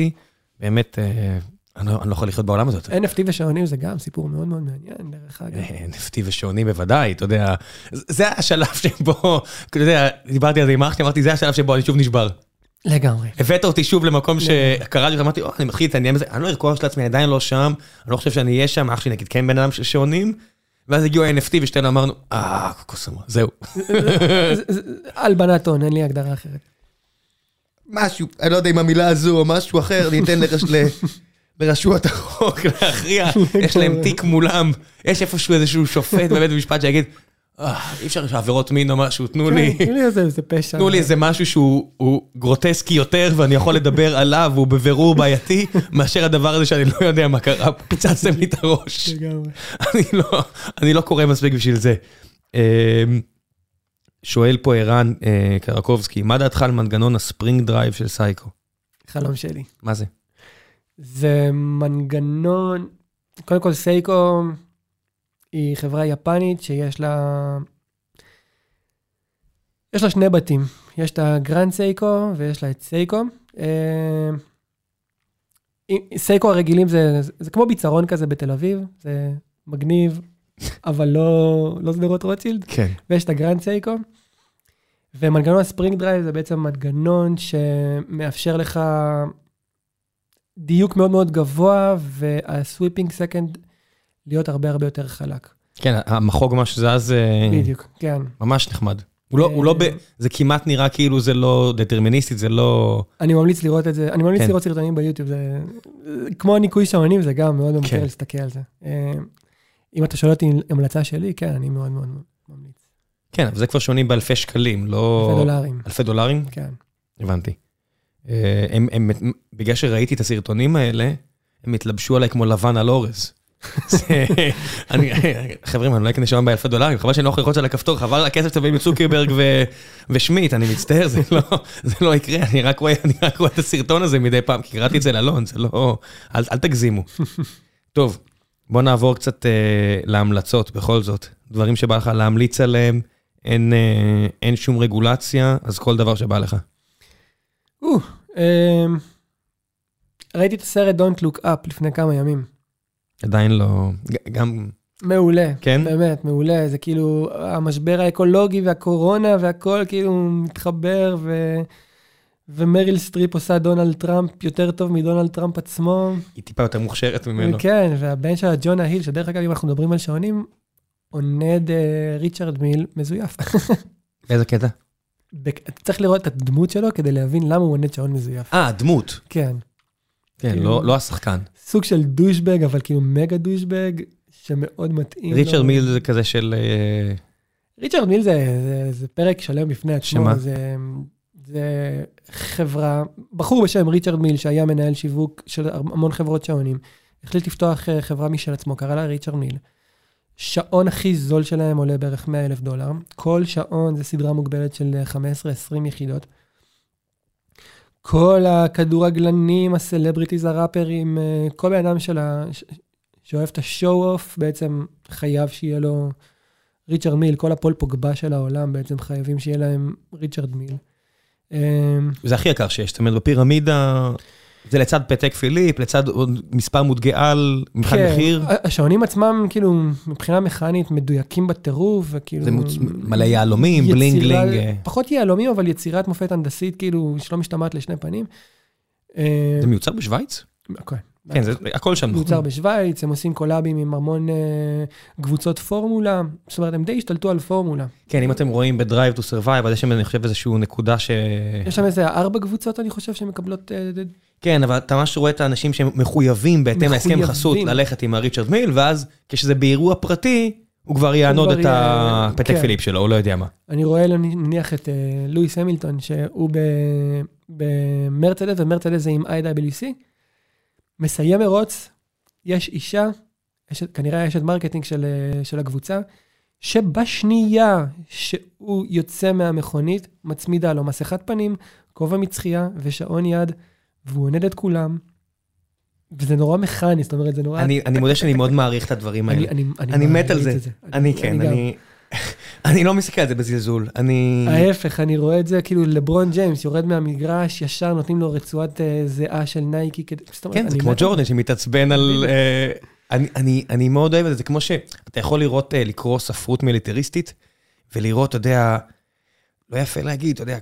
באמת, אה, אני לא אני לא יכול לחיות בעולם הזה יותר. NFT ושעונים זה גם סיפור מאוד מאוד מעניין, דרך אגב. אה, NFT ושעונים בוודאי, אתה יודע, זה זה השלב שבו, אתה יודע, דיברתי על זה עם אח שלי, אמרתי, זה השלב שבו אני שוב נשבר. לגמרי. הבאת אותי שוב למקום שקראתי ואמרתי, "או, אני מתחיל להתעניין בזה, אני לא ארכוש לעצמי, עדיין לא שם, אני לא חושב שאני אהיה שם, אח שלי נגיד כן בן אדם של שעונים, ואז הגיעו ה-NFT ושתינו אמרנו, אה, קוסומו, זהו. זה- זה- הלבנת הון, אין לי הגדרה אחרת. משהו, אני לא יודע אם המילה הזו או משהו אחר, ניתן לרש- ל- לרשויות החוק להכריע, יש להם תיק מולם, יש איפשהו איזשהו שופט בבית המשפט שיגיד, "אה, אי אפשר שעבירות מין או משהו, תנו לי, כן, תנו לי איזה פשע. תנו לי איזה משהו שהוא הוא גרוטסקי יותר ואני יכול לדבר עליו, הוא בבירור בעייתי, מאשר הדבר הזה שאני לא יודע מה קרה, פיצצתם לי את הראש. אני לא, אני לא קורא מספיק בשביל זה. אמ, שואל פה ערן אה, קרקובסקי, מה דעתך על מנגנון ה spring drive של סייקו? חלום שלי. מה זה? זה מנגנון, קודם כל סייקו היא חברה יפנית שיש לה... יש לה שני בתים, יש את ה Grand Seiko ויש לה את סייקו. אה, סייקו הרגילים זה, זה, זה כמו ביצרון כזה בתל אביב, זה מגניב, אבל לא, לא שדרות רוטשילד. כן. ויש את ה Grand Seiko. ומנגנון ה spring drive זה בעצם מנגנון שמאפשר לך דיוק מאוד מאוד גבוה, וה sweeping second להיות הרבה הרבה יותר חלק. כן, המחוג ממש זז אה, בדיוק, כן. ממש נחמד. הוא לא, הוא לא, ב, אה, זה כמעט נראה כאילו זה לא דטרמיניסטית, זה לא... אני ממליץ לראות את זה, אני ממליץ כן. לראות סרטונים ביוטיוב, זה כמו ניקוי שעונים, זה גם מאוד ממכר כן. להסתכל על זה. אה, אם אתה שואל אותי המלצה שלי, כן, אני מאוד מאוד ממליץ. כן, אבל זה כבר שונים באלפי שקלים, לא... אלפי דולרים, אלפי דולרים? כן. הבנתי. הם, הם, בגלל שראיתי את הסרטונים האלה, הם התלבשו עליי כמו לבן על אורז. חברים, אני לא אקנה שעון באלפי דולרים, חבל שאני לא יכול ללחוץ על הכפתור, חבל הכסף שאתם מצוקרברג ו- ושמיט, אני מצטער, זה לא, לא יקרה, אני רק רואה את הסרטון הזה מדי פעם, כי קראתי את זה לאלון, זה לא... אל תגזימו. טוב, בוא נעבור קצת אה, להמלצות, בכל זאת. דברים שבא לך להמליץ עליהם, אין, אה, שום רגולציה, אז כל דבר שבא לך. אמ, ראיתי את הסרט Don't Look Up לפני כמה ימים. עדיין לא... גם... מעולה, כן? באמת, מעולה. זה כאילו המשבר האקולוגי והקורונה והכל כאילו מתחבר, ו... ומריל סטריפ עושה דונלד טראמפ יותר טוב מדונלד טראמפ עצמו. היא טיפה יותר מוכשרת ממנו. כן, והבן שלה, ג'ונה היל, שדרך אגב, אם אנחנו מדברים על שעונים, עונד אה, ריצ'רד מיל מזויף. באיזה קטע? בק- צריך לראות את הדמות שלו כדי להבין למה הוא עונד שעון מזויף. אה, דמות. כן. כן, כאילו- לא לא השחקן. סוג של דושבג, אבל כאילו מגה דושבג, שמאוד מתאים. ריצ'רד לו. מיל זה כזה של... אה, ריצ'רד מיל זה, זה, זה פרק שלם בפני עצמו. שמה? זה, זה חברה, בחור בשם ריצ'רד מיל, שהיה מנהל שיווק של המון חברות שעונים, החליט לפתוח אה, חברה משל עצמו, קרא לה ריצ'רד מיל. שעון הכי זול שלהם עולה בערך 100 אלף דולר. כל שעון זה סדרה מוגבלת של 15-20 יחידות. כל הכדורגלנים, הסלבריטיז, הראפרים, אה, כל בן אדם של ה... ש- שאוהב את ה show-off, בעצם חייב שיהיה לו ריצ'רד מיל, כל הפול פוגבה של העולם בעצם חייבים שיהיה להם ריצ'רד מיל. אמ, זה הכי יקר שיש, זאת אומרת, בפירמידה, זה לצד פטק פיליפ, לצד עוד מספר מותגי על, מבחינת כן, מחיר. השעונים עצמם, כאילו, מבחינה מכנית, מדויקים בטירוף, וכאילו... זה מוצ- מלא יהלומים, בלינג לינג. אה, פחות יהלומים, אבל יצירת מופת הנדסית, כאילו, שלא משתמעת לשני פנים. אה, זה מיוצר בשוויץ? אוקיי. כן, זה הכל שם. מיוצר. בשוויץ, הם עושים קולאבים עם המון אה, קבוצות פורמולה, זאת אומרת, הם די השתלטו על פורמולה. כן, אם אתם רואים ב-Drive to Survive, אז יש שם, אני חושב, איזושהי נקודה ש... יש שם איזה ארבע קבוצות, אני חושב, שמקבלות... ד- כן, אבל אתה ממש רואה את האנשים שהם מחויבים בהתאם להסכם. חסות ללכת עם הריצ'רד מיל, ואז כשזה באירוע פרטי, הוא כבר יענוד את הפטק כן. פיליפ שלו, הוא לא יודע מה. אני רואה נניח את אה, לואיס המילטון, שהוא במרצדס, ומרצדס זה עם IWC, מסיים מרוץ, יש אישה, יש, כנראה אשת marketing של, אה, של הקבוצה, שבשנייה שהוא יוצא מהמכונית, מצמידה לו מסכת פנים, כובע מצחייה ושעון יד, והוא עונד את כולם. וזה נורא מכני, זאת אומרת, זה נורא... אני אני מודה שאני מאוד מעריך את הדברים האלה. אני, אני, אני מת על מעריץ זה. את אני כן. אני... אני לא מסתכל על זה בזלזול. אני... ההפך, אני רואה את זה כאילו לברון ג'יימס יורד מהמגרש, ישר נותנים לו רצועת אה, זיעה של נייקי. כדי- כן, זה אני כמו ג'ורדן שמתעצבן על... אה, אני- אני אני מאוד אוהב את זה, זה כמו שאתה יכול לראות, אה, לקרוא ספרות מיליטריסטית, ולראות, אתה יודע, לא יפה להגיד, אתה יודע,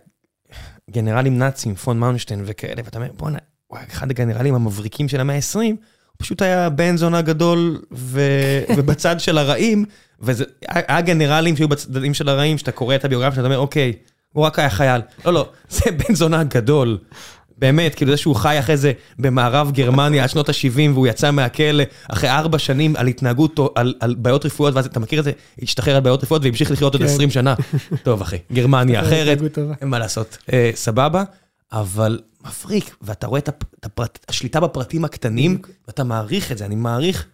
גנרלים נאצים, פון מאונשטיין וכאלה, ואתה אומר, בואנה, הוא היה אחד הגנרלים המבריקים של המאה ה-20, הוא פשוט היה בן זונה גדול, ו- ובצד של הרעים, וזה, היה גנרלים שהיו בצדדים של הרעים, שאתה קורא את הביוגרפיה, שאתה אומר, אוקיי, הוא רק היה חייל. לא, לא, זה בן זונה גדול. באמת, כאילו זה שהוא חי אחרי זה במערב גרמניה עד שנות ה-70, והוא יצא מהכלא אחרי ארבע שנים על התנהגות, על, על בעיות רפואיות, ואז אתה מכיר את זה, השתחרר על בעיות רפואיות והמשיך לחיות עוד כן. 20 שנה. טוב אחי, גרמניה אחרת. אין מה לעשות, אה, סבבה, אבל מבריק, ואתה רואה את, הפ, את הפרט, השליטה בפרטים הקטנים. ואתה מעריך את זה, אני מעריך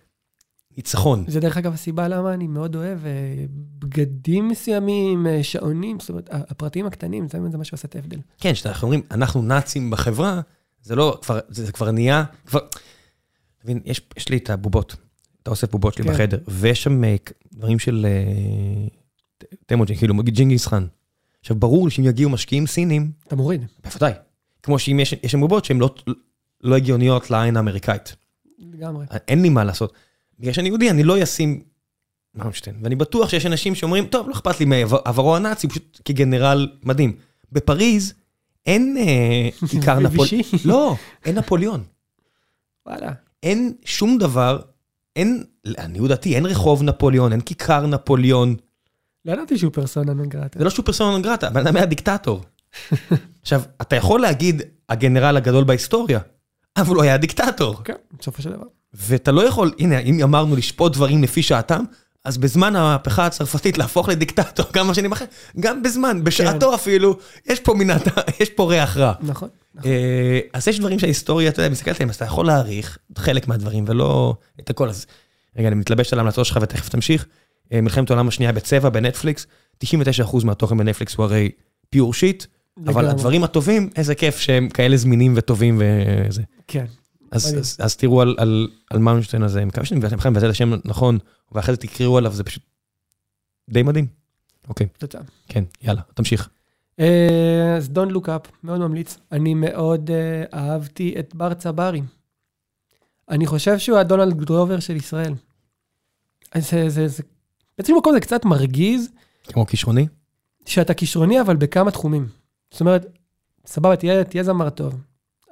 ניצחון. זה דרך אגב הסיבה למה אני מאוד אוהב אה, בגדים מסוימים, אה, שעונים, זאת אומרת, הפרטים הקטנים, זה מה שעושה את ההבדל. כן, כשאנחנו אומרים, אנחנו נאצים בחברה, זה לא, כבר, זה, זה כבר נהיה, כבר, אתה מבין, יש, יש לי את הבובות, אתה אוסף בובות שלי כן. בחדר, ויש שם אה, דברים של אה, ת- תמוג'י, כאילו, ג'ינגיס חאן. עכשיו, ברור לי שאם יגיעו משקיעים סינים, אתה מוריד, בוודאי. כמו שאם יש, יש שם בובות שהן לא, לא הגיוניות לעין האמריקאית. לגמרי. אין לי מה לעשות. בגלל שאני יהודי, אני לא אשים מאונשטיין. ואני בטוח שיש אנשים שאומרים, טוב, לא אכפת לי מעברו הנאצי, פשוט כגנרל מדהים. בפריז אין אה, כיכר נפוליאון. וישי. לא, אין נפוליאון. וואלה. אין שום דבר, אין, לעניות דעתי, אין רחוב נפוליאון, אין כיכר נפוליאון. לא ידעתי שהוא פרסונה נון גרטה. זה לא שהוא פרסונה נון גרטה, הבן אדם היה דיקטטור. עכשיו, אתה יכול להגיד, הגנרל הגדול בהיסטוריה, אבל הוא היה דיקטטור. כן, בסופו של דבר. ואתה לא יכול, הנה, אם אמרנו לשפוט דברים לפי שעתם, אז בזמן המהפכה הצרפתית להפוך לדיקטטור כמה שנים אחרי, גם בזמן, בשעתו אפילו, יש פה מינת, יש פה ריח רע. נכון. נכון. אה, אז יש דברים שההיסטוריה, אתה יודע, מסתכלת עליהם, אז אתה יכול להעריך חלק מהדברים ולא את הכל. אז רגע, אני מתלבש על ההמלצות שלך ותכף תמשיך. אה, מלחמת העולם השנייה בצבע בנטפליקס, 99% מהתוכן בנטפליקס הוא הרי פיור שיט, אבל. הדברים הטובים, איזה כיף שהם כאלה זמינים וטובים וזה. כן. אז. אז, אז תראו על, על, על מאונשטיין הזה, אני מקווה שאני מבטא לכם את השם נכון, ואחרי זה תקראו עליו, זה פשוט די מדהים. אוקיי, תוצאה. כן, יאללה, תמשיך. אה, אז Don't Look Up, מאוד ממליץ. אני מאוד אה, אהבתי את בר צברי. אני חושב שהוא הדונלד גרובר של ישראל. זה, זה, זה, באיזשהו מקום זה קצת מרגיז כמו כישרוני? שאתה כישרוני, אבל בכמה תחומים. זאת אומרת, סבבה, תהיה, תהיה זמר טוב,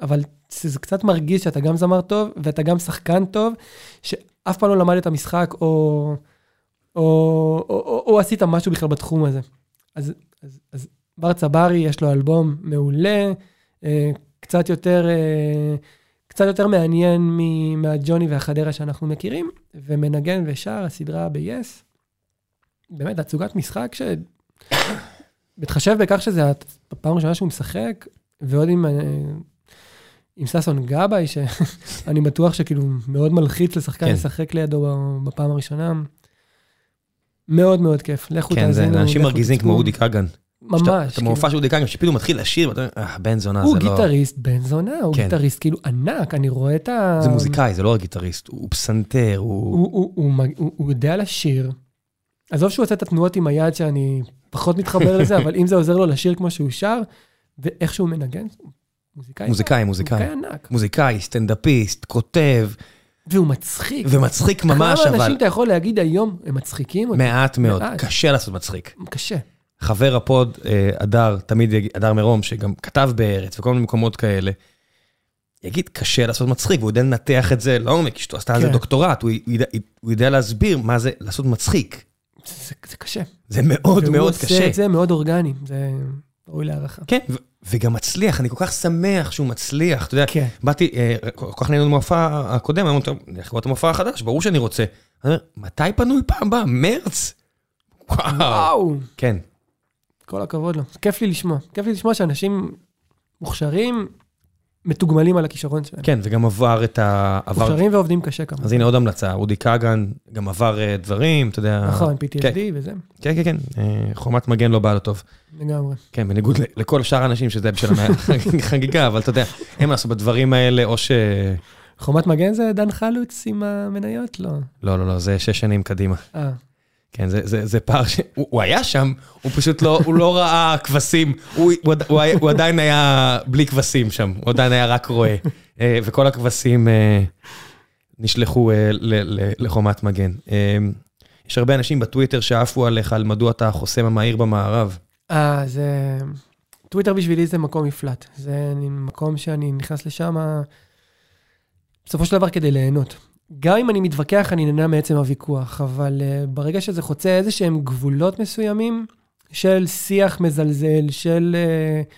אבל זה, קצת מרגיז שאתה גם זמר טוב, ואתה גם שחקן טוב, שאף פעם לא למד את המשחק, או, או, או, או, או עשית משהו בכלל בתחום הזה. אז, אז, אז בר צברי, יש לו אלבום מעולה, אה, קצת יותר, אה, קצת יותר מעניין מהג'וני והחדרה שאנחנו מכירים, ומנגן ושר הסדרה ב-yes. באמת, הצוגת משחק ש... בהתחשב בכך שזה הפעם הראשונה שהוא משחק, ועוד עם, אה, עם ששון גבאי, שאני בטוח שכאילו מאוד מלחיץ לשחקן כן. לשחק לידו בפעם הראשונה. מאוד מאוד כיף, לכו כן, תאזינו. אנשים לכו מרגיזים. כמו אודי כגן. ממש. אתה כאילו. במופע של אודי כגן, שפתאום מתחיל לשיר, ואתה אומר, אה, בן זונה, הוא זה לא... גיטריסט בן זונה, הוא כן. גיטריסט כאילו ענק, אני רואה את ה... זה מוזיקאי, זה לא רק גיטריסט, הוא פסנתר, הוא... הוא, הוא, הוא, הוא, הוא יודע לשיר. עזוב שהוא עושה את התנועות עם היד שאני פחות מתחבר לזה, אבל אם זה עוזר לו לשיר כמו שהוא שר, ואיך שהוא מנגן, הוא מוזיקאי. מוזיקאי, מוזיקאי. מוזיקאי ענק. מוזיקאי, סטנדאפיסט, כותב, והוא מצחיק. ומצחיק ממש, כמה אבל אנשים אתה יכול להגיד היום, הם מצחיקים אותי? מעט מאוד, מעט. קשה לעשות מצחיק. קשה. חבר הפוד, אה, הדר, תמיד יגיד, הדר מרום, שגם כתב בארץ וכל מיני מקומות כאלה, יגיד, קשה לעשות מצחיק, והוא יודע לנתח את זה לעומק, אשתו עשתה על זה כן. דוקטורט, הוא ידע- הוא יודע להסביר מה זה לעשות מצחיק. זה, זה קשה. זה מאוד מאוד והוא עושה קשה. את זה מאוד אורגני, זה ראוי להערכה. כן, וגם מצליח, אני כל כך שמח שהוא מצליח, אתה יודע, כן. באתי, אה, כל כך נהנינו מהמופע הקודם, אמרנו, טוב, נלך לראות את המופע החדש, ברור שאני רוצה. אני אומר, מתי פנוי פעם הבאה? מרץ? וואו. וואו, כן, כל הכבוד לו. כיף לי לשמוע. כיף לי לשמוע שאנשים מוכשרים, מתוגמלים על הכישרון שלהם. כן, וגם עבר את ה... עבר... מוכשרים ועובדים קשה כמובן. אז הנה עוד המלצה, אודי כגן גם עבר אה, דברים, אתה יודע... נכון, כן, PTSD וזה, כן, כן, כן, אה, חומת מגן לא בא לו טוב. לגמרי. כן, בניגוד לכל שאר האנשים שזה בשביל החגיגה, אבל אתה יודע, אין מה לעשות בדברים האלה, או ש... חומת מגן זה דן חלוץ עם המניות? לא. לא, לא, לא, זה שש שנים קדימה. אה, כן, זה, זה, זה פער ש... הוא, הוא היה שם, הוא פשוט לא, הוא לא ראה כבשים, הוא, הוא, הוא, הוא עדיין היה בלי כבשים שם, הוא עדיין היה רק רואה. אה, וכל הכבשים אה, נשלחו אה, לחומת מגן. יש הרבה אנשים בטוויטר שעפו עליך על מדוע אתה החוסם המהיר במערב. אה, זה... טוויטר בשבילי זה מקום מפלט. זה מקום שאני נכנס לשם, בסופו של דבר כדי ליהנות. גם אם אני מתווכח, אני נהנה מעצם הוויכוח, אבל uh, ברגע שזה חוצה איזה שהם גבולות מסוימים, של שיח מזלזל, של... Uh,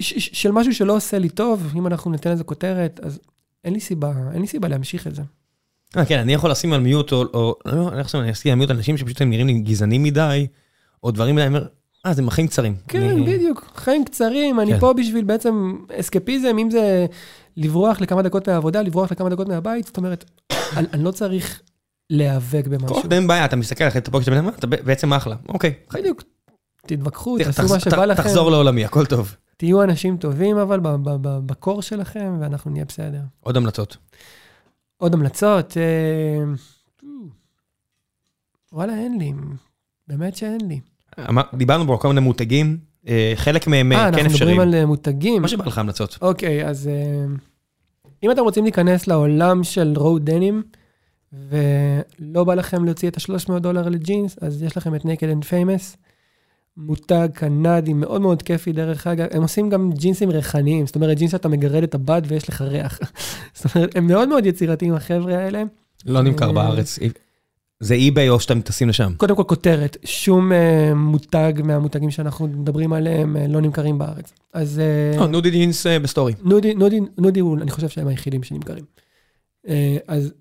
ש- ש- של משהו שלא עושה לי טוב, אם אנחנו ניתן לזה כותרת, אז אין לי סיבה, אין לי סיבה להמשיך את זה. אה, כן, אני יכול לשים על מיוט, או, או לא, אני חושב, אני אשים על מיוט אנשים שפשוט הם נראים לי גזענים מדי, או דברים מדי, אני אומר, אה, זה מחיים קצרים. כן, אני- בדיוק. חיים קצרים, אני כן. פה בשביל בעצם אסקפיזם, אם זה לברוח לכמה דקות מהעבודה, לברוח לכמה דקות מהבית, זאת אומרת, אני, אני לא צריך להיאבק במשהו. אין בעיה, אתה מסתכל אחרי את הפוקט שאתה אתה בעצם אחלה, אוקיי. בדיוק. תתווכחו, תעשו תחז- מה שבא ת- לכם, תחזור לעולמי, הכל טוב. תהיו אנשים טובים אבל בקור שלכם, ואנחנו נהיה בסדר. עוד המלצות. עוד המלצות? אה, וואלה, אין לי. באמת שאין לי. דיברנו פה על כל מיני מותגים, חלק מהם אה, אה, כן אנחנו מדברים אפשריים. על אה, מותגים. מה שבא לך המלצות. אוקיי, אז אה, אם אתם רוצים להיכנס לעולם של רוד דנים, ולא בא לכם להוציא את ה-300 דולר לג'ינס, אז יש לכם את Naked and Famous, מותג קנדי מאוד מאוד כיפי דרך אגב, הם עושים גם ג'ינסים ריחניים, זאת אומרת ג'ינס שאתה מגרד את הבד ויש לך ריח. זאת אומרת, הם מאוד מאוד יצירתיים החבר'ה האלה. לא נמכר אה, בארץ. זה eBay או שאתם טסים לשם. קודם כל כותרת, שום אה, מותג מהמותגים שאנחנו מדברים עליהם אה, לא נמכרים בארץ. אז... אה, Nudie Jeans אה, בסטורי. Nudie, Nudie, Nudie, הוא- אני חושב שהם היחידים שנמכרים. אה, אז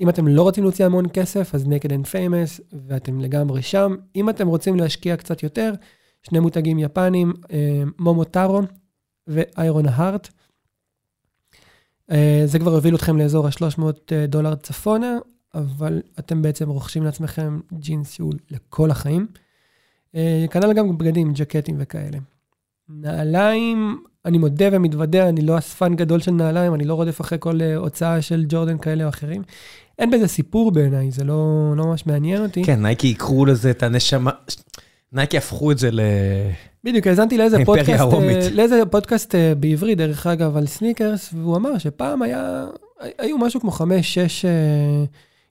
אם אתם לא רוצים להוציא המון כסף, אז Naked and Famous, ואתם לגמרי שם. אם אתם רוצים להשקיע קצת יותר, שני מותגים יפנים, אה, מומו טארו ואיירון הארט. אה, זה כבר יוביל אתכם לאזור ה-300 דולר צפונה, אבל אתם בעצם רוכשים לעצמכם ג'ינס שהוא לכל החיים. אה, כנ"ל גם בגדים, ג'קטים וכאלה. נעליים, אני מודה ומתוודה, אני לא אספן גדול של נעליים, אני לא רודף אחרי כל אה, הוצאה של ג'ורדן כאלה או אחרים. אין בזה סיפור בעיניי, זה לא, לא ממש מעניין אותי. כן, נייקי יקחו לזה את הנשמה. נייקי הפכו את זה ל... בדיוק, האזנתי לאיזה פודקאסט. אה, לאיזה פודקאסט בעברית, דרך אגב, על סניקרס, והוא אמר שפעם היה, היו משהו כמו חמש, שש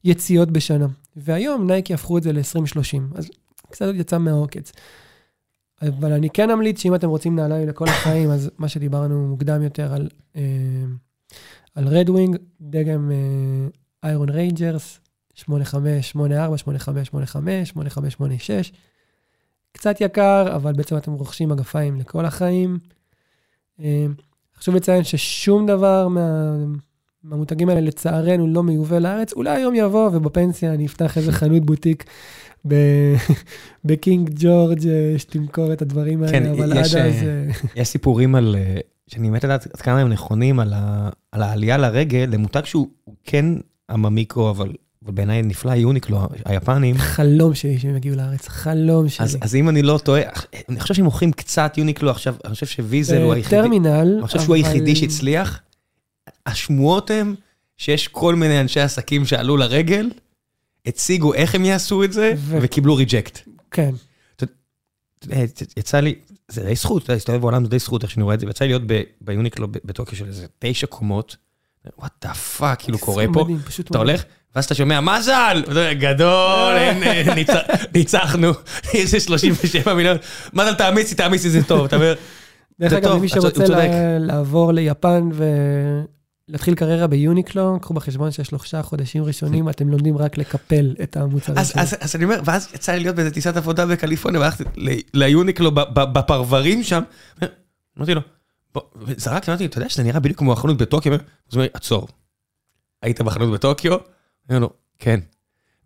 יציאות בשנה, והיום נייקי הפכו את זה ל-20, 30, אז קצת יצא מזה העוקץ. אבל אני כן אמליץ שאם אתם רוצים נעליים לכל החיים, אז מה שדיברנו מוקדם יותר על, אה, על Red Wing, דגם Iron Rangers, 85, 84, 85, 85, 85, 86. קצת יקר, אבל בעצם אתם רוכשים מגפיים לכל החיים. אה, חשוב לציין ששום דבר מה... מהמותגים האלה לצערנו לא מיובא לארץ, אולי יום יבוא ובפנסיה אני אפתח איזה חנות בוטיק ב... בקינג ג'ורג' אה, שתמכור את הדברים האלה, כן, אבל יש, עד אז... אה, אה, יש סיפורים על, שאני מת לדעת עד כמה הם נכונים, על, ה, על העלייה לרגל למותג שהוא הוא כן הממיקרו, אבל, אבל בעיניי נפלא, יוניקלו, היפנים. חלום שלי שהם יגיעו לארץ, חלום שלי. אז, אז אם אני לא טועה, אני חושב שהם מוכרים קצת יוניקלו עכשיו, אני חושב שוויזל הוא היחידי, טרמינל, אני חושב שהוא היחידי שהצליח. השמועות הן שיש כל מיני אנשי עסקים שעלו לרגל, הציגו איך הם יעשו את זה, ו- וקיבלו ריג'קט. כן, אה, יצא לי, זה די זכות, אתה יודע, להסתובב בעולם זה די זכות, איך שאני רואה את זה, ויצא לי להיות ביוניקלו ב- בטוקיו של איזה תשע קומות, what the fuck, כאילו קורה פה, אתה. הולך, ואז אתה שומע, מזל! גדול, ניצחנו, לי 37 מיליון, מזל תאמיצי, תאמיצי, זה טוב, אתה אומר, דרך זה אגב, מי שרוצה לעבור ליפן ולהתחיל קריירה ביוניקלו, קחו בחשבון שהשלושה חודשים ראשונים אתם לומדים רק לקפל את המוצרים אז. אז, אז אני אומר, ואז יצא לי להיות באיזה טיסת עבודה בקליפורניה, והלכתי ליוניקלו ב- בפרברים שם, אמרתי לו, בוא, וזרקתי, אמרתי, אתה יודע שזה נראה בדיוק כמו החנות בטוקיו? אז הוא אומר, עצור, היית בחנות בטוקיו? אני אומר לו, כן.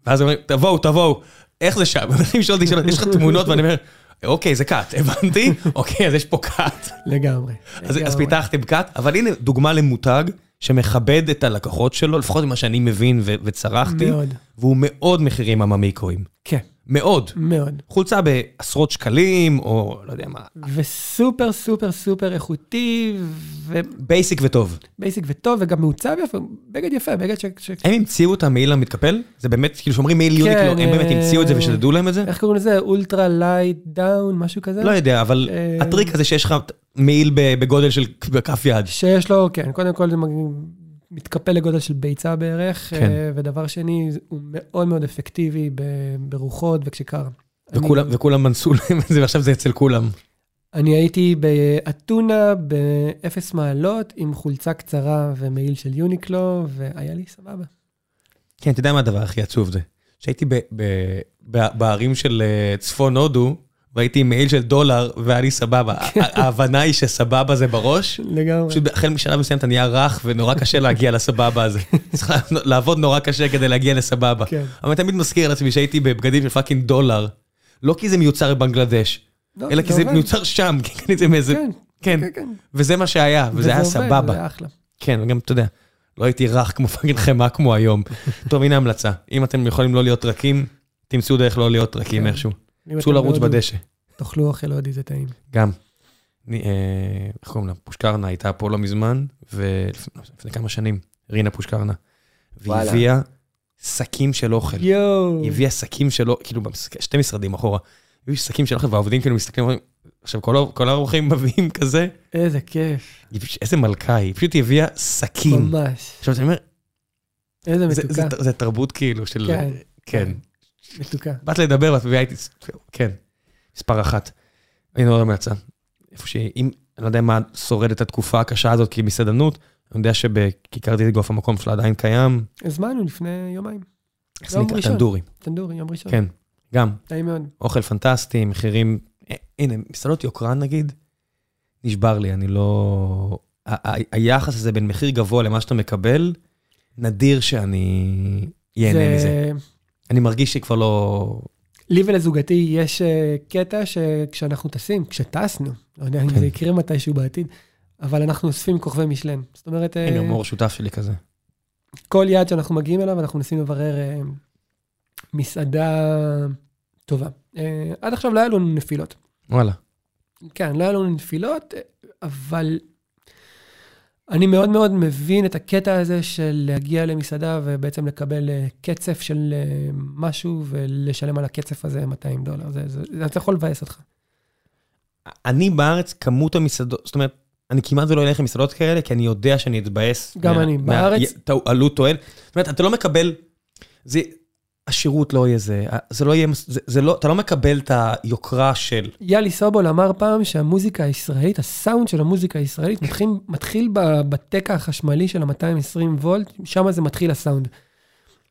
ואז הוא אומר, תבואו, תבואו, איך זה שם? מתחילים לשאול אותי שאלות, יש לך תמונות? ואני אומר, אוקיי, זה קאט, הבנתי, אוקיי, אז יש פה קאט. לגמרי. אז. פיתחתם קאט, אבל הנה דוגמה למותג שמכבד את הלקוחות שלו, לפחות ממה שאני מבין וצרחתי, מאוד. והוא מאוד מחירים הממיקרואים. כן, מאוד. מאוד. חולצה בעשרות שקלים, או לא יודע מה, וסופר סופר סופר איכותי, basic וטוב. ו basic וטוב, וגם מעוצב יפה, בגד יפה, בגד ש... ש... הם המציאו את המעיל המתקפל? זה באמת, כאילו שאומרים מעיל כן, יוניקלו, הם באמת אה, המציאו את זה ושדדו להם את זה? איך קוראים לזה? Ultra Light Down, משהו כזה? לא יודע, אבל אה, הטריק הזה שיש לך מעיל בגודל של כף יד. שיש לו, כן, קודם כל זה מג- מתקפל לגודל של ביצה בערך, כן. אה, ודבר שני, הוא מאוד מאוד אפקטיבי ברוחות וכשקר. וכולם- אני- וכולם אנסו להם את זה, ועכשיו זה אצל כולם. אני הייתי באתונה באפס מעלות עם חולצה קצרה ומעיל של יוניקלו, והיה לי סבבה. כן, אתה יודע מה הדבר הכי עצוב זה? שהייתי ב- ב- ב- בערים של אה, צפון הודו, והייתי עם מעיל של דולר, והיה לי סבבה. ההבנה היא שסבבה זה בראש, לגמרי. פשוט החל משלב מסוים אתה נהיה רך, ונורא קשה להגיע לסבבה הזה. צריך לעבוד נורא קשה כדי להגיע לסבבה. כן. אבל אני תמיד מזכיר לעצמי שהייתי בבגדים של פאקינג דולר, לא כי זה מיוצר בבנגלדש, לא, אלא כי זה. מיוצר שם, כי קניתי את זה מאיזה... כן, כן, כן, כן. וזה מה שהיה, וזה היה סבבה. זה אחלה. כן, וגם, אתה יודע, לא הייתי רך כמו פאקינג חמאה כמו היום. טוב, הנה המלצה. אם אתם יכולים לא להיות רכים, תמצאו דרך לא להיות רכים כן. איכשהו. צאו לרוץ בדשא. תאכלו אוכל הודי, זה טעים. גם. אה, איך קוראים לה? פושקרנה הייתה פה לא מזמן, ולפני כמה שנים, רינה פושקרנה. והיא וואלה. הביאה שקים של אוכל. יואו. היא הביאה שקים שלו, כאילו, במס- שתי משרדים אחורה. היא הביאה שקים של אוכל, והעובדים כאילו מסתכלים, אומרים, עכשיו כל האורחים מביאים כזה, איזה כיף. איזה מלכה היא, פשוט היא הביאה שקים. ממש. עכשיו אני אומר, איזה זה- זה- מתוקה. זה תרבות כאילו של... כן. כן. מתוקה. באת לדבר ואת מביאה איתי, כן, מספר אחת. הנה עוד המלצה. איפה שהיא, אם, אני לא יודע מה שורד את התקופה הקשה הזאת כמסעדנות, אני יודע שבכיכר דיזיגוף המקום שלה עדיין קיים. הזמנו לפני יומיים. איך זה נקרא? טנדורי. טנדורי, יום ראשון. כן, גם. טעים מאוד. אוכל פנטסטי, מחירים, אה, הנה, מסעדות יוקרן נגיד, נשבר לי, אני לא... היחס הזה בין מחיר גבוה למה שאתה מקבל, נדיר שאני ייהנה מזה. אני מרגיש שכבר לא... לי ולזוגתי יש אה, קטע שכשאנחנו טסים, כשטסנו, לא יודע אם כן. זה יקרה מתישהו בעתיד, אבל אנחנו אוספים כוכבי משלן. זאת אומרת, אה, הנה, מור שותף שלי כזה. כל יעד שאנחנו מגיעים אליו, אנחנו מנסים לברר אה, מסעדה טובה. עד עכשיו לא היה לנו נפילות. וואלה. כן, לא היה לנו נפילות, אבל אני מאוד מאוד מבין את הקטע הזה של להגיע למסעדה ובעצם לקבל אה, קצף של אה, משהו ולשלם על הקצף הזה 200 דולר. זה, זה, זה, זה יכול לבאס אותך. אני בארץ, כמות המסעדות, זאת אומרת, אני כמעט ולא אלך למסעדות כאלה, כי אני יודע שאני אתבאס. גם אני. בארץ- עלות תועל. זאת אומרת, אתה לא מקבל, זה, השירות לא יהיה זה, זה לא יהיה, זה, זה לא, אתה לא מקבל את היוקרה של, יאלי סובול אמר פעם שהמוזיקה הישראלית, הסאונד של המוזיקה הישראלית מתחיל, מתחיל בתקע החשמלי של ה-220 וולט, שם זה מתחיל הסאונד.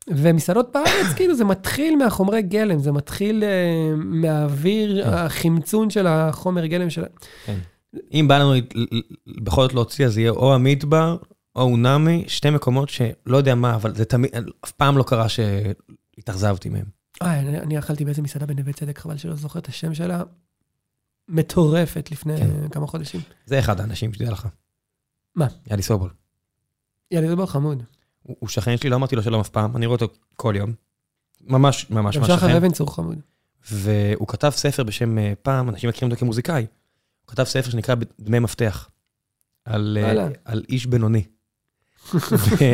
ומסעדות בארץ, כאילו, זה מתחיל מהחומרי גלם, זה מתחיל uh, מהאוויר, כן. החמצון של החומר גלם של... כן. אם בא לנו בכל זאת להוציא, אז יהיה או המדבר, או אונמי, שתי מקומות שלא יודע מה, אבל זה תמיד, אף פעם לא קרה שהתאכזבתי מהם. אה, אני, אני אכלתי באיזה מסעדה בנווה צדק, חבל שלא זוכר את השם שלה. מטורפת לפני כן. כמה חודשים. זה אחד האנשים, שתדע לך. מה? יאלי סובול. זה בר חמוד. הוא הוא שכן שלי, לא אמרתי לו שלום אף פעם, אני רואה אותו כל יום. ממש, ממש, גם ממש שחר שכן. אבן צור חמוד. והוא כתב ספר בשם, אה, פעם, אנשים מכירים אותו כמוזיקאי, הוא כתב ספר שנקרא דמי מפתח, על, אה. על איש בינוני. ואתה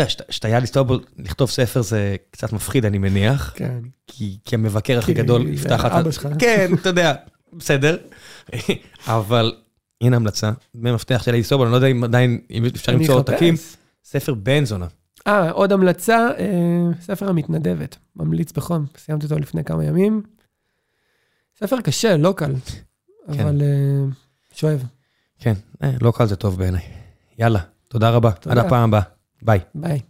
יודע, שת- שאתה יאלי סטובול, לכתוב ספר זה קצת מפחיד, אני מניח, כן. כי, כי המבקר הכי כי גדול יפתח לך... אבא שלך. כן, אתה יודע, בסדר. אבל הנה המלצה, דמי מפתח של יאלי סטובול, אני לא יודע אם עדיין, אם אפשר למצוא. עותקים, ספר בן זונה. אה, עוד המלצה, אה, ספר המתנדבת. ממליץ בחום, סיימתי אותו לפני כמה ימים. ספר קשה, לא קל, כן. אבל אה, שואב. כן, אה, לא קל זה טוב בעיניי. יאללה, תודה רבה, עד תודה. הפעם הבאה, ביי. ביי.